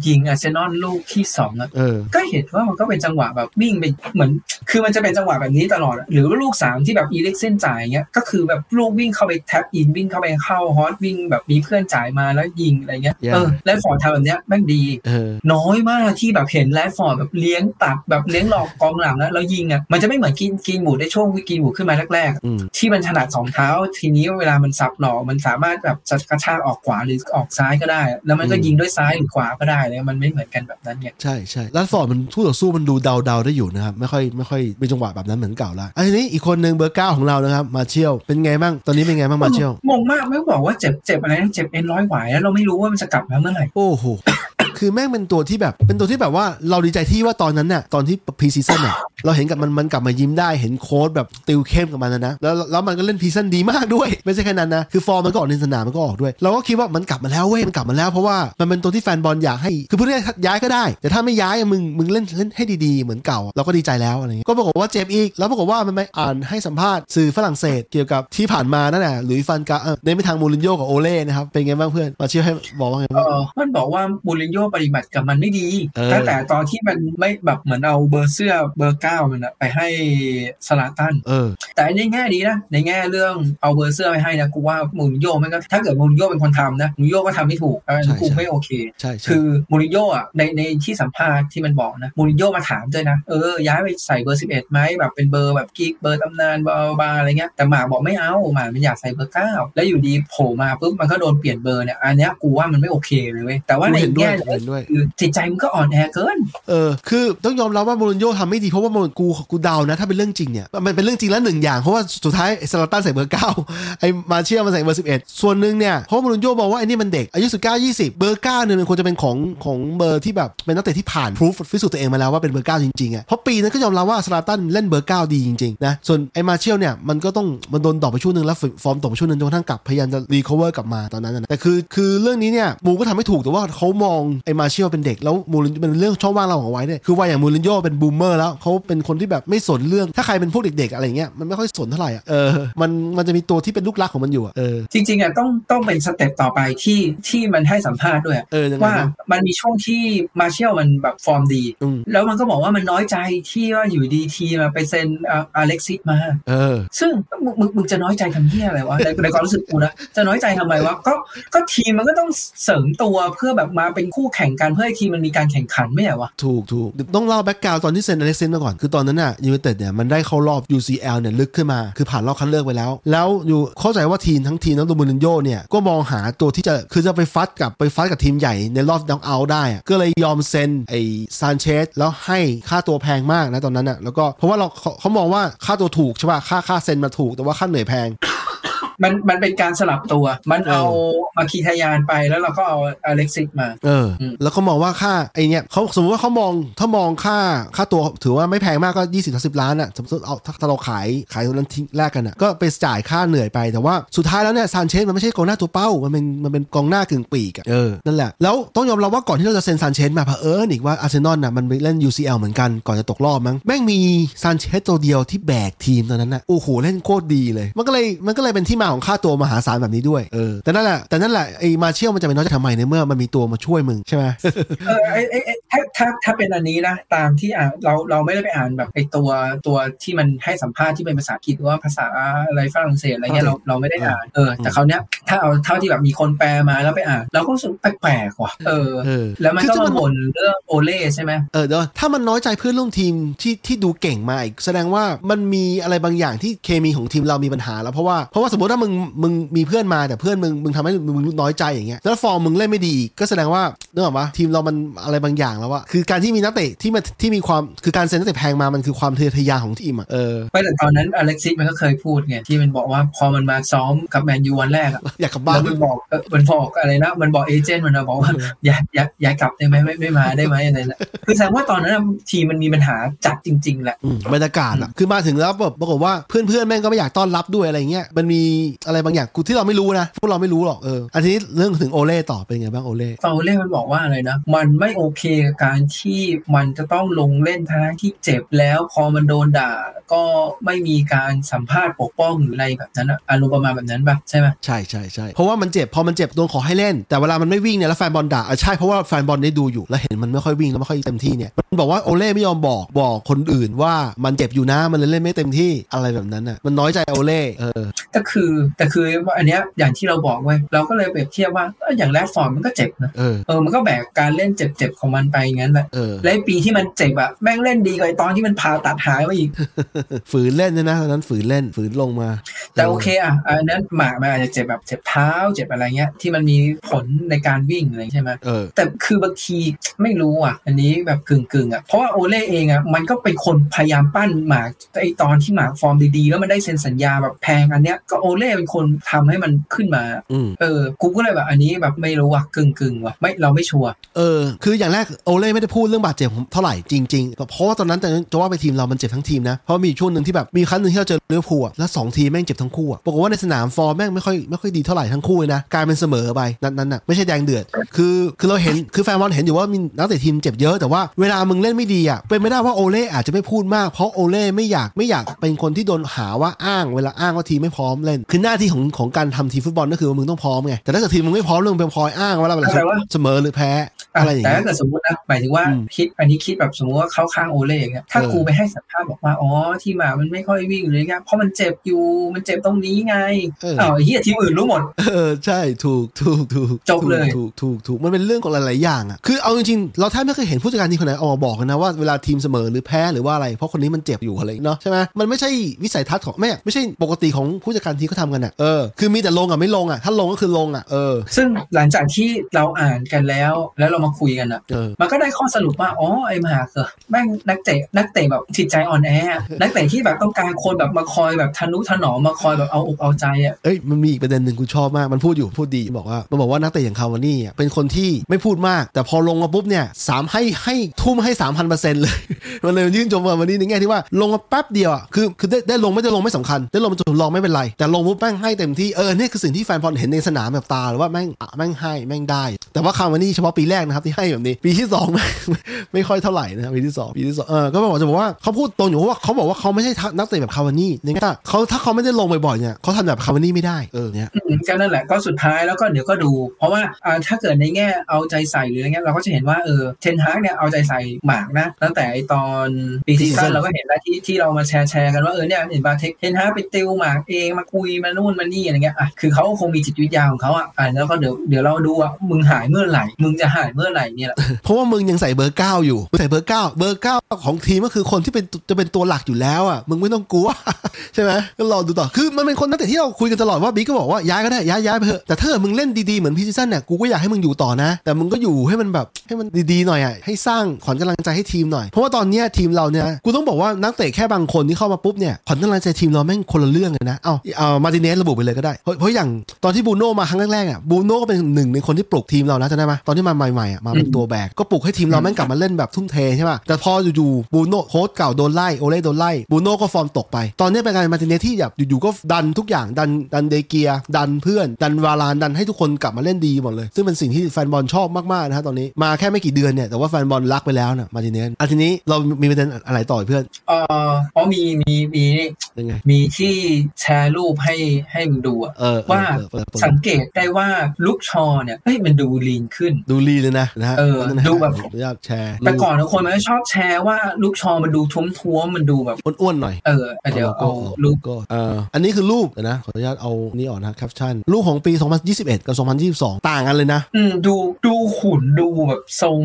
ยิงอาร์เซนอลลูกที่สองอะเออก็เห็นว่ามันก็เป็นจังหวะแบบวิ่งไปเหมือน คือมันจะเป็นจังหวะแบบนี้ตลอดอะหรือว่าลูกสามที่แบบเอริกเซ่นจ่ายเงี้ย ก็คือแบบลูกวิ่งเข้าไป tap in วิ่งเข้าไปเข้าฮอตวิ่งแบบมีเพื่อนจ่ายมาแล้วยิงอะไรเงี้ย Yeah เออแรชฟอร์ดทำแบบเนี้ยแม่งดีเออน้อยมากที่แบบเห็นแรดฟอร์ดแบบเลี้ยงตัดแบบเลี้ยงหลอกกองหลังแล้วแล้วยิงอะ มันจะไม่เหมือนกรีนกรีนวูดในช่วงวิกรีนวูดขึ้นมาแรกอืมๆที่มันถนัดสองเท้าทีนี้เวลามันสับหลอกมันสามารถแบบจะกระชากออกขวาหรือออกซ้ายก็ได้ แล้วมันก็อืมยิงด้วยซ้ายหรือขวาก็ได้เลยมันไม่เหมือนกันแบบนั้นไงใช่ใช่แรชฟอร์ดมันคู่ต่อสู้มันดูเดาเดาๆได้อยู่นะครับไม่ค่อยไม่ค่อยเป็นจังหวะแบบนั้นเหมือนเก่าละอันนี้อีกคนหนึ่งเบอร์เก้าของเรานะครับมาเชียลเป็นไงบ้างตอนนี้เป็นไงบ้างมาเชียลงงมากไม่บอกว่าเจ็บเจ็บอะไรนะเจ็บเอ็นร้อยหวายแล้วเราไม่รู้ว่ามันจะกลับมาเมื่อไหร่โอ้โห คือแม่งเป็นตัวที่แบบเป็นตัวที่แบบว่าเราดีใจที่ว่าตอนนั้นน่ะตอนที่ pre-season น่ะเราเห็นกับมันมันกลับมายิ้มได้เห็นโค้ชแบบติวเข้มกับมันนะนะแล้วแล้วมันก็เล่น pre-season ดีมากด้วย ไม่ใช่แค่นั้นนะคือฟอร์มมันก็ออกในสนามมันก็ออกด้วย เราก็คิดว่ามันกลับมาแล้วเว้ยมันกลับมาแล้วเพราะว่ามันเป็นตัวที่แฟนบอลอยากให้คือพูดง่ายย้ายก็ได้ แต่ถ้าไม่ย้ายมึงมึงเล่นเล่นให้ดีๆ เหมือนเก่าเราก็ดีใจแล้วอะไรเงี้ยก็ปรากฏว่าเจ็บอีกแล้วปรากฏว่ามันไปอ่านให้สัมภาษณ์สื่อฝรั่งเศสเกี่ยวกับที่ผ่านมานั่นแหละหลุยส์ ฟานกัลเออในไม่ทางมูรินโญ่กับโอเล่นะครับเป็นไงบ้างเพื่อนมาเชื่อให้บอกว่าไงบ้างมันบอกว่ามูรินโญปฏิบัติกับมันไม่ดีเออตั้งแต่ตอนที่มันไม่แบบเหมือนเอาเบอร์เสื้อเบอร์เก้ามันอะไปให้สลาตันเออแต่ในแง่ดีนะในแง่เรื่องเอาเบอร์เสื้อไปให้นะกูว่ามูรินโญ่มันก็ถ้าเกิดมูรินโญ่เป็นคนทำนะมูรินโญ่ก็ทำไม่ถูกอันนี้กูไม่โอเคใช่ใช่คือมูรินโญ่อะในในที่สัมภาษณ์ที่มันบอกนะมูรินโญ่มาถามด้วยนะเออย้ายไปใส่เบอร์11ไหมแบบเป็นเบอร์แบบกิ๊กส์เบอร์ตำนานบาบาอะไรเงี้ยแต่มาร์กบอกไม่เอามาร์กมันอยากใส่เบอร์เก้าแล้วอยู่ดีโผล่มาปุ๊บมันก็โดนเปลี่ยนเบอร์เนี่ยอันเนี้ยกูว่ามันไม่โอเคเลยเว้ยแต่ว่าในเห็นด้วยแง่หนึ่งเห็นด้วยคือจิตใจมันก็อ่อนแอเกิน เออ คือต้องยอมรับว่ามูรินโญ่ทำไม่ดีเพราะว่าโมกูกูเดานะ ถ้าเป็นเรื่องจริงเนี่ย มันเป็นเรื่องจริงแล้วหนึ่งอย่าง เพราะว่าสุดท้ายสลาตันใส่เบอร์เก้าไอ้มาเชียลมาใส่เบอร์สิบเอ็ดส่วนหนึ่งเนี่ยเพราะมูรินโญ่บอกว่าไอ้นี่มันเด็กอายุสิบเก้ายี่สิบเบอร์เก้าเนี่ยมันควรจะเป็นของของเบอร์ที่แบบเป็นนักเตะที่ผ่านพิสูจพิสูจน์ตัวเองมาแล้วว่าเป็นเบอร์เก้าจริงๆอะเพราะปีนั้นก็ยอมรับว่าสลาตันเล่นเบอร์เก้าดีจริงๆนะส่วนไอ้มาเชียลเนี่ยมันก็ต้องมันโดนดอกไปช่วงหนึ่งแล้วฟอร์มตกไปช่วงหนึ่งจนกระทั่งกลับพยายามจะ recover กลับมาตอนนั้นนะแต่คือคือเรื่องนี้เนี่ยมูก็ทำไม่ถูกแต่ว่าเขามองไอ้มาเชียลเป็นเด็กแล้วมูรินเป็นเรื่องช่องว่างระหว่างวัยเนี่ยคือว่าอย่างมูรินโญ่เป็น boomer แล้วเขาเป็นคนที่แบบไม่สนเรื่องถ้าใครเป็นพวกเด็กๆอะไรเงี้ยมันไม่ค่อยสนเท่าไหร่อะเออมันมันจะมีตัวที่เป็นลูกรักของมันอยู่อะเออจริงๆอะต้องต้องเป็น step ต่อไปที่ที่มันให้สัมภาษณ์ด้วยเออยังไงว่านะมันมีช่วงที่มาเชียลมันแบบฟอร์มดีอืมแล้วมันก็บอกว่ามันน้อยใจที่ว่าอยู่ดีทีมาไปเซ็นอ่าอเล็กซิสมาเออซึ่งมึงมึงมึงจะน้อยใจทำเหี้ยอะไรวะในในความรู้สึกกูนะจะน้อยใจทำไมวะก็ก็ทีมมันก็ต้องเสริมตัวเพื่อแบบมาเป็นคู่แข่งกันเพื่อให้ทีมมันมีการแข่งขันไม่ใช่วะถูกถูกต้องเล่า background ตอนที่เซ็นอเล็กเซนมาก่อน คือตอนนั้นน่ะยูไนเต็ดเนี่ยมันได้เข้ารอบ UCL เนี่ยลึกขึ้นมา คือผ่านรอบคัดเลือกไปแล้ว แล้วอยู่เข้าใจว่าทีมทั้งทีมทั้งตัวมูรินโญ่เนี่ยก็มองหาตัวที่จะคือจะไปฟัดกับไปฟัดกับทีมใหญ่ในรอบน็อกเอาท์ได้ ก็เลยยอมเซ็นไอ้ซานเชสแล้วให้ค่าตัวแพงมากนะตอนนั้นน่ะแล้วก็เพราะว่าเราเขาเขามองว่าค่าตัวถูกใช่ป่ะค่าค่าเซ็นมาถูกแต่ว่าค่าเหนื่อยแพง มันมันเป็นการสลับตัว มันเอาเอมาคีทายานไปแล้วเราก็เอาอเล็กซิสมา เอออมแล้วเขามองว่าค่าไอเนี้ยเขาสมมติว่าเขามองถ้ามองค่าค่าตัวถือว่าไม่แพงมากก็20สิบล้านอะสมมติเอาถ้าถ้าเราขายขายตรงนั้นทิ้งแลกกันอะก็ไปจ่ายค่าเหนื่อยไปแต่ว่าสุดท้ายแล้วเนี่ยซานเชสมันไม่ใช่กองหน้าตัวเป้า มันเป็นมันเป็นกองหน้ากึ่งปีกอะเออนั่นแหละแล้วต้องยอมรับว่าก่อนที่เราจะเซ็นซานเชสมาเผอิญอีกว่าอาร์เซนอลน่ะมันไปเล่น UCL เหมือนกันก่อนจะตกรอบมั้งแม่งมีซานเชสตัวเดียวที่แบกทีมตอนนั้นน่ะโอ้โหเล่นโคตรดีเลย มันก็เลยมันก็เลยเป็นที่มาของค่าตัวมหาศาลแบบนี้ด้วยเออแต่นั่นแหละแต่นั่นแหละไอ้มาเชียลมันจะเป็นน้อยจะทำไมในเมื่อมันมีตัวมาช่วยมึงใช่ไหมเออไอไอไอ้ถ้าถ้าถ้าเป็นอันนี้นะตามที่อ่านเราเราไม่ได้ไปอ่านแบบไอตัวตัวที่มันให้สัมภาษณ์ที่เป็นภาษาอังกฤษหรือว่าภาษาอะไรฝรั่งเศสอะไรเงี้ยเราเราไม่ได้อ่านเออแต่เขาวเนี้ยถ้าเอาเท่าที่แบบมีคนแปลมาแล้วไปอ่านเราก็รู้สึกแปลกๆว่ะเออเออแล้วมันคือก็ถ้ามัมานบ่นเรื่องโอเล่ใช่ไหมเออเดี๋ยวถ้ามันน้อยใจเพื่อนร่วมทีมที่ที่ดูเก่งมาอีกแสดงว่ามันมีอะไรบางอย่างที่เคมีของทีมเรามีปัญหาแล้วเพราะว่าเพราะว่าสมมติถ้ามึงมึงมีเพื่อนมาแต่เพื่อนมึงมึงทำให้มึงน้อยใจอย่างเงี้ยแล้วฟอร์มมึงเล่นไม่ดีอีกก็แสดงว่าเนื่องจากว่าทีมเรามันอะไรบางอย่างแล้วว่าคือการที่มีนักเตะที่มาที่มีความคือการเซ็นนักเตะแพงมามันคือความทะเยอทะยานของทีมอะเออไม่แต่ตอนนั้นอเล็กซิสมันก็เคยพูดไงที่มันบอกว่าพอมันมาซ้อมกับแมนยูวันแรกอะอยากกลับบ้าแล้นวมันบอกเออมันบอกอะไรนะมันบอกเอเจนต์มันนะบอกว่าอย่าอย่าอย่ากลับได้ไหมไม่ไม่มาได้ไหมอะไรนะคือแสดงว่าตอนนั้นอะทีมมันมีปัญหาจัดจริง ๆแหละอืมบรรยากาศอะคือมาถึงแล้วแบบปรากฏว่าเพื่อนเพื่อนๆแม่งก็ไม่อยากต้อนรับด้วยอะไรเงี้ยมันมีอะไรบางอย่างกูที่เราไม่รู้นะพวกเราไม่รู้หรอกเอออันนี้เรื่องถึงโอเล่ต่อเป็นไงบ้างโอเล่ฟาเล่มันบอกว่าอะไรนะ มันไม่โอเคกับการที่มันจะต้องลงเล่นทั้งที่เจ็บแล้วพอมันโดนด่าก็ไม่มีการสัมภาษณ์ปกป้องหรืออะไรแบบนั้นอะอารมณ์ประมาณแบบนั้นปะใช่ไหมใช่ใช่ใช่เพราะว่ามันเจ็บพอมันเจ็บโดนขอให้เล่น แต่เวลามันไม่วิ่งเนี่ยแล้วแฟนบอลด่าอะใช่เพราะว่าแฟนบอลได้ดูอยู่แล้วเห็นมันไม่ค่อยวิ่งแล้วไม่ค่อยเต็มที่เนี่ยมันบอกว่าโอเล่ไม่ยอมบอกบอกคนอื่นว่ามันเจ็บอยู่นะมันเลยเล่นไม่เต็มที่อะไรแบบนั้นอะมันน้อยใจโอเล่เออก็คือแต่คือว่าอันเนี้ยอย่างที่เราบอกไว้ยเราก็เลยเปรียบเทียบว่าเอ้ยอย่างแรดฟอร์ดมันก็เจ็บนะเออเออมันก็แบกการเล่นเจ็บๆของมันไปงั้นแหละเออและไอ้ปีที่มันเจ็บอะแม่งเล่นดีกว่าไอ้ตอนที่มันผ่าตัดหายมาอีก ฝืนเล่นนะนะตอนนั้นฝืนเล่นฝืนลงมา แต่โอเคอะอันนั้นหมากมันอาจจะเจ็บแบบเจ็บเท้าเจ็บอะไรเงี้ยที่มันมีผลในการวิ่งอะไรใช่ไหมเออแต่คือบางทีไม่รู้อะ อันนี้แบบกึ่งกึ่งๆอะเพราะว่าโอเล่เองอะมันก็เป็นคนพยายามปั้นหมากไอตอนที่หมากฟอร์มดีๆ แล้วมันได้เซ็นสัญญาแบบแพงอันเนี้ยก็โอเล่เป็นคนทำให้มันขึ้นมาอืมเออ กูก็เลยแบบอันนี้แบบไม่รู้ว่ะกึ่งกึ่งๆว่ะไม่เราไม่ชัวร์ เออ คืออย่างแรกโอเล่ไม่ได้พูดเรื่องบาดเจ็บเท่าไหร่จริงๆ เพราะว่าตอนนั้นแต่จะว่าไปทีมเรามันเจ็บทั้งทีมนะ เพราะมีช่วงหนึ่งที่แบบมีครั้งหนึ่งที่เราเจอลิเวอร์พูลอะแล้วสองทีมแม่งเจ็บทั้งคู่อะปรากฏว่าในสนามฟอร์มแม่งไม่ค่อยไม่ค่อยดีเท่าไหร่ทั้งคู่เลยนะกลายเป็นเสมอไปนัดนั้นอะไม่ใช่แดงเดือด คือคือเราเห็นคือแฟนบอลเห็นอยู่ว่ามีนักเตะทีมเจ็บเยอะแต่ว่าเวลามึงเล่นไม่ดีอะเป็นไม่ได้ว่าโอเล่อาจจะไม่พูดมากเพราะโอเล่ไม่อยากไม่อยากเป็นคนที่โดนหาว่าอ้างเวลาอ้างว่าทีมไม่พร้อมเล่นคือหน้าที่ของของการทำทีมฟุตบอลก็คือว่ามึงต้องพร้อมไงแต่ถ้าเกิดทีมมึงไม่พร้อมเรื่องเป็นพลอยอ้างว่าเวลาเสมอหรือแพ้อะอะไรอย่างแต่เงี้ถ้ายเกิดสมมตินะหมายถึงว่าอืมคิดอันนี้คิดแบบสมมติว่าเข้าข้างโอเล่อย่างเงี้ยถ้าเออกูไปให้สัมภาษณ์บอกว่าอ๋อที่หมามันไม่ค่อยวิ่งเลยเงี้ยเพราะมันเจ็บอยู่มันเจ็บตรงนี้ไงเอออ้าวไอ้เฮียทีมอื่นรู้หมดเออใช่ถูกถูกถูกจบเลยถูกถูกถูกมันเป็นเรื่องของหลายๆอย่างอะคือเอาจริงๆเราแทบไม่เคยเห็นผู้จัดการทีมคนไหนออกมาบอกกันนะว่าเวลาทีมเสมอหรือแพ้หรือว่าอะไรเพราะคนนี้มันเจ็บอยู่อะไรเนาะใช่ไหมมันไม่ใช่วิสัยทัศน์ของไม่ไม่ใช่ปกติของผู้จัดการจัดการทีมเขาทำกันอะเออคือมีแต่ลงกับไม่ลงอะถ้าลงก็คือลงอะเออซึ่งหลังจากที่เราอ่านกันแล้ว แล้วเรามาคุยกันอะเออมันก็ได้ข้อสรุปว่าอ๋อไอ้มหาเกิดแม่งนักเตะนักเตะแบบจิตใจอ่อนแออะนักเตะที่แบบต้องการคนแบบมาคอยแบบทนุถนอมมาคอยแบบเอาอกเอาใจอะเอ้ยมันมีอีกประเด็นหนึ่งกูชอบมากมันพูดอยู่พูดดีบอกว่ามันบอกว่านักเตะอย่างคาวานี่อะเป็นคนที่ไม่พูดมาก แต่พอลงมาปุ๊บเนี่ยสามให้ให้ทุ่มให้สามพันเปอร์เซ็นต์เลยมันเลยยื่นชมคาวานี่ในแง่ที่ว่าลงมาแป๊บเดียวอะคือคือได้ได้ลงไม่ได้ลงไม่สำคัญ ได้ลงมาจนลองไม่เป็นไรแต่ลงปุ๊บแม่งให้เต็มที่เออเนี่ยคือสิ่งที่แฟนบอลเห็นในสนามแบบตาหรือว่าแม่งอะแม่งให้แม่งได้ แต่ว่าคาวานี่เฉพาะปีแรกนะครับที่ให้แบบนี้ ปีที่สองแม่งไม่ค่อยเท่าไหร่นะครับปีที่สองปีที่สองเออก็บอกจะบอกว่าเขาพูดตรงอยู่เพราะว่าเขาบอกว่าเขาไม่ใช่นักเตะแบบคาวานี่ในแง่ว่าเขาถ้าเขาไม่ได้ลงบ่อยๆเนี่ยเขาทำแบบคาวานี่ไม่ได้เออเนี่ยอืมก็นั่นแหละก็สุดท้ายแล้วก็เดี๋ยวก็ดู เพราะว่าอ่าถ้าเกิดในแง่เอาใจใส่หรืออะไรเงี้ยเราก็จะเห็นว่าเออเทนฮากเนี่ยเอาใจใส่หมากนะ ตั้งแต่ไอตอนปีซีซั่น Season เราก็เห็นแล้วที่ที่เรามาแชร์แชร์กันว่าเออเนี่ยเห็นว่าเทนฮากไปติวหมากเองมาคุยมานู่นมานี่อะไรเงี้ยอะคือเขาคงมีจิตวิทยาของเขาอะอะแล้วก็เดี๋ยวเดี๋ยวเราดูอะมึงหายเมื่อไหร่ มึงจะหายเมื่อไหร่เนี่ยแหละเพราะว่ามึงยังใส่เบอร์เก้าอยู่มึงใส่เบอร์เก้าเบอร์เก้าของทีมก็คือคนที่เป็นจะเป็นตัวหลักอยู่แล้วอะมึงไม่ต้องกลัวใช่ไหมก็รอดูต่อคือมันเป็นคนตั้งแต่ที่เราคุยกันตลอดว่าบิ๊กก็บอกว่าย้ายก็ได้ย้ายย้ายไปเถอะแต่ถ้าเกิดมึงเล่นดีๆเหมือน pre-season เนี่ยกูก็อยากให้มึงอยู่ต่อนะ แต่มึงก็อยู่ให้มันแบบให้มันดีๆหน่อยอะให้สร้างขวัญกำลังใจให้ทีมหน่อยเพราะว่าตอนเนี้ยทีมเราเนี่ยกูต้องบอกว่านักเตะแค่บางคนที่เข้ามาปุ๊บเนี่ยขวัญกำลังใจทีมเราแม่งคนละเรื่องเลยนะเอาเอามาร์ติเนสระบุไปเลยก็ได้เพราะเพราะอย่างตอนที่บูโน่มาครั้งแรกๆอะบูโน่ก็เป็นหนึ่งในคนที่ปลุกทีมเรานะจำได้ไหมตอนที่มาใหม่ๆอะมาเป็นตัวแบกก็ปลุกให้ทีมเราแม่งกลับมาเล่นแบบทุ่มเทใช่ป่ะแต่พออยู่ๆบูโน่โค้ชเก่าโดนไล่โอเล่โดนไล่บูโน่ก็ฟอร์มตกไป ตอนนี้เป็นการมาร์ติเนสที่แบบอยู่ๆก็ดันทุกอย่างดันดันเดเกียดันเพื่อน ดันวาลานดันให้ทุกคนกลับมาเล่นดีหมดเลย ซึ่งเป็นสิ่งที่แฟนบอลชอบมากๆนะฮะตอนนี้มาแค่ไม่กี่เดือนเนี่ยแต่ว่าแฟนบอลรักไปแล้วนะมาร์ติเนสอะทีนี้เรามีประเด็นอะไรต่ออีกเพื่อนเอออ๋อมีมีมีนี่ยังไงมีที่แชร์รูปให้ให้มึงดูอะเออเออว่าเออเออเออสังเกตได้ว่าลูกชอเนี่ยเฮ้ยมันดูลีนขึ้น ดูลีเลยนะนะฮะเออนั่นนะดูแบบขออนุญาตแชร์แต่ก่อนทุกคนมันก็ชอบแชร์ว่าลูกชอมันดูท้วมๆมันดูแบบอ้วนๆหน่อยเออเดี๋ยวเอารูรูปปก็เอ่ออันนี้คือรูปเดี๋ยวนะขออนุญาตเอานี่ออกนะแคปชั่นรูปของปี 2021 กับ 2022 ต่างกันเลยนะอืมดูดูขุนดูแบบทรง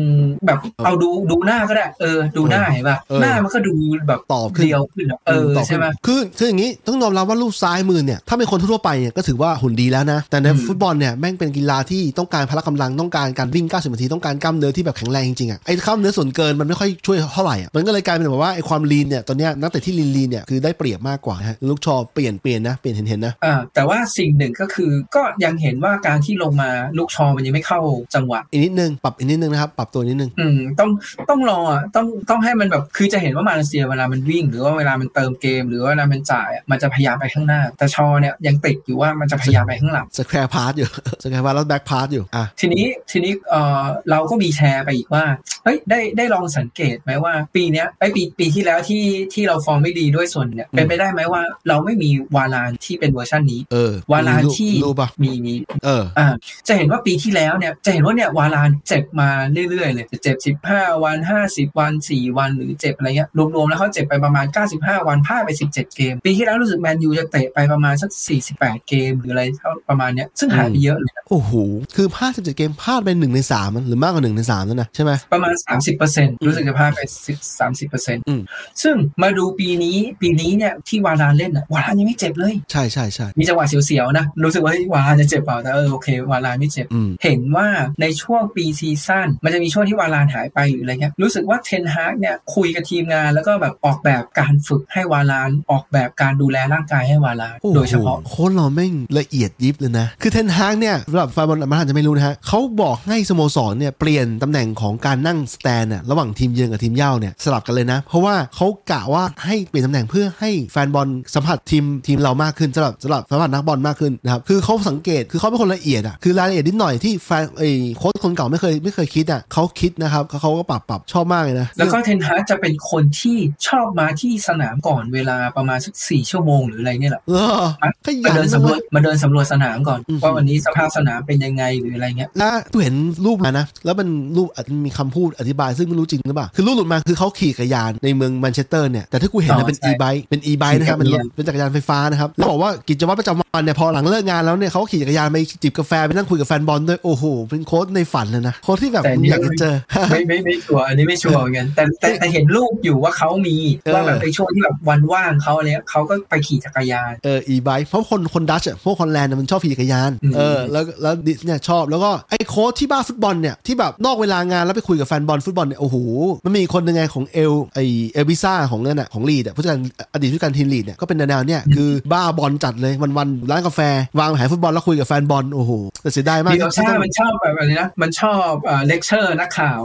แบบเอาดูดูหน้าก็ได้เออดูหน้าเห็นป่ะเออหน้ามันก็ดูแบบตอบขึ้นเรียวขึ้นอะเออต่ขึ้นใช่ไหมคือคืออย่างนี้ต้องยอมรับว่ารูปซ้ายมือเนี่ยถ้าเป็นคนทั่วๆไปเนี่ยก็ถือว่าหุ่นดีแล้วนะ แต่ในอืมฟุตบอลเนี่ยแม่งเป็นกีฬาที่ต้องการพละกำลังต้องการการวิ่ง 90 นาทีต้องการกล้ามเนื้อที่แบบแข็งแรงจริงๆอะไอ้กล้ามเนื้อส่วนเกินมันไม่ค่อยช่วยเท่าไหร่อะมันก็เลยกลายเป็นแบบว่าไอ้ความลีนเนี่ยตอนเนี้ยนักเตะที่ลีนลีนเนี่ยคือได้เปรียบมากกว่าฮะลูกชอเปลี่ยนเปลี่ยนนะเปลี่ยนเห็นเห็นนะอ่าแต่ว่าสิ่งหนึ่งก็คือก็ยังเห็นว่าการที่ลงมาลูกชอมันยังไม่เข้าจังหวะอีกนิดนึงปรับอีกนิดนึงนะครับปรับตัวนิดนึงอืมต้องต้องรออะต้องต้องให้มันแบบคือจะเห็นว่ามาลาเซียเวลามันวิ่ง หรือว่าเวลามันเติมเกม หรือว่าเวลามันจ่ายอะมันจะพยายามไปข้างหน้าแต่ชอเนี่ยยังติดอยู่ว่ามันจะพยายามไปข้างหลัง square pass อยู่ square pass แล้ว back pass อยู่อะทีนี้ทีนี้เออเราก็มีแชร์ไปอีกว่าเฮ้ยได้ได้ลองสังเกตไหมว่า ปีเนี้ยไอยปีปีที่แล้วที่ที่เราฟอร์มไม่ดีด้วยส่วนเนี่ยเป็นไปได้ไหมว่าเราไม่มีวาลานที่เป็นเวอร์ชันนี้เออวาลานรูปที่รูปป่ะมีมีเอออ่าจะเห็นว่าปีที่แล้วเนี่ยจะเห็นว่าเนี่ยวาลานเจ็บมาเรื่อยๆเลยจะเจ็บ15วัน50วัน4วันหรือเจ็บอะไรเงี้ยรวมๆแล้วเขาเจ็บไปประมาณ 95 วันพลาดไป 17 เกม ปีที่แล้วรู้สึกแมนยูจะเตะไปประมาณสัก 48 เกมหรืออะไรเท่าประมาณเนี้ยซึ่งหายไปเยอะเลยนะโอ้โห คือพลาด17เกมพลาดไปหนึ่งในสามหรือมากกว่าหนึ่งในสามแล้วนะใช่ไหมประมาณ 30%รู้สึกจะพลาดไป10 30%อืมซึ่งมาดูปีนี้ปีนี้เนี่ยที่วาลานเล่นอะวาลานยังไม่เจ็บเลย ใช่ใช่ใช่มีจังหวะเสียวๆนะ รู้สึกว่าเฮ้ยวาลานจะเจ็บเปล่าแต่เออโอเควาลานไม่เจ็บอืมเห็นว่าในช่วง pre-season มันจะมีช่วงที่วาลานหายไปหรืออะไรเงี้ยรู้สึกว่าเทนฮากเนี่ยคุยกับทีมงานแล้วก็แบบออกแบบการฝึกให้วาลานออกแบบการดูแลร่างกายให้วาลานโอ้โหโดยเฉพาะโค้ชเราแม่งละเอียดยิบเลยนะ คือเทนฮากเนี่ยสำหรับแฟนบอลมันอาจจะไม่รู้นะฮะเขาบอกให้สโมสรเนี่ยเปลี่ยนตำแหน่งของการนั่ง stand น่ะระหว่างทีมเยือนกับทีมเหย้าเนี่ยสลับกันเลยนะ เพราะว่าเขากะว่าให้เปลี่ยนตำแหน่งเพื่อให้แฟนบอลสัมผัสทีมทีมเรามากขึ้นสำหรับสำหรับสัมผัสนักบอลมากขึ้นนะครับคือเขาสังเกตคือเขาเป็นคนละเอียดอะคือรายละเอียดนิดหน่อยที่แฟนไอ้โค้ชคนเก่าไม่เคยไม่เคยคิดอะเขาคิดนะครับเขาเขาก็ปรับปรับชอบมากเลยนะแล้วก็เทนฮากจะเป็นคนที่ชอบมาที่สนามก่อนเวลาประมาณสักสี่ชั่วโมงหรืออะไรเนี่ยแหละเออขยันนะเว้ย มาเดินสำรวเว้จ มาเดินสำรวจสนามก่อนอือหือว่าวันนี้สภาพสนามเป็นยังไงหรืออะไรเงี้ยแล้วกูเห็นรูปมานะ แล้วมันรูปอาจจะมีคำพูดอธิบายซึ่งไม่รู้จริงหรือเปล่า คือรูปหลุดมาคือเขาขี่จักรยานในเมืองแมนเชสเตอร์เนี่ย แต่ที่กูเห็นนะอ๋อใช่เป็น e-bike เป็น e-bike นะครับเป็นรถเป็นจักรยานไฟฟ้านะครับแล้วบอกว่ากิจวัตรประจำวันเนี่ยพอหลังเลิกงานแล้วเนี่ยเขาก็ขี่จักรยานไปจิบกาแฟไปนั่งคุยกับแฟนบอลด้วยโอ้โหเป็นโค้ชในฝันเลยนะโค้ชที่แบบแต่นี่อยากจะเจอไม่ไม่ไม่ชัวร์อันนี้ไม่ชัวร์เหมือนกันแต่แต่แต่เห็นรูปอยู่ว่าเขามีเออว่าแบบในช่วงที่แบบวันว่างเขาอะไรเนี้ยเขาก็ไปขี่จักรยานเอเออ e-bike เพราะคนคนดัตช์อะพวกฮอลแลนด์มันชอบขี่จักรยานอืมเออแล้วแล้วดัตช์เนี่ยชอบแล้วก็ไอ้โค้ชที่บ้าฟุตบอลเนี่ยที่แบบนอกเวลางานแล้วไปคุยกับแฟนบอลฟุตบอลเนี่ยโอ้โหมันมีคนหนึงไงของเอลไอบิเอลซ่าของนั่นน่ะของลีดส์อะผู้จัดการอดีตผู้จัดการทีมลีดส์เนี่ยก็เป็นแนวๆเนี่ยคือบ้าบอลจัดเลยวันๆร้านกาแฟ วางแผนฟุตบอลแล้วคุยกับแฟนบอลโอ้โหแต่เสียดายมากเดียวที่ชาต้องมันชอบแบบอะไรนะมันชอบเลคเชอร์นักข่าว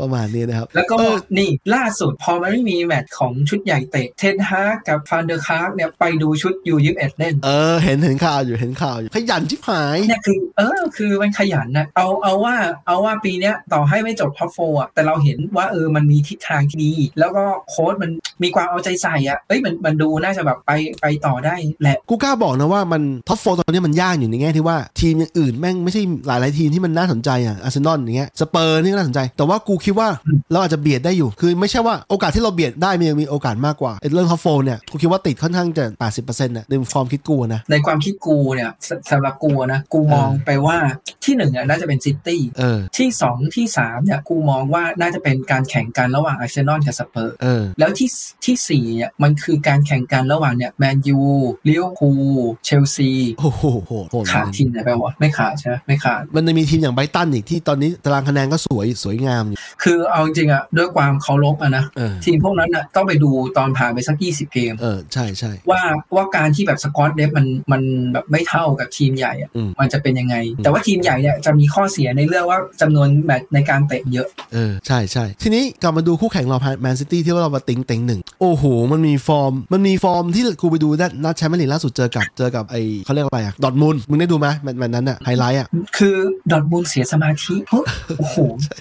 ประมาณนี้นะครับ แล้วก็เออนี่ล่าสุดพอมันไม่มีแมตช์ของชุดใหญ่เตะเทนฮากกับฟานเดอร์คาร์กเนี่ยไปดูชุด U21เล่น เออ เห็นเห็นข่าวอยู่เห็นข่าวอยู่ ขยันชิบหายเนี่ยคือ เออ คือมันขยันนะ เอาเอาว่าเอาว่าปีเนี้ยต่อให้ไม่จบ top four อะแต่เราเห็นว่าเออมันมีทิศทางที่ดี แล้วก็โค้ชมันมีความเอาใจใส่อะเอ้ยมันมันดูน่าจะแบบไปไปต่อได้แหละกูกล้าบอกนะว่ามัน top four ตอนนี้มันยากอยู่ในแง่ที่ว่าทีมอย่างอื่นแม่งไม่ใช่หลายๆทีมที่มันน่าสนใจอะอาร์เซนอลอย่างเงี้ยสเปอร์นี่ก็น่าสนใจ แต่ว่ากูคิดว่าเราอาจจะเบียดได้อยู่ คือไม่ใช่ว่าโอกาสที่เราเบียดได้มันยังมีโอกาสมากกว่าไอ้เรื่อง top four เนี่ยกูคิดว่าติดค่อนข้างจะ 80%น่ะในความคิดกูนะ ในความคิดกูเนี่ยสสำหรับกูนะ กูมองไปว่าที่หนึ่งอะน่าจะเป็นซิตี้เออที่สองที่สามเนี่ยกูมองว่าน่าจะเป็นการแข่งกันระหว่างอาร์เซนอลกับสเปอร์เออแล้วที่ที่สี่เนี่ยมันคือการแข่งกันระหว่างเนี่ยแมนยูลิเวอร์พูลเชลซีโอ้โหโหดโหดขาดทีมไหนไปวะไม่ขาดใช่ไหมไม่ขาด มันจะมีทีมอย่างไบรตันอีกที่ตอนนี้ตารางคะแนนก็สวยสวยงามอยู่คือเอาจริงๆอะด้วยความเคารพอะนะเออทีมพวกนั้นอะต้องไปดูตอนผ่านไปสัก 20 เกมเออใช่ใช่ว่าว่าการที่แบบ squad depth มันมันแบบไม่เท่ากับทีมใหญ่อะอืมมันจะเป็นยังไง แต่ว่าทีมใหญ่เนี่ยจะมีข้อเสียในเรื่องว่าจำนวนแมตช์ในการเตะเยอะเออใช่ใช่ทีนี้กลับมาดูคู่แข่งเราแมนซิตี้ที่ว่าเรามาติงเต็งหนึ่งโอ้โห มันมีฟอร์ม มันมีฟอร์มที่กูไปดูนัดนัดแชมเปี้ยนลีกล่าสุดเจอกับเจอกับไอเขาเรียกว่าอะไรอะดอร์ทมุนด์มึงได้ดูไหมแมตช์แมตช์นั้นอะไฮไลท์อะคือดอร์ทมุนด์เสียสมาธิเฮ้ยโอ้โห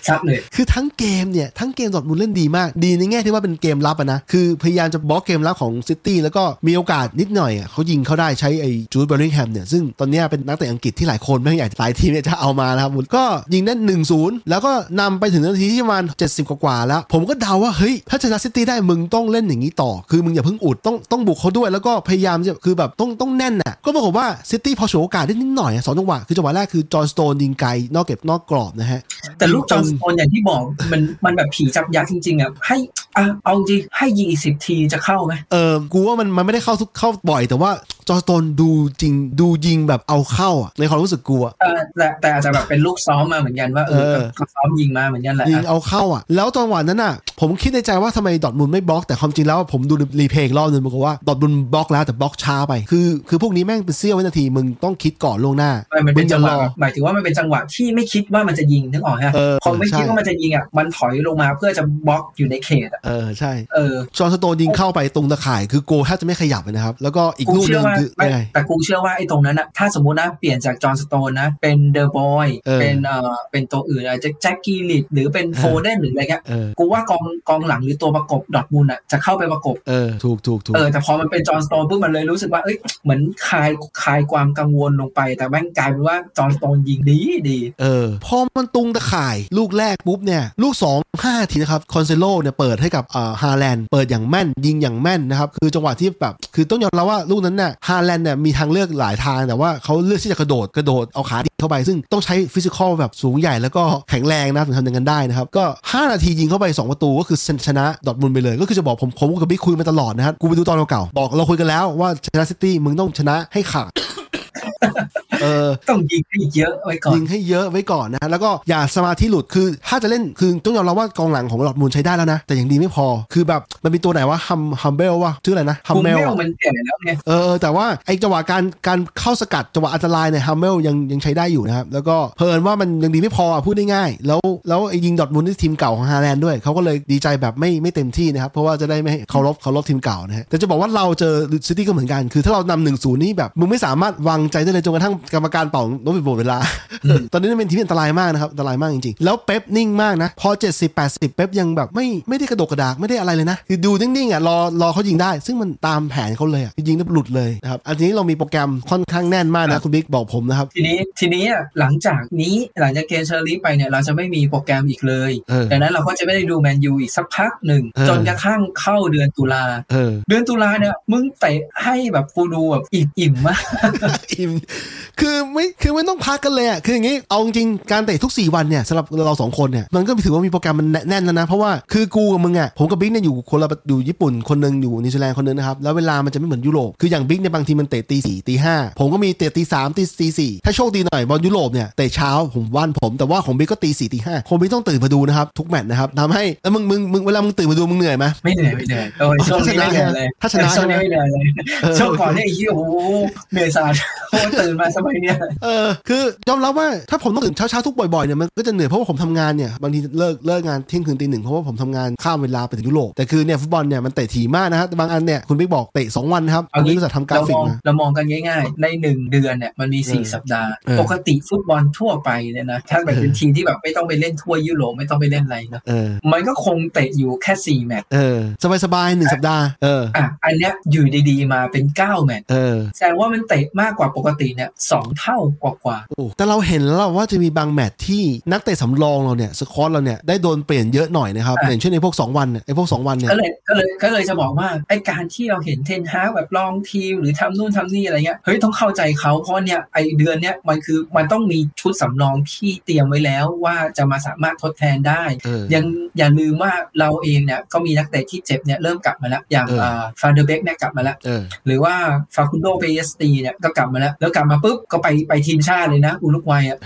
ชัดเลย คือทั้งเกมเนี่ยทั้งเกมดอร์ทมุนด์เล่นดีมาก ดีในแง่ที่ว่าเป็นเกมรับอะนะคือพยายามจะบล็อกเกมรับของซิตี้แล้วก็มีโอกาสนิดหน่อยอะเขายิงเขาได้ใช้ไอ้จูดเบอร์ริงแฮมเนี่ยซึ่งตอนเนี้ยเป็นนักเตะอังกฤษที่หลายคนไม่อยากหลายทีมเนี่ยจะเอามานะครับก็ยิงได้หนึ่งศูนย์แล้วก็นำไปถึงนาทีที่ประมาณ70 กว่าๆแล้ว ผมก็เดาว่าเฮ้ยถ้าชนะซิตี้ได้มึงต้องเล่นอย่างนี้ต่อ คือมึงอย่าเพิ่งอุดต้องต้องบุกเขาด้วยแล้วก็พยายามจะคือแบบต้องต้องแน่นน่ะก็ปรากฏว่าซิตี้พอฉวยโอกาสได้นิดหน่อยอะสองจังหวะคือจังหวะแรกคือจอห์นสโตนยิงไกลนอกเก็บนอกกรอบนะฮะแต่ลูกจอห์นสโตนอย่างที่บอกมันมันแบบผีจับยักษ์จริงๆอะให้อะเอาจริงให้ยิงอีกสิบทีจะเข้าไหมเออกูว่ามันมันไม่ได้เข้าทุกเข้าบ่อย แต่ว่า จอห์นสโตนดูจริงดูยิงแบบเอาเข้าอะในความรู้สึกกูอะเออแต่แต่อาจจะแบบเป็นลูกซ้อมมาเหมือนกันว่าเออเออก็ซ้อมยิงมาเหมือนกันแหละยิงเอาเข้าอะ แล้วจังหวะนั้นอะ ผมคิดในใจว่าทำไมดอร์ทมุนด์ไม่บล็อก แต่ความจริงแล้วผมดู replay อีกรอบนึงบอกว่าดอร์ทมุนด์บล็อกแล้วแต่บล็อกช้าไป คือ คือพวกนี้แม่งเป็นเสี้ยววินาทีมึงต้องคิดก่อนล่วงหน้ามันเป็นจังหวะมึอย่ารอหมายถึงว่ามันเป็นจังหวะที่ไม่คิดว่ามันจะยิงนึกออกฮะเออพอไม่คิดใช่ว่ามันจะยิงอะมันถอยลงมาเพื่อจะบล็อกอยู่ในเขตอะเออใช่เออจอห์นสโตนยิงเข้าไปตรงตะข่าย คือโกลแทบจะไม่ขยับเลยนะครับแล้วก็อีกกูลูกหเชื่นึองว่าคือไม่ยังไงแต่กูเชื่อว่าไอ้ตรงนั้นอะถ้าสมมตินะเปลี่ยนจากจอห์นสโตนนะ เป็นเดอบรอยน์เออเป็นเอ่อเป็นตัวอื่นอาจจะแจ็คกรีลิชหรือเป็นเออโฟเดนหรืออะไรเงี้ยเออกูว่ากองกองหลังหรือตัวประกบดอร์ทมุนด์อะจะเข้าไปประกบเออถูกถูกถูกเออแต่พอมันเป็นจอห์นสโตนปุ๊บมันเลยรู้สึกว่าเอ้ยเหมือนคลายคลายความกังวลลงไป แต่แม่งกลายเป็นว่าจอห์นสโตนยิงดีดีเออพอมันตุงตะข่ายลูกแรกปุ๊บเนี่ยลูก2 5นาทีนะครับคันเซโลเนี่ยเปิดให้กับอ่าฮาแลนด์เปิดอย่างแม่นยิงอย่างแม่นนะครับคือจังหวะที่แบบคือต้องยอมรับว่าลูกนั้นเนี่ยฮาแลนด์เนี่ยมีทางเลือกหลายทางแต่ว่าเขาเลือกที่จะกระโดดกระโดดเอาขาดีเข้าไป ซึ่งต้องใช้ physical แบบสูงใหญ่แล้วก็แข็งแรงนะถึงทำอย่างนั้นได้นะครับ ก็ 5 นาทียิงเข้าไป 2 ประตูก็คือชนะดอร์ทมุนด์ไปเลย ก็คือจะบอกผมผมกับบิ๊กคุยมาตลอดนะครับกูไปดูตอนเก่าๆบอกเราคุยกันแล้วว่าชนะซิตี้มึงต้องชนะให้ขาด เออต้องยิงให้เยอะไว้ก่อนยิงให้เยอะไว้ก่อนนะแล้วก็อย่าสมาธิหลุดคือ ถ้าจะเล่นคือต้องยอมรับว่ากองหลังของดอร์ทมุนด์ใช้ได้แล้วนะ แต่อย่างดีไม่พอคือแบบมันมีตัวไหนว่าฮัมฮัมเบลว่าชื่ออะไรนะฮัมคุมเบลเมลมันแก่แล้วไงเออเออแต่ว่าไอ้จังหวะการการเข้าสกัดจังหวะอันตรายเนี่ยฮุมเมิลส์ยังยังใช้ได้อยู่นะครับแล้วก็เพลินว่ามันยังดีไม่พออะพูดได้ง่ายแล้วแล้วไอ้ยิงดอร์ทมุนด์ที่ทีมเก่าของฮาแลนด์ด้วยเขาก็เลยดีใจแบบไม่ไม่เต็มที่นะครับเพราะว่าจะได้ไม่ให้เคารพเคารพทีมเก่านะฮะแต่จะบอกว่าเราเจอซิตี้ก็เหมือนกัน คือถ้าเรานำหนึ่งศูนย์นี่แบบมึงไม่สามารถวางใจได้เลยจนกระทั่งกรรมการเป่านกหวีดหมดเวลา ตอนนี้เป็นทีมที่อันตรายมากนะครับอันตรายมากจริงๆ แล้วเป๊ปนิ่งมากนะ พอ 70 80 เป๊ปยังแบบไม่ไม่ได้กระโตกกระตากไม่ได้อะไรเลยนะ คือดูนิ่งๆอะรอรอเขายิงได้ ซึ่งมันตามแผนเขาเลยอะยิงแล้วหลุดเลยนะครับอันนี้เรามีโปรแกรมค่อนข้างแน่นมากนะคุณบิ๊กบอกผมนะครับทีนี้ทีนี้อะหลังจากนี้หลังจากเกมเชริฟฟ์ไปเนี่ยเราจะไม่มีโปรแกรมอีกเลยเออดังนั้นเราก็จะไม่ได้ดูแมนยูอีกสักพักหนึ่งเออจนกระทั่งเข้าเดือนตุลาเออเดือนตุลาเนี่ยมึงเตะให้แบบกูดูแบบอิ่มอิ่มๆมากอิมคือไม่คือไม่ต้องพักกันเลยอะคืออย่างงี้เอาจริงๆการเตะทุก 4 วันเนี่ยสำหรับเราสองคนเนี่ยมันก็ถือว่ามีโปรแกรมมันแน่นแล้วนะเพราะว่าคือกูกับมึงอะผมกับบิ๊กเนี่ยอยู่คนละอยู่ญี่ปุ่นคนหนึงอยู่นิวซีแลนด์คนหนึงนะครับแล้วเวลามันจะไม่เหมือนยุโรปคืออย่างบิ๊กเนี่ยบางทีมันเตะตีสี่ตีห้าผมก็มีเตะตีสามตีตีสี่ถ้าโชคดีหน่อยบอลยุโรปเนี่ยเตะเช้าผมวันผมแต่ว่าของบิ๊กก็ตีสี่ตีห้าผมบิ๊กต้องตื่นมาดูนะครับทุกแมตช์นะครับทำให้แล้วมึงมึงมึงเวลามึงตื่นมาดูมึงเหนื่อยไหมไม่เหนื่อยไม่เหนื่อยโอ้ยช่วงนี้ไม่เหนื่อยเลยถ้าชนะช่วงนี้ไม่เหนื่อยเลยเออช่วงก่อนเนี่ยไอ้เหี้ยโอ้โหเหนื่อยสาดโอ้ยตื่นมาสบายเนี่ยเออคือยอมรับว่าถ้าผมต้องตื่นเช้าๆทุกบ่อยๆเนี่ยมันก็จะเหนื่อยเพราะว่าผมทำงานเนี่ยบางทีเลิกเลิกงานเที่ยงคืนตีหนึ่งเพราะว่าผมทำงานข้ามเวลาไปถึงยุโรปแต่คือเนี่ยฟุตบอลเนี่ยมันเตะถี่มากนะครับแต่บางอันเนี่ยคุณบิ๊กบอกเตะ2วันนะครับเอาคุณงี้บิ๊กจะทำกราเราฟิมกองมาเรามองกันง่ายๆ ในหนึ่งเดือนเนี่ยมันมีสี่เออสัปดาห์เออปกติฟุตบอลทั่วไปเนี่ยนะถ้าแบบเป็นทีมที่แบบไม่ต้องไปเล่นทั่วยุโรปไม่ต้องไปเล่นอะไรนะเออมันก็คงเตะอยู่แค่สี่แมตช์เออสบายๆหนึ่งสัปดาห์เอออะอันเนี้ยอยู่ดีๆมาเป็นเก้าแมตช์เออแสดงว่ามันเตะมากกว่าปกติเนี่ยสองเท่ากว่าโอ้แต่เราเห็นแล้วว่าจะมีบางแมตช์ที่นักเตะสำรองเราเนี่ยสควอตเราเนี่ยได้โดนเปลี่ยนเยอะหน่อยนะครับอย่างเช่นในพวก 2 วันเนี่ยไอ้พวก 2 วันๆเนี่ยก็เลยก็เลยก็เลยจะบอกว่าไอการที่เราเห็นเทนฮากแบบลองทีมหรือทำนู่นทำนี่อะไรเงี้ยเฮ้ยต้องเข้าใจเขาเพราะเนี่ยไอเดือนเนี้ยมันคือมันต้องมีชุดสำรองที่เตรียมไว้แล้วว่าจะมาสามารถทดแทนได้เออยังอย่าลืมว่าเราเองเนี่ยก็มีนักเตะที่เจ็บเนี่ยเริ่มกลับมาแล้วอย่างเออฟานเดอร์เบกเนี่ยกลับมาแล้วเออหรือว่าฟาคุนโดเปยิสตรีเนี่ยก็กลับมาแล้วแล้วกลับมาปุ๊บก็ไปไปทีมชาติเลยนะอุรุกวัยอะ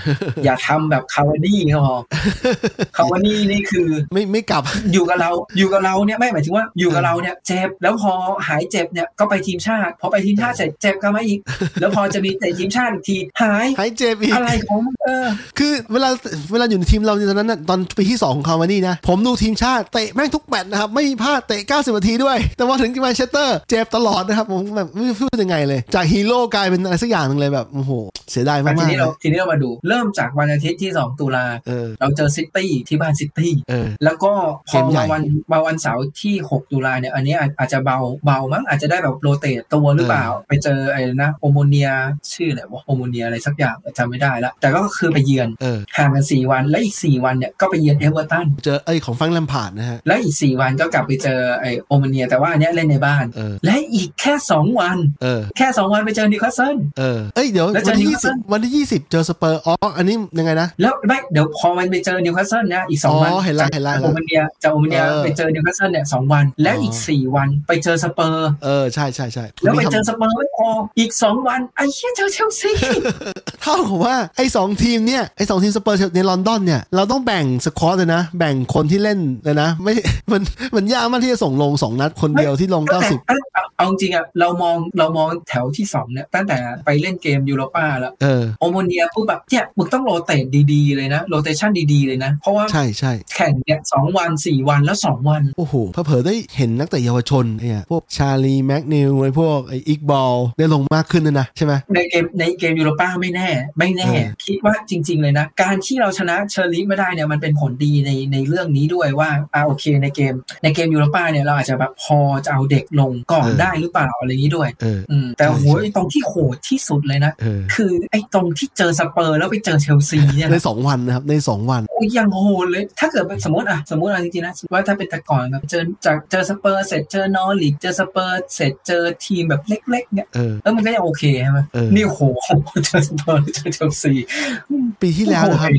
อย่าทำแบบคาวานี่ก็พอคาวานี่นี่คือไม่ไม่กลับอยู่กับเราอยู่กับเราเนี่ยไม่หมายถึงว่าอยู่กับเราเนี่ยเจ็บแล้วพอหายเจ็บเนี่ยก็ไปทีมชาติ พอไปทีมชาติเสร็จเจ็บก็มาอีก แล้วพอจะมีเตะทีมชาติอีกทีหายหายเจ็บอีกอะไรของเออคือเวลาเวลาอยู่ในทีมเราในตอนนั้นน่ะตอนปีที่ 2 ของคาวานี่นะผมดูทีมชาติเตะแม่งทุกแมตช์นะครับไม่มีพลาดเตะ 90 นาทีด้วย แต่ว่าถึงแมนเชสเตอร์เจ็บตลอดนะครับผมแบบไม่รู้พูดยังไงเลย จากฮีโร่กลายเป็นอะไรสักอย่างหนึงเลยแบบโอ้โห เสียดายอะมากทีๆนี้เราทีนี้เรามาดูเริ่มจากวันอาทิตย์ที่ 2 ตุลาเออเราเจอซิตี้ที่บ้านซิตี้เออแล้วก็พเกอมใหญ่มาวันมาวันเสาร์ที่ 6 ตุลาเนี่ย อันนี้อาจอาจจะเบาเบามั้งอาจจะได้แบบ rotate ตัวหรือเปล่า ไปเจอไอ้นะโอโมเนียชื่ออะไรวะโอโมเนียอะไรสักอย่างจำไม่ได้ละแต่ก็คือไปเยือนเออห่างกัน4วันและอีก 4 วันเนี่ยก็ไปเยือนเอเวอร์ตันเจอไอ้ของแฟรงค์แลมพาร์ดนะฮะและอีก 4 วันก็กลับไปเจอไอ้โอโมเนีย แต่ว่าอันเนี้ยเล่นในบ้านเออและอีกแค่ 2 วันเออแค่ 2 วันไปเจอนิวคาสเซิลเออเอ้ยเดี๋ยวแล้วเจวัอนที่นิวคาสเซิล20วันที่20เจอสเปอร์อ๋ออันนี้ยังไงนะ แล้วไม่เดี๋ยวพอมันไปเจอนิวคาสเซิลเนี่ยอีกสองวันอ๋อเห็นละจากเห็นละจากโอเมเนียจากโอเมเนียเออไปเจอนิวคาสเซิลเนี่ยสองวัน และอีกอ๋อสี่วันไปเจอสเปอร์ เออใช่ใช่ใช่แล้วไปเจอสเปอร์ไม่พออีกสองวันไอ้เหี้ยเจอเชลซีเท่ากับว่าไอ้สองทีมเนี่ยไอ้สองทีมสเปอร์ในลอนดอนเนี่ยเราต้องแบ่ง squad เลยนะ แบ่งคนที่เล่นเลยนะ ไม่มันมันยากมากที่จะส่งลงสองนัดคนเดียวที่ลงตั้งแต่90เอ้ยเอาเอาจริงๆอะเรามองเรามองแถวที่สองเนี่ยตั้งแต่ไปเล่นเกมยูโรป้าแล้วเออโอโมเนียปุ๊บแบบเนี่ยมึงต้อง rotate ดีๆเลยนะ rotation ดีๆเลยนะ เพราะว่าใช่ใช่แข่งเนี่ยสองวันสี่วันแล้วสองวัน โอ้โหเผลอๆได้เห็นนักเตะเยาวชนเนี่ยพวกชาลีแม็คนีลไอ้พวกไอ้อิกบาลได้ลงมากขึ้นนะนะใช่ไหมในเกมในเกมยูโรป้าไม่แน่ ไม่แน่เออคิดว่าจริง ๆ เลยนะ การที่เราชนะเชริฟฟ์ไม่ได้เนี่ยมันเป็นผลดีในในเรื่องนี้ด้วยว่าอ่าโอเคในเกม ในเกมยูโรป้าเนี่ยเราอาจจะแบบพอจะเอาเด็กลงก่อนได้หรือเปล่าอะไรอย่างนี้ด้วยเอออืมแต่ใช่โหใช่ไอ้ตรงที่โหดที่สุดเลยนะเออคือไอ้ตรงที่เจอสเปอร์แล้วไปเจอเชลซีเนี่ยในนะสองวันนะครับในสองวันโอ้ยยังโหดเลย ถ้าเกิดเป็นสมมติอะสมมติอะจริงๆนะว่าถ้าเป็นแต่ก่อนแบบเจอจากเจอสเปอร์เสร็จเจอนอริชเจอสเปอร์เสร็จเจอทีมแบบเล็ก ๆ เนี่ยเออเออมันก็ยังโอเคใช่ไหมเออนี่โหเจอสเปอร์เจอเชลซีปีที่แล้วนะครับ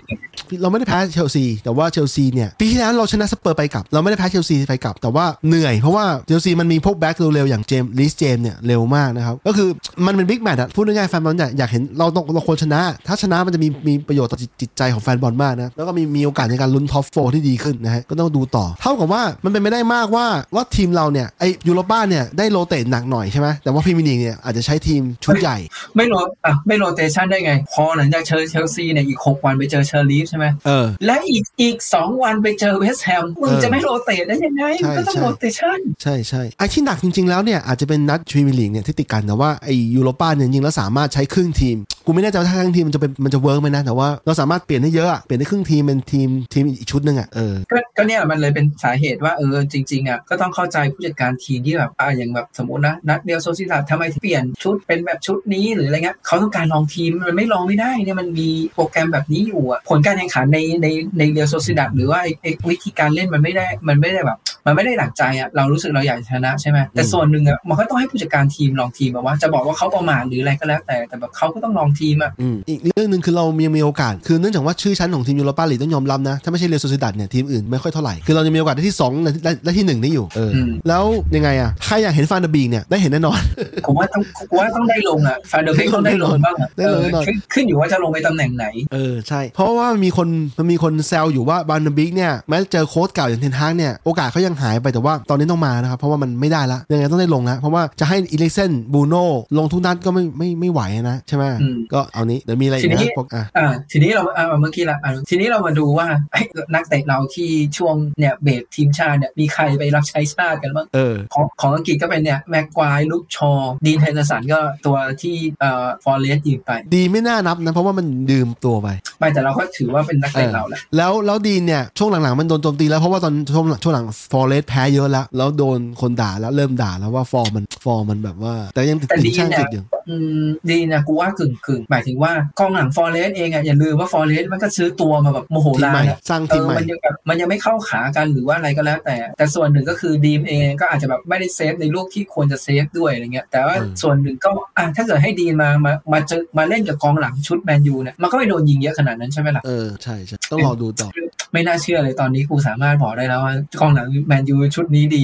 เราไม่ได้แพ้เชลซีแต่ว่าเชลซีเนี่ยปีที่แล้วเราชนะสเปอร์ไปกลับ เราไม่ได้แพ้เชลซีไปกลับ แต่ว่าเหนื่อยเพราะว่าเชลซีมันมีพวกแบ็คเร็วๆอย่างเจมส์รีซเจมส์เนี่ยเร็วมากนะครับก็คือมันเป็น big match อะพูดง่ายๆแฟนบอลอยากอยากเห็นเราต้องเราควรชนะ ถ้าชนะมันจะมีมีประโยชน์ต่อจิตจิตใจของแฟนบอลมากนะ แล้วก็มีมีโอกาสในการลุ้น top four ที่ดีขึ้นนะฮะก็ต้องดูต่อ เท่ากับว่ามันเป็นไปได้มากว่าว่าทีมเราเนี่ยไอยูโรป้าเนี่ยได้ rotate หนักหน่อยใช่ไหมแต่ว่าพรีเมียร์ลีกเนี่ยอาจจะใช้ทีมชุดใหญ่ ไม่โรอะไม่ rotation ได้ไง พอหลังจากเชอเชลซีเนี่ยอีกหกวันไปเจอเชริฟฟ์ใช่ไหมเออและอีกอีกสองวันไปเจอเวสต์แฮมมึงเออจะไม่ rotate ได้ยังไงใช่มึงก็ต้องใช่ rotationใช่ใช่ไอ้ที่หนักจริงๆแล้วเนี่ยอาจจะเป็นนัดพรีเมียร์ลีกเนี่ยที่ติดกันแต่ว่าไอ้ยูโรป้าเนี่ยจริงๆแล้วสามารถใช้ครึ่งทีม กูไม่แน่ใจว่าถ้าครึ่งทีมมันจะเป็นมันจะ work ไหมนะ แต่ว่าเราสามารถเปลี่ยนได้เยอะเปลี่ยนได้ครึ่งทีมเป็นทีมทีมอีกชุดหนึ่งอะเออก็เนี่ยมันเลยเป็นสาเหตุว่าเออจริงๆอะก็ต้องเข้าใจผู้จัดการทีมที่แบบอ่าอย่างแบบสมมตินะนัดเดียวโซเซียดาดทำไมเปลี่ยนชุดเป็นแบบชุดนี้หรืออะไรเงี้ยเขาต้องการลองทีมมันไม่ลองไม่ได้เนี่ยมันมีโปรแกรมแบบนี้อยู่อะผลการแข่งขันในในในเดียวโซเซียดาดหรือว่าไอ้ไอวิธีการเล่นมันไม่ได้มันไม่ได้แบบ มันไม่ได้หลักใจอะเรารู้สึกเราอยากชนะใช่ไหมแต่ส่วนหนึ่งอะมันก็ต้องให้ผู้จัดการทีมลองทีมแบบว่าจะบอกว่าเขาประมาทหรืออะไรก็แล้วแต่แต่แบบเขาก็ต้องลองทีมอะอืมอีกเรื่องหนึ่งคือเรายังมีโอกาส คือเนื่องจากว่าชื่อชั้นของทีมยูโรปาลีกต้องยอมรับนะ ถ้าไม่ใช่เรอัลโซเซียดาดเนี่ยทีมอื่นไม่ค่อยเท่าไหร่ คือเราจะมีโอกาสได้ที่2และและและที่1ได้อยู่เอออมแล้วยังไงอะใครอยากเห็นฟานเดอร์บีกเนี่ยได้เห็นแน่นอนผมว่าต้องผมว่าต้องได้ลงอะฟานเดอร์เบกต้องได้ลงบ้างอะได้ลงแน่นอนเขึ้นขึ้นอยู่ว่าจะลงไปตำแหน่งไหนเออใช่ เพราะว่ามันมีคนมันมีคนแซวอยู่ว่าฟานเดอร์บีกเนี่ยแม้จะเจอโค้ชเก่าอย่างเทนฮากเนี่ยโอกาสเขายังหายไปแต่ว่าตอนนี้ต้องมานะครับเพราะว่ามันไม่ได้ละยังไงต้องได้ลงนะเพราะว่าจะให้อีริกเซนบูโน่ลงทุกนัดก็ไม่ไม่ไม่ไหวนะใช่ไหมอืมก็เอานี้เดี๋ยวมีอะไรอีกทีนี้นะพวกอะอ่าทีนี้เราอ่าเมื่อกี้ละอ่าทีนี้เรามาดูว่าเอ้ยนักเตะเราที่ช่วงเนี่ยเบสทีมชาติเนี่ยมีใครไปรับใช้ชาติกันบ้างเออของของอังกฤษก็เป็นเนี่ยแม็กไกวร์ลุคชอว์ ดีนเฮนเดอร์สันก็ตัวที่เอ่อฟอร์เรสยืมไป ดีไม่น่านับนะ เพราะว่ามันยืมตัวไปไม่แต่เราก็ถือว่าเป็นนักเตะเราแหละแล้วแล้วดีนเนี่ย ช่วงหลังๆ มันโดนโจมตีแล้ว เพราะว่าตอนช่วงหลังช่วงหลังฟอร์เรสแพ้เยอะแล้ว แล้วโดนคนด่าแล้วเริ่มด่าแล้วว่าฟอร์มันฟอร์มันแบบว่า แต่ยังติดแต่ทีดีมชาติเนี่ติยดอยู่อืมดีนะกูว่ากึ่งกึ่งหมายถึงว่ากองหลังฟอร์เรสเองอะอย่าลืมว่าฟอร์เรสมันก็ซื้อตัวมาแบบโมโหทีมลาใหม่นอะสร้างเอทีมอใหม่มันยังแบบมันยังไม่เข้าขากันหรือว่าอะไรก็แล้วแต่ แต่ส่วนหนึ่งก็คือดีนเองก็อาจจะแบบไม่ได้ save ในลูกที่ควรจะ save ด้วยอะไรเงี้ยแต่ว่าอืมส่วนหนึ่งก็อะถ้าเกิดให้ดีนมามามาเจอมาเล่นกับกองหลังชุดแมนยูเนี่ยมันก็ไม่โดนยิงเยอะขนาดนั้นใช่ไหมล่ะเออใช่ใช่ต้องรอดูต่อ ไม่น่าเชื่อเลยตอนนี้กูสามารถบอกได้แล้วว่ากองหลังแมนยูชุดนี้ดี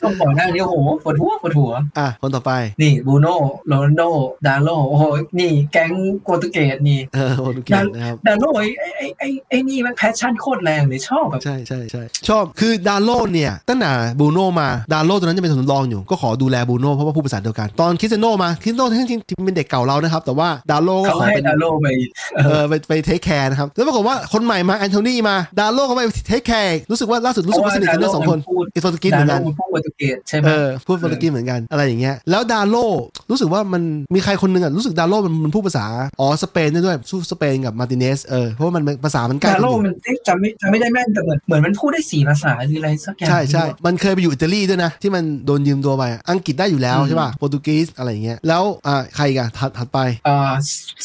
ช่วงก่อนหน้านี้โอ้โหปวดหัวปวดหัว อะ คนต่อไป นี่บูโน่โรนัลโดดาโลโอ้โหนี่แก๊งโปรตุเกสนี่เออโอเคนะครับดาโลไอ้ไอ้ไอ้ไอ้ไอ้นี่มัน passion โคตรแรงเลยชอบแบบใช่ใช่ใช่ชอบคือดาโลเนี่ยตั้งแต่บูโน่มาดาโลตอนนั้นจะเป็นสำรองอยู่ก็ขอดูแลบูโน่เพราะว่าผู้ประสานเดียวกัน ตอนคริสเตียโน่มาคริสเตียโน่ที่จริงๆเป็นเด็กเก่าเรานะครับแต่ว่าดาโลก็เขาขอให้เป็นดาโลไปเออไปไป take care นะครับแล้วปรากฏว่าคนใหม่มาแอนโทนีมา ดาโลก็ไป take care รู้สึกว่าล่าสุดรู้สึกว่าสนิทกันทั้งสองคนพูดอีโฟตกินเหดามือนโลกันมันพูดโปรตุเกสใช่ไหมเออพูดโฟตกินเหมือนกันอะไรอย่างเงี้ยแล้วดาโลรู้สึกว่ามันมีใครคนหนึงอะรู้สึกดาโลมันมันพูดภาษาอ๋อสเปนได้ด้วยสู้สเปนกับมาร์ติเนสเออเพราะว่ามันภาษามันใกล้ดากันโลอยู่มันเอ๊ะจำไม่จำไม่ได้แม่นแต่เหมือนเหมือนมันพูดได้สี่ภาษาหรืออะไรสักอย่างใช่ใช่มันเคยไปอยู่อิตาลีด้วยนะ ที่มันโดนยืมตัวไปอะอังกฤษได้อยู่แล้วใช่ป่ะโปรตุเกสอะไรอย่างเงี้ยแล้วอ่าใครอีกันถัดถัดไปเอ่อ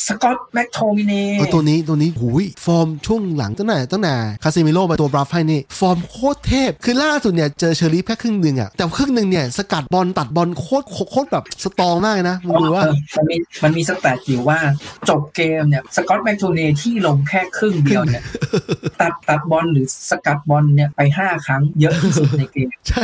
สกอตแม็กโทมิเน่เอาตัวนี้ตัวนี้หูยฟอร์มช่วงหลังตั้งแต่ตั้งแต่คาซิมิโร่ไปตัวบราฟให้นี่ ฟอร์มโคตรเทพ คือล่าสุดเนี่ยเจอเชอริฟแค่ครึ่งหนึ่งอะแต่ครึ่งหนึ่งเนี่ยสกัดบอลตัดบอลโคตรโคตรแบบ strong มากเลยนะมึงดูว่าเออมันมีมันมี stat อยู่ว่าจบเกมเนี่ยสกอตแม็กโทมิเน่ที่ลงแค่ครึ่งเดียวเนี่ยตัดตัดบอลหรือสกัดบอลเนี่ยไปห้าครั้งเยอะที่สุดในเกมใช่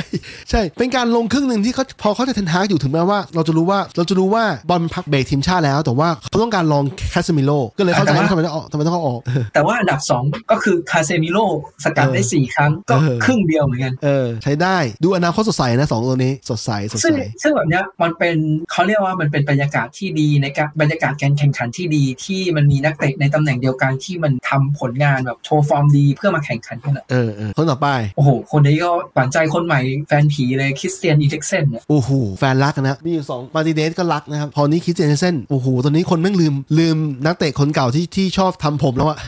ใช่เป็นการลงครึ่งหนึ่งที่เขาพอเขาจะเทนฮากอยู่ถึงแม้ว่า เราจะรู้ว่าเราจะรู้ว่าบอลมันพักเบรกทีมชาติแล้ว แต่ว่าเขาต้องการลองคาเซมิโร่ก็เลยเข้าใจว่าทำไมต้องออกทำไมต้องเอาออก แต่ว่าอันดับ2ก็คือคาเซมิโร่กัดได้เออ4ครั้งก็เออครึ่งเดียวเหมือนกัน เออ ใช้ได้ดูอนาคตสดใสนะสองตัวนี้สดใสสดซึ่งใสซึ่งแบบเนี้ยมันเป็นเขาเรียกว่ามันเป็นบรรยากาศที่ดีในการบรรยากาศการแข่งขันที่ดีที่มันมีนักเตะในตำแหน่งเดียวกันที่มันทำผลงานแบบโชว์ฟอร์มดีเพื่อมาแข่งขันกันอะเออเออคนต่อไปโอ้โห คนนี้ก็หวานใจคนใหม่แฟนผีเลยคริสเตียนอีริกเซนเนี่ยโอ้โหแฟนรักนะมีอยู่สองมาร์ติเนสก็รักนะครับพอนี้คริสเตียนอีริกเซนโอ้โหตอนนี้คนแม่งลืมลืมนักเตะคนเก่าที่ที่ชอบทำผมแล้วอะ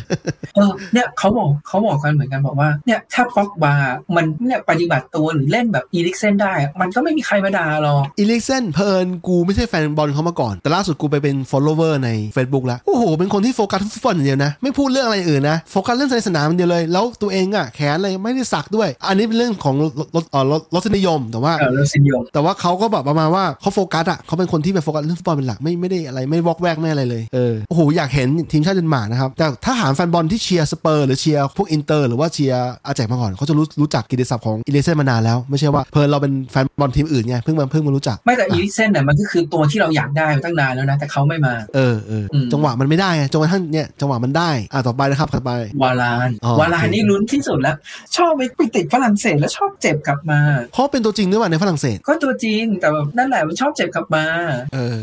เออเนี่ยเขาบอกเขาบอกกันเหมือนกันบอกว่าเนี่ยถ้าป็อกบามันเนี่ยปฏิบัติตัวหรือเล่นแบบอีริกเซนได้อะมันก็ไม่มีใครมาด่าหรอกอีริกเซนเพลินกูไม่ใช่แฟนบอลเขามาก่อน แต่ล่าสุดกูไปเป็น follower ใน Facebook แล้ว โอ้โห เป็นคนที่โฟกัสฟุตบอลอย่างเดียวนะ ไม่พูดเรื่องอะไรอื่นนะ โฟกัสเรื่องในสนามอย่างเดียวเลย แล้วตัวเองอะแขนอะไรไม่ได้สักด้วย อันนี้เป็นเรื่องของรสรสเอ่อรสรสนิยม แต่ว่าเออแล้วรสนิยมแต่ว่าเขาก็แบบประมาณว่าเขาโฟกัสอะเขาเป็นคนที่แบบโฟกัสเรื่องฟุตบอลเป็นหลักไม่ไม่ได้อะไรไม่วอกแวกไม่อะไรเลยเออโอ้โหอยากเห็นทีมชาติเดนมาร์กนะครับแต่ถ้าหารแฟนบอลที่เชียร์สเปอร์หรือเชียร์พวกอินเตอร์หรือว่าเชียร์อาแจ็กซ์มาก่อนเขาจะรู้รู้จักกิตติศัพท์ของอีริกเซนมานานแล้ว ไม่ใช่ว่าเพลินเราเป็นแฟนบอลทีมอื่นไงเพิ่งมาเพิ่งมารู้จักไม่แต่อีริกเซนเนี่ยมันก็คือตัวที่เราอยากได้มาตั้งนานแล้วนะแต่เขาไม่มาเออเอออืมจังหวะมันไม่ได้ไงจังหวะท่านเนี่ยจังหวะมันได้อะต่อไปนะครับต่อไปวารานอ๋อวารานนี่ลุ้นที่สุดแล้ว ชอบไปไปติดฝรั่งเศสแล้วชอบเจ็บกลับมาเพราะเป็นตัวจริงด้วยว่ะในฝรั่งเศส ก็ตัวจริงแต่แบบนั่นแหละมันชอบเจ็บกลับมาเออ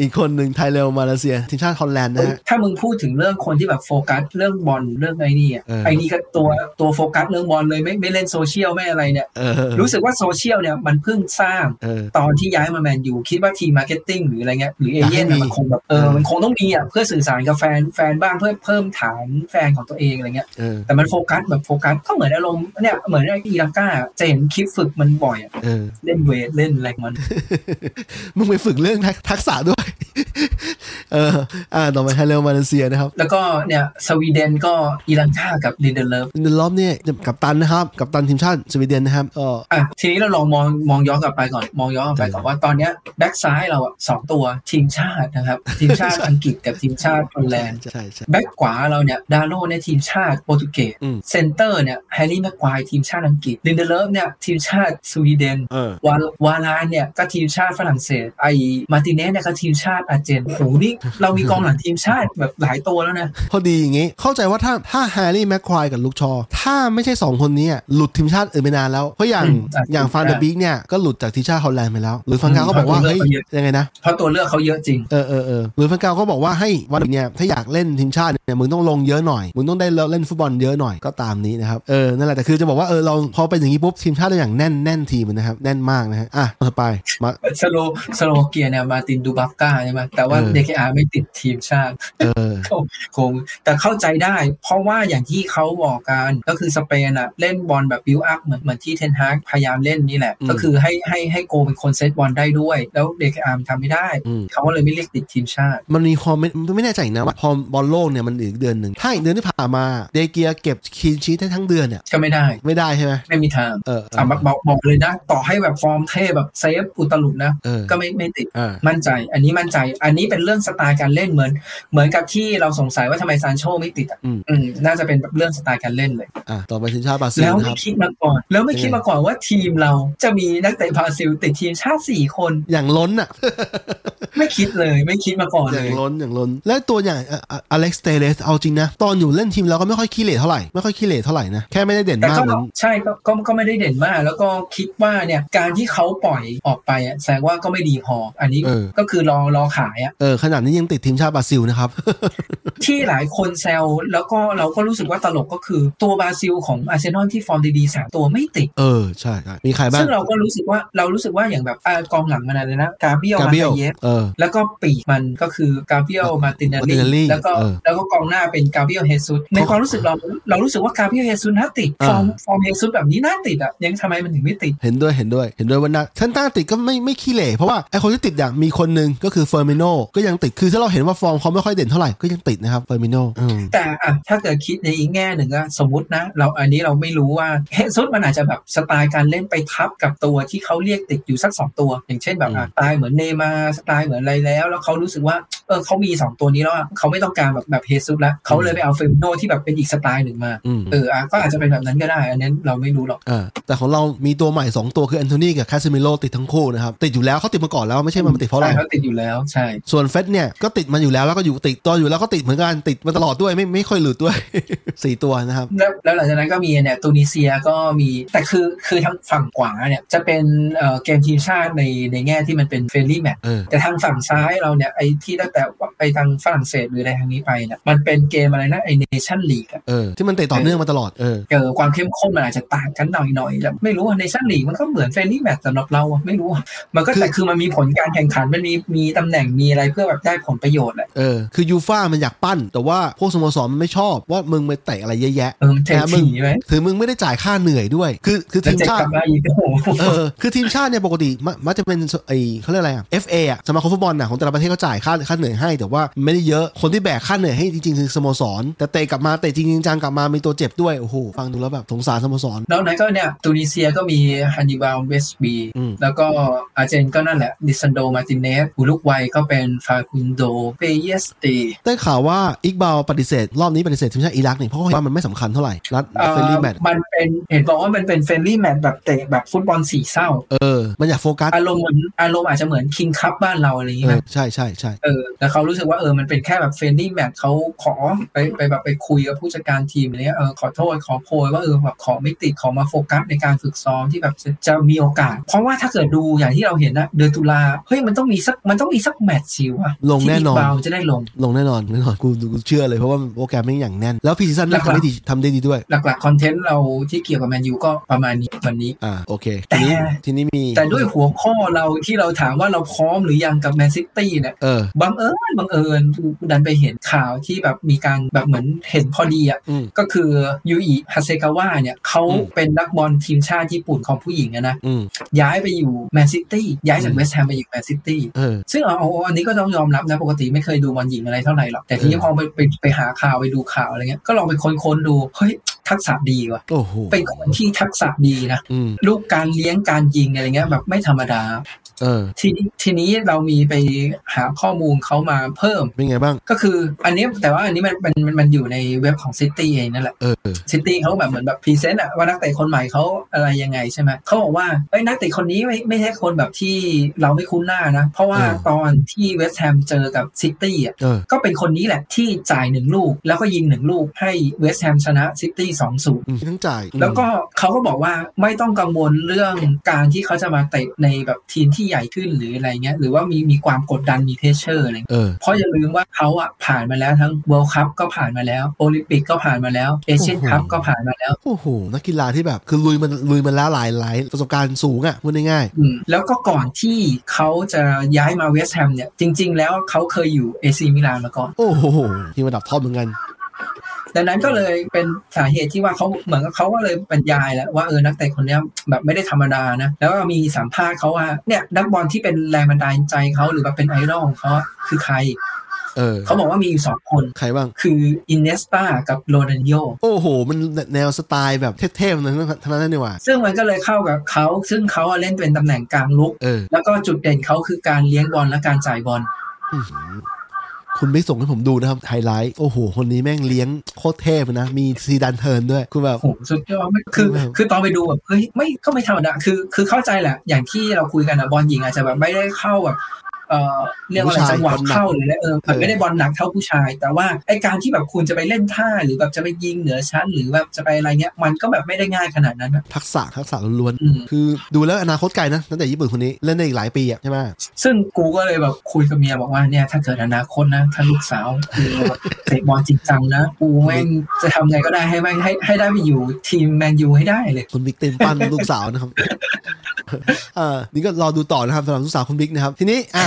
อีกคนหนึ่งไทเรลมาลาเซียทีมชาติฮอลแลนด์นะฮะถ้ามึงพูดถึงเรื่องคนที่แบบโฟกัสเรื่องบอลเรื่องไอ้นี่อะเออไอ้นี่ก็ตัวตัวโฟกัสเรื่องบอลเลยไม่ไม่เล่นโซเชียลไม่อะไรเนี่ยเออรู้สึกว่าโซเชียลเนี่ยมันเพิ่งสร้างเออตอนที่ย้ายมาแมนยูคิดว่าทีม marketing หรืออะไรเงี้ยหรือเอเย่นต์อยากให้มีมันคงแบบเออเออมันคงต้องมีอะเพื่อสื่อสารกับแฟนแฟนบ้างเพื่อเพิ่มฐานแฟนของตัวเองอะไรเงี้ยเออแต่มันโฟกัสแบบโฟกัสก็เหมือนอารมณ์เนี่ยเหมือนไอ้อีลังกาจะเห็นคลิปฝึกมันบ่อยอะเออเล่นเวทเล่นอะไรของมันมึงไปฝึกเรื่องทักทักษะด้วยเอออ่าต่อไปไทเรลมาลาเซียนะครับ แล้วก็เนี่ยสวีเดนก็อีลังกากับลินเดเลฟในรอบเนี่ยกัปตันนะครับ กัปตันทีมชาติสวีเดนนะครับก็อะทีนี้เราลองมองมองย้อนกลับไปก่อนมองย้อนกลับไปก่อนว่าตอนเนี้ยแบ็กซ้ายเราอะสองตัวทีมชาตินะครับ ทีมชาติอังกฤษกับทีมชาติฮอลแลนด์ใช่ใช่แบ็กขวาเราเนี่ยดาโลเนี่ยทีมชาติโปรตุเกสอืมเซนเตอร์เนี่ยแฮร์รี่แม็กไกวร์ทีมชาติอังกฤษลินเดเลฟเนี่ยทีมชาติสวีเดนเออวาววาลานเนี่ยก็ทีมชาติฝรั่งเศสไอมาร์ติเนสเนี่ยก็ทีมชาติอาร์เจนโหนี่เรามีกองหลังทีมชาติแบบหลายตัวแล้วนะพอดีอย่างงี้เข้าใจว่าถ้าถ้าแฮร์รี่แม็กไกวร์กับลุคชอว์ ถ้าไม่ใช่สองคนนี้อะหลุดทีมชาติอื่นไปนานแล้ว เพราะอย่างอืมอะอย่างฟานเดอร์บิกเนี่ยก็หลุดจากทีมชาติฮอลแลนด์ไปแล้ว หรือฟานกัลก็บอกว่าอืมเฮ้ยเขาเยอะยังไงนะเพราะตัวเลือกเขาเยอะจริงเออเออเออหรือฟานกัลก็บอกว่าให้วันเนี่ยถ้าอยากเล่นทีมชาติ เนี่ยมึงต้องลงเยอะหน่อยมึงต้องได้เล่นฟุตบอลเยอะหน่อยก็ตามนี้นะครับเออนั่นแหละแต่คือจะบอกว่าเออเราพอเป็นอย่างนี้ปุ๊บทีมชาติเราอย่างแน่นแน่นทีมนะครับแน่นมากนะฮะอะต่อไปมาสโลสโลวาเกียเนี่ยมาร์ตินดูบราฟก้าใช่ไหมแต่ว่าเออ เดเคอา ไม่ติดทีมชาติเออคงแต่เข้าใจได้ เพราะว่าอย่างที่เขาบอกกันก็คือสเปนอะเล่นบอลแบบบิวอัพเหมือนเหมือนที่เทนฮากพยายามเล่นนี่แหละอืมก็คือให้ให้ให้โกล์เป็นคนเซตบอลได้ด้วย แล้วเดคอาร์มทำไม่ได้อืมเขาก็เลยไม่เรียกติดทีมชาติ มันมีความไม่ไม่แน่ใจนะว่าพอบอลโลกเนี่ยมันอีกเดือนหนึ่งถ้าอีกเดือนที่ผ่านมาเดเคอาเก็บ clean sheet ได้ทั้งเดือนเนี่ยก็ไม่ได้ไม่ได้ใช่ไหมไม่มีทางเออเออะอบอกบอกเลยนะ ต่อให้แบบฟอร์มเทพแบบเซฟอุตลุดนะเออก็ไม่ไม่ติดอ่ามั่นใจ อันนี้มั่นใจ อันนี้เป็นเรื่องสไตล์การเล่นเหมือน เหมือนกับที่เราสงสัยว่าทำไมซานโชไม่ติดอะอืมอืมน่าจะเป็นแบบเรื่องสไตล์การเล่นเลยอะต่อไปทีมชาติบราซิลแล้วนะไม่ครับคิดมาก่อน แล้วไม่คิดมาก่อนว่าทีมเราจะมีนักเตะบราซิลติดทีมชาติสี่คนอย่างล้นอะไม่คิดเลยไม่คิดมาก่อนอเลย่างยล้นอย่างล้น และตัวอย่างเอ่อเอ่ออเล็กซ์เตเลสเอาจริงนะ ตอนอยู่เล่นทีมเราก็ไม่ค่อยขี้เหร่เท่าไหร่ไม่ค่อยขี้เหร่เท่าไหร่นะแค่ไม่ได้เด่นแต่มากก็เหมือนใช่ก็ก็ก็ไม่ได้เด่นมาก แล้วก็คิดว่าเนี่ยการที่เขาปล่อยออกไปอะแสดงว่าก็ไม่ดีพอ อันนี้เออก็คือรอรอขายอะเออขนาดนี้ยังติดทีมชาติบราซิลนะครับ ที่หลายคนแซวแล้วก็เราก็รู้สึกว่าตลกก็คือตัวบราซิลของอาร์เซนอลที่ฟอร์มดีๆสามตัวไม่ติด เออใช่ใช่มีใครบ้างซึ่งเราก็รู้สึกว่าเรารู้สึกว่าอย่างแบบอ่ากองหลังมันอะไรนะกาเบียลกามาเบียลเยฟเออแล้วก็ปีกมันก็คือกาเบียลมาตินเนล Martinelli ลี่แล้วก็เออแล้วก็กองหน้าเป็นกาเบียลเฮซุสในความรู้สึกเราเรารู้สึกว่ากาเบียลเฮซุสน่าติดฟอร์มอ่าฟอร์มเฮซุสแบบนี้น่าติดอะยังทำไมมันถึงไม่ติด เห็นด้วยเห็นด้วยเห็นด้วยว่าน่าท่านต้าติดก็ไม่ไม่ขี้เหร่เพราะว่าไอคนที่ติดอย่างมีคนหนึ่งก็คือเฟอร์มิโน่ก็ยังติดคือถ้าเราเห็นว่าฟอร์มเขาไม่ค่อยเด่นเท่าไหร่ก็ยังติดนะครับเฟอร์มิโนอืมแต่อะถ้าเกิดคิดในอีกแง่หนึ่งอะสมมตินะ เราอันนี้เราไม่รู้ว่าเฮซุสมันอาจจะแบบสไตล์การเล่นไปทับกับตัวที่เขาเรียกติดอยู่สักสองตัว อย่างเช่นแบบอะสไตล์เหมือนเนย์มาร์สไตล์เหมือนอะไรแล้ว แล้วเขารู้สึกว่าเออเขามีสองตัวนี้แล้วอะเขาไม่ต้องการแบบแบบเฮซุสแล้วเขาเลยไปเอาเฟอร์มิโนที่แบบเป็นอีกสไตล์หนึ่งมาอืมเอออะก็อาจจะเป็นแบบนั้นก็ได้ อันนี้เราไม่รู้หรอกอ่าแต่ของเรามีตัวใหม่ 2 ตัวคือแอนโทนีกับคาเซมิโรติดทั้งคู่นะครับ ติดอยู่แล้วเขาติดมาก่อนแล้วไม่ใช่มันมาติดเพราะใช่เราเขาติดอยู่แล้วใช่ ส่วนเฟร็ดเนี่ยก็ติดมาอยู่แล้วแล้วก็อยู่ติดตัวอยู่แล้วก็ติดเหมือนกันติดมาตลอดด้วยไม่ไม่ค่อยหลุดด้วยสี่ตัวนะครับแล้วแล้วหลังจากนั้นก็มีเนี่ยตูนิเซียก็มีแต่คือคือทางฝั่งขวาเนี่ยจะเป็นเอ่อเกมทีมชาติในในแง่ที่มันเป็น friendly match เออแต่ทางฝั่งซ้ายเราเนี่ยไอ้ที่ตั้งแต่ไปทางฝรั่งเศสหรืออะไรทางนี้ไปเนี่ยมันเป็นเกมอะไรนะไอ้ Nations League อะเออที่มันเตะต่อเนื่องมาตลอดเออเออความเข้มข้นมันอาจจะต่างกันหน่อยหน่อยๆแต่ไม่รู้ว่า Nations League มันก็เหมือน friendly match สำหรับเราอะไม่รู้อะมันก็คือแต่คือมันมีผลการแข่งขันมันมีมีตำแหน่งมีอะไรเพื่อแบบได้ผลประโยชน์แหละเออคือยูฟ่ามันอยากปั้น แต่ว่าพวกสโมสรมันไม่ชอบว่ามึงไปเตะอะไรเยอะแยะเออมันเทแต่มึงถีไหมถือมึงไม่ได้จ่ายค่าเหนื่อยด้วย คือคือแล้วทีมเจ็บชากลัติบมาอีกโอ้โหเออคือทีมชาติเนี่ยปกติมักมักจะเป็นไอเขาเรียกอะไรอะ FA อะสมาคมฟุตบอลน่ะของแต่ละประเทศเขาจ่ายค่าค่าเหนื่อยให้ แต่ว่าไม่ได้เยอะคนที่แบกค่าเหนื่อยให้จริงๆคือสโมสร แต่เตะกลับมาเตะจริงๆจังกลับมามีตัวเจ็บด้วย โอ้โห ฟังดูแล้วแบบสงสารสโมสรนอกนั้นก็เนี่ยตูนิเซียก็มีฮันนิบาลเมจบรีอืมแล้วก็อาร์เจนก็นั่นแหละ ลิซานโดรมาร์ติเนซอุรุกวัยก็เป็นฟาคุนโดเปยิสตรีได้ข่าวว่าอิกบาลปฏิเสธ รอบนี้ปฏิเสธทีมชาติอิรักเนี่ยเพราะว่ามันไม่สำคัญเท่าไหร่นัด friendly matchมันเป็นเห็นบอกว่ามันเป็น friendly match แบบเตะแบบฟุตบอลสี่เส้าเออมันอยากโฟกัสอารมณ์เหมือนอารมณ์อาจจะเหมือนคิงคัพบ้านเราอะไรอย่างเอเงี้อยใช่ใช่ใช่เออแล้วเขารู้สึกว่าเออมันเป็นแค่แบบ friendly match เขาขอไปไปแบบไปคุยกับผู้จัดการทีมอะไรเนี้ยเออขอโทษขอโพยว่าเออแบบขอไม่ติดขอมาโฟกัสในการฝึกซ้อมที่แบบจะจะมีโอกาส เพราะว่าถ้าเกิดดูอย่างที่เราเห็นนะเดือนตุลาเฮ้ยมันต้องมีสักมันต้องมีสักแมตช์สิวอะลงแน่นอนที่กบาลจะได้ลงลงแน่นอนแน่นอนกูกูเชื่อเลยเพราะว่าโปรแกรมแม่งอย่างแน่น แล้ว pre-season แรกทำได้ดีทำได้ดีด้วย หลักๆ content เราที่เกี่ยวกับแมนยูก็ประมาณนี้วันนี้อ่าโอเคแต่ทีนี้ทีนี้มีแต่ด้วยหัวข้อเราที่เราถามว่าเราพร้อมหรือยังกับแมนซิตี้เนี่ยเออบังเอิญบังเอิญดันไปเห็นข่าวที่แบบมีการแบบเหมือนเห็นพอดีอะอืมก็คือยูอิฮาเซกาวะเนี่ยเขาอืมเป็นนักบอลทีมชาติญี่ปุ่นของผู้หญิงอะนะอืมย้ายไปอยู่แมนซิตี้ย้ายจากอืมเวสต์แฮมไปอยู่แมนซิตี้เออซึ่งเอาเอาอันนี้ก็ต้องยอมรับนะปกติไม่เคยดูบอลหญิงอะไรเท่าไหร่หรอกแต่ทีนี้เออพอไปไปไปหาข่าวไปดูข่าวอะไรเงี้ยก็ลองไปค้นๆดูเฮ้ยทักษะดีว่ะโอ้โหเป็นคนที่ทักษะดีนะอืมลูกการเลี้ยงการยิงอะไรเงี้ยแบบไม่ธรรมดาเออ ทีนี้ทีนี้เรามีไปหาข้อมูลเขามาเพิ่มเป็นไงบ้าง ก็คืออันนี้แต่ว่าอันนี้มันมันมันมันอยู่ในเว็บของซิตี้เองนั่นแหละเออซิตี้เขาแบบเหมือนแบบ present อะว่านักเตะคนใหม่เขาอะไรยังไงใช่ไหมเขาบอกว่าเอ้ยนักเตะคนนี้ไม่ไม่ใช่คนแบบที่เราไม่คุ้นหน้านะ เพราะว่าเออตอนที่เวสต์แฮมเจอกับซิตี้อะเออก็เป็นคนนี้แหละที่จ่ายหนึ่งลูก แล้วก็ยิงหนึ่งลูกให้เวสต์แฮมชนะซิตี้สองศูนย์อืมทั้งจ่ายอืมแล้วก็เขาก็บอกว่าไม่ต้องกังวลเรื่องการที่เขาจะมาเตะในแบบทีมที่ใหญ่ขึ้นหรืออะไรเงี้ยหรือว่ามีมีความกดดันมี pressure อะไรเงี้ยเออเพราะอย่าลืมว่าเขาอะผ่านมาแล้วทั้ง World Cup ก็ผ่านมาแล้วโอลิมปิกก็ผ่านมาแล้วเอเชียนโอ้โห Cup ก็ผ่านมาแล้วโอ้โหนักกีฬาที่แบบคือลุยมันลุยมันแล้วหลายหลายประสบการณ์สูงอะพูดง่ายอืมแล้วก็ก่อนที่เขาจะย้ายมาเวสต์แฮมเนี่ยจริง ๆ แล้วเขาเคยอยู่เอซีมิลานมาก่อนๆโอ้โหทีมระดับท็อปเหมือนกัน ดังนั้นก็เลยเป็นสาเหตุที่ว่าเขาเหมือนกับเขาก็เลยบรรยายแล้วว่าเออนักเตะคนเนี้ยแบบไม่ได้ธรรมดานะแล้วก็มีสัมภาษณ์เขาว่าเนี่ยนักบอลที่เป็นแรงบันดาลใจเขาหรือแบบเป็นไอดอลของเขาอะคือใครเออเขาบอกว่ามีอยู่สองคน ใครบ้าง คืออินเนสตากับโรนันโยโอ้โห มันแนวสไตล์แบบเท่ๆนั้นทั้งนั้นนี่หว่า ซึ่งมันก็เลยเข้ากับเขา ซึ่งเขาอะเล่นเป็นตำแหน่งกลางลุกเออแล้วก็จุดเด่นเขาคือการเลี้ยงบอลและการจ่ายบอลอื้อหือ คุณไม่ส่งให้ผมดูนะครับไฮไลท์โอ้โห คนนี้แม่งเลี้ยงโคตรเทพเลยนะ มีซีดาน turn ด้วยคือแบบโอ้โหสุดยอดไม่คือเออคือตอนไปดูแบบเฮ้ยไม่ก็ไม่ธรรมดาคือ คือเข้าใจแหละ อย่างที่เราคุยกันนะบอลหญิงอาจจะแบบไม่ได้เข้าแบบ เอ่อเรียกว่าอะไรจังหวะเข้าหรืออะไรเออมันไม่ได้บอลหนักเท่าผู้ชาย แต่ว่าไอการที่แบบคุณจะไปเล่นท่าหรือแบบจะไปยิงเหนือชั้น หรือแบบจะไปอะไรเงี้ยมันก็แบบไม่ได้ง่ายขนาดนั้นนะทักษะทักษะล้วนอืมๆคือดูแล้วอนาคตไกลนะตั้งแต่ญี่ปุ่นคนนี้เล่นได้อีกหลายปีอะใช่ไหมซึ่งกูก็เลยแบบคุยกับเมียบอกว่าเนี่ยถ้าเกิดอนาคตนะถ้าลูกสาวกูแบบเตะบอลจริงจังนะกูแม่งจะทำไงก็ได้ให้แม่งให้ให้ได้ไปอยู่ทีมแมนยูให้ได้เลยคุณบิ๊กเต็มปั้นลูกสาวนะครับอ่านี่ก็รอดูต่อนะครับสำหรับลูกสาวคุณบิ๊กนะครับ ทีนี้อะ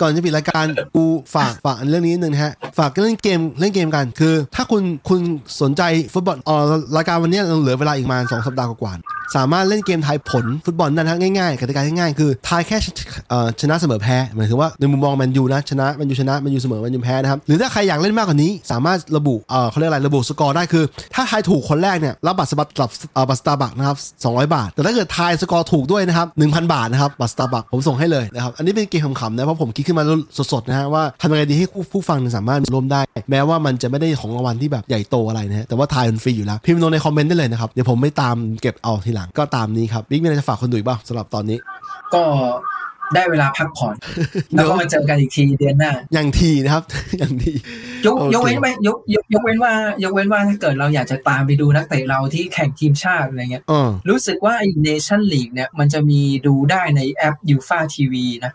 ก่อนจะปิดรายการกูฝากฝากเรื่องนี้นิดนึงนะฮะ ฝากเล่นเกมเล่นเกมกัน คือ ถ้าคุณคุณสนใจฟุตบอลเอ่อรายการวันนี้เราเหลือเวลาอีกประมาณสองสัปดาห์กว่าๆสามารถเล่นเกมทายผลฟุตบอลได้นะฮะง่ายๆกติกาง่ายๆ คือทายแค่เอ่อชนะเสมอแพ้หมายถึงว่าในมุมมองแมนยูนะชนะแมนยูชนะแมนยูเสมอแมนยูแพ้นะครับหรือถ้าใครอยากเล่นมากกว่านี้ สามารถระบุเอ่อเขาเรียกอะไรระบุสกอร์ได้คือ ถ้าทายถูกคนแรกเนี่ยรับบัตรสบัตรรับเอ่อบัตรสตาร์บัคนะครับ200 บาท แต่ถ้าเกิดทายสกอร์ถูกด้วยนะครับ1,000 บาทนะครับบัตรสตาร์บัคผมส่งให้เลยนะครับอันนี้เป็นเกมขำๆนะเพราะผมคิดขึ้นมาสดๆนะฮะว่าทำยังไงดีให้ผู้ฟังสามารถร่วมได้ แม้ว่ามันจะไม่ได้ของรางวัลที่แบบใหญ่โตอะไรนะฮะแต่ว่าทายมันฟรีอยู่แล้วพิมพ์ลงใน comment ได้เลยนะครับเดี๋ยวผมไม่ตามเก็บเอาทีหลังก็ตามนี้ครับบิ๊กมีอะไรจะฝากคนดูอีกบ้างสำหรับตอนนี้ ก็ได้เวลาพักผ่อน แล้วก็มาเจอกันอีกทีเดือนหน้า อย่างทีนะครับ อย่างทียกโอเคยกเว้นไม่ยกยกยกเว้นว่ายกเว้นว่าถ้าเกิดเราอยากจะตามไปดูนักเตะเราที่แข่งทีมชาติอะไรเงี้ยเออรู้สึกว่าไอ้ Nations League เนี่ยมันจะมีดูได้ในแอปยูฟาทีวีนะ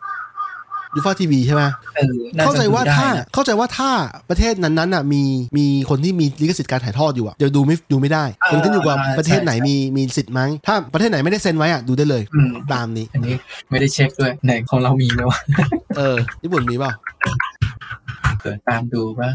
ยูฟาทีวีใช่ไหมเออน่เข้าใจดูว่าได้ถ้านะเข้าใจว่าถ้าประเทศนั้นๆน่ะมีมีคนที่มีลิขสิทธิ์การถ่ายทอดอยู่อะจะดูไม่ดูไม่ได้มันขึ้นอยู่กับประเทศไหนมีมีสิทธิ์ไหมถ้าประเทศไหนไม่ได้เซ็นไว้อะดูได้เลยอืมตามนี้ อันนี้ไม่ได้เช็คด้วยไหนของเรามีไหมวะเออญี่ปุ่นมีเปล่า เกิดตามดูว่า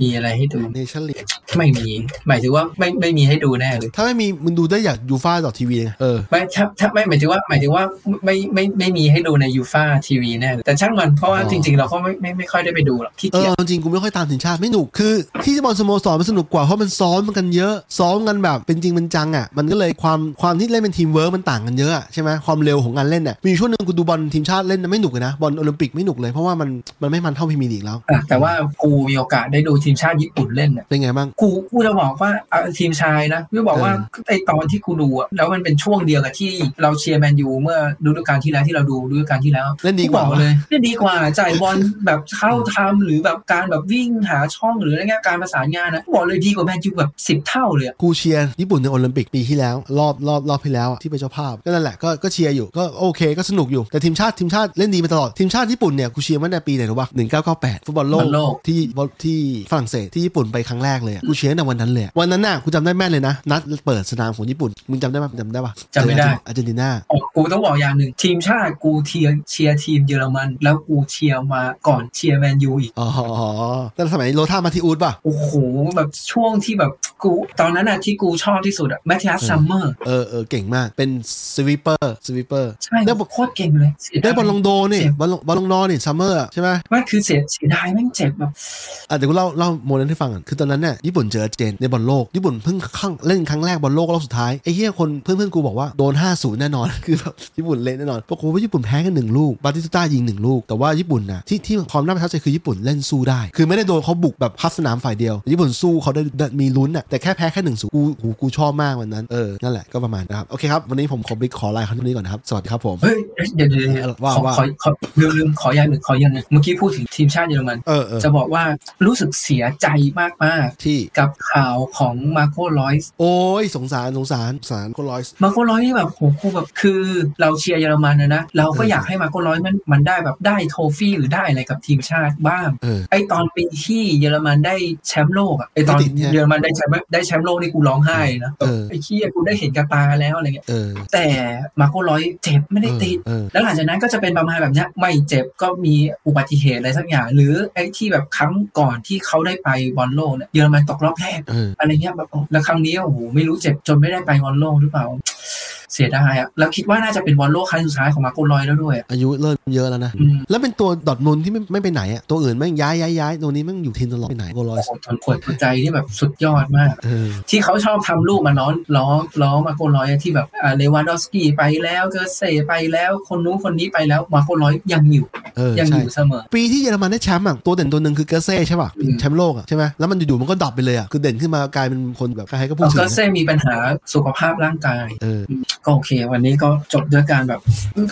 มีอะไรให้ดูเนชั่นลีกไม่มี หมายถึงว่าไม่ไม่มีให้ดูแน่เลย ถ้าไม่มีมึงดูได้จากยูฟาดอททีวีไงเออไม่ถ้าถ้าไม่หมายถึงว่าหมายถึงว่าไม่ไม่ไม่มีให้ดูในยูฟาทีวีแน่เลยแต่ช่างมันเพราะว่าอ๋อจริง ๆ เราก็ไม่ไม่ไม่ค่อยได้ไปดูหรอกขี้เอเกียจอจริงกูไม่ค่อยตามทีมชาติไม่หนุกคือ ที่บอลสโมสรมันสนุกกว่าเพราะมันซ้อมมันกันเยอะซ้อมกันแบบเป็นจริงเป็นจังอะมันก็เลยความความที่เล่นเป็นทีมเวิร์กมันต่างกันเยอะอะใช่ไหมความเร็วของการเล่นอะมีอยู่ช่วงหนึงกูดูบอลทีมชาติเล่นนะไม่หนุกเลยนะบอลโอลิมปิกไม่หนุกเลยเพราะว่ามันมันไม่มันเท่าพรีเมียร์ลีกแล้วอะแต่ว่ากูมีโอกาสได้ดูทีมชาติญี่ปุ่นเล่นเนี่ยเป็นไงบ้างกูกูจะบอกว่าเอาทีมชายนะกูบอกว่าไอตอนที่กูดูอะแล้วมันเป็นช่วงเดียวกับที่เราเชียร์แมนยูเมื่อฤดูกาลที่แล้วที่เราดูฤดูกาลที่แล้วเล่นดีกว่าบอเลยเล่นดีกว่าจ่ายบอลแบบเข้าทำหรือแบบการแบบวิ่งหาช่องหรืออะไรเงี้ยการประสานงานนะกูบอกเลยดีกว่าแมนยูแบบสิบเท่าเลยอะกูเชียร์ญี่ปุ่นในโอลิมปิกปีที่แล้ว รอบรอบรอบที่แล้วอะที่เป็นเจ้าภาพก็นั่นแหละก็ก็เชียร์อยู่ก็โอเคก็สนุกอยู่แต่ทีมชาติทีมชาติเล่นดีมาตลอดทีมชาติญี่ปุ่นเนี่ยกูเชียร์มาตั้งแต่ปีไหนรู้ป่ะ1998 ฟุตบอลโลกโลกที่ที่ฝรั่งเศสที่ญี่ปุ่นไปครั้งแรกเลยอะกูเชียร์ตั้งแต่วันนั้นเลยอะวันนั้นน่ะกูจำได้แม่นเลยนะ นัดเปิดสนามของญี่ปุ่นมึงจำได้ปะจำได้ปะจำไม่ได้เจออาร์เจนตินาอ๋อกูต้องบอกอย่างหนึ่งทีมชาติกูเชียร์เชียร์ทีมเยอรมัน แล้วกูเชียร์มาก่อนเชียร์แมนยูอีกอ๋อตั้งแต่สมัยโลธาร์ มัทเธอุสป่ะโอ้โหแบบช่วงที่แบบกูตอนนั้นอะที่กูชอบที่สุดอะแมทธิอัสซัมเมอร์เออเออเก่งมากเป็น sweeper sweeperใช่ได้โคตรเก่งเลยเสียดายได้ Ballon d'Or นี่เจ็บ Ballon Ballon d'Orนี่ซัมเมอร์ใช่ไหมว่าคือเสียเสียดายแม่งเจ็บแบบอะเดี๋ยวกูเล่าเล่าโมเดลให้ฟังก่อนคือตอนนั้นเนี่ยญี่ปุ่นเจออาร์เจนในบอลโลกญี่ปุ่นเพิ่งเข้าเล่นครั้งแรกบอลโลกรอบสุดท้ายไอ้เหี้ยคนเพื่อนเพื่อนๆกูบอกว่าโดน5-0แน่นอน คือแบบญี่ปุ่นเละแน่นอนปรากฏว่าญี่ปุ่นแพ้กันหนึ่งลูกบาติสต้ายิงหนึ่งลูกแต่ว่าญี่ปุ่นนะที่ที่ความน่าประทับใจคือญี่ปุ่นเล่นสู้ได้ คือไม่ได้โดนเขาบุกแบบพับสนามฝ่ายเดียวญี่ปุ่นสู้เขาได้ได้มีลุ้นอะแต่แค่แพ้แค่หนึ่งศูนย์กูหูกูชอบมากวันนั้นเออนั่นแหละก็ประมาณนะครับโอเคครับวันนี้ผมขอบิ๊กขอไลน์เขาเท่านี้ก่อนนะครับสวัสดีครับผมเฮ้ยเดี๋ยวเดี๋ยวเดี๋ยวว่าขอว่าขอขอลืมลืมขออย่างหนึ่งขออย่างหนึ่งเมื่อกี้พูดถึงทีมชาติเยอรมันเออเออจะบอกว่ารู้สึกเสียใจมากที่ๆกับข่าวของมาโ o ลอยส์โอ้ยสงสารสงสารสงสารคนร้อยมาโ o ลอยนี่แบบโหกูแบบคือเราเชียร์เยอรมันนะนะเราก็อยากให้มาโ o ลอยมันมันได้แบบได้ trophy หรือได้อะไรกับทีมชาติบ้างเออไอตอนปีที่เยอรมันได้แชมป์โลกอะไอตอนไม่ติดเนี่ยเยอรมันได้แชมป์ได้แชมป์โลกนี่กูร้องไห้นะเออไอเหี้ยกูได้เห็นกับตาแล้วอะไรเงี้ยเออแต่มาโ o ลอยเจ็บไม่ได้ติดเออแล้วหลังจากนั้นก็จะเป็นประมาณแบบเนี้ยไม่เจ็บก็มีอุบัติเหตุอะไรสักอย่าง หรือไอ้ที่แบบครั้งก่อนที่เขาได้ไปบอลโลกเนี่ยเยอรมันตกรอบแรกเอออะไรเงี้ยแบบแล้วครั้งนี้โอ้โหไม่รู้เจ็บจนไม่ได้ไปบอลโลกหรือเปล่า เสียดายอะแล้วคิดว่าน่าจะเป็นบอลโลกครั้งสุดท้ายของมาโกลอยแล้วด้วยอะอายุเริ่มเยอะแล้วนะอืมแล้วเป็นตัวดอร์ทมุนด์ที่ไม่ไม่ไปไหนอะตัวอื่นแม่งย้ายย้ายย้ายตัวนี้แม่งอยู่ทีมตลอดไปไหนโก รอยส์โอ้โหทนปวดหัวใจที่แบบสุดยอดมากเออที่เขาชอบทำรูปมาล้อล้อล้อมาโกลอยอะที่แบบอ่าเลวานดอฟสกี้ไปแล้วเกิทเซ่ไปแล้วคนนู้นคนนี้ไปแล้วมาร์โก รอยส์ยังอยู่เออใช่ยังอยู่เสมอ ปีที่เยอรมันได้แชมป์อะตัวเด่นตัวหนึ่งคือเกิทเซ่ใช่ป่ะอืมแชมป์โลกอะใช่ไหมแล้วมันอยู่ๆมันก็ drop ไปเลยอะคือเด่นขึ้นมากลายเป็นคนแบบใครๆก็พูดถึงเกิทเซ่มีปัญหาสุขภาพร่างกายเออก็โอเค วันนี้ก็จบด้วยการแบบ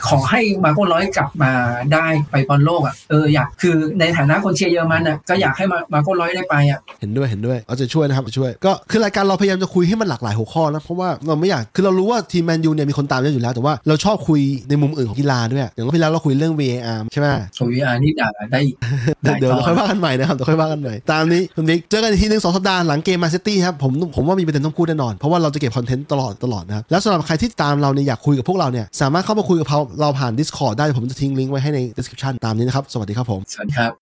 ขอให้มาร์โก รอยส์กลับมาได้ไปบอลโลกอะเอออยากคือในฐานะคนเชียร์เยอรมันอะก็อยากให้มามาร์โก รอยส์ได้ไปอะเห็นด้วยเห็นด้วยเอาใจช่วยนะครับเอาช่วย ก็คือรายการเราพยายามจะคุยให้มันหลากหลายหัวข้อนะเพราะว่าเราไม่อยากคือเรารู้ว่าทีมแมนยูเนี่ยมีคนตามเยอะอยู่แล้ว แต่ว่าเราชอบคุยในมุมอื่นของกีฬาด้วยอย่างรอบที่แล้วเราคุยเรื่อง VAR ใช่ไหมโอ้ VAR นี่ด่าได้อีกเดี๋ยวเดี๋ยวได้ต่อเราค่อยว่ากันใหม่นะครับเดี๋ยวค่อยว่ากันใหม่ตามนี้คุณบิ๊กเจอกันอีกทีหนึ่งสองสัปดาห์หลังเกมแมนซิตี้ครับผมผมว่ามีประเด็นต้องพูดแน่นอนเพราะว่าเราจะเก็บ content ตลอดตลอดนะครับแล้วสำหรับใครที่ตามเราเนี่ยอยากคุยกับพวกเราเนี่ยสามารถเข้ามาคุยกับเราผ่าน Discord ได้ผมจะทิ้งลิงก์ไว้ให้ใน description ตามนี้นะครับ สวัสดีครับผม สวัสดีครับ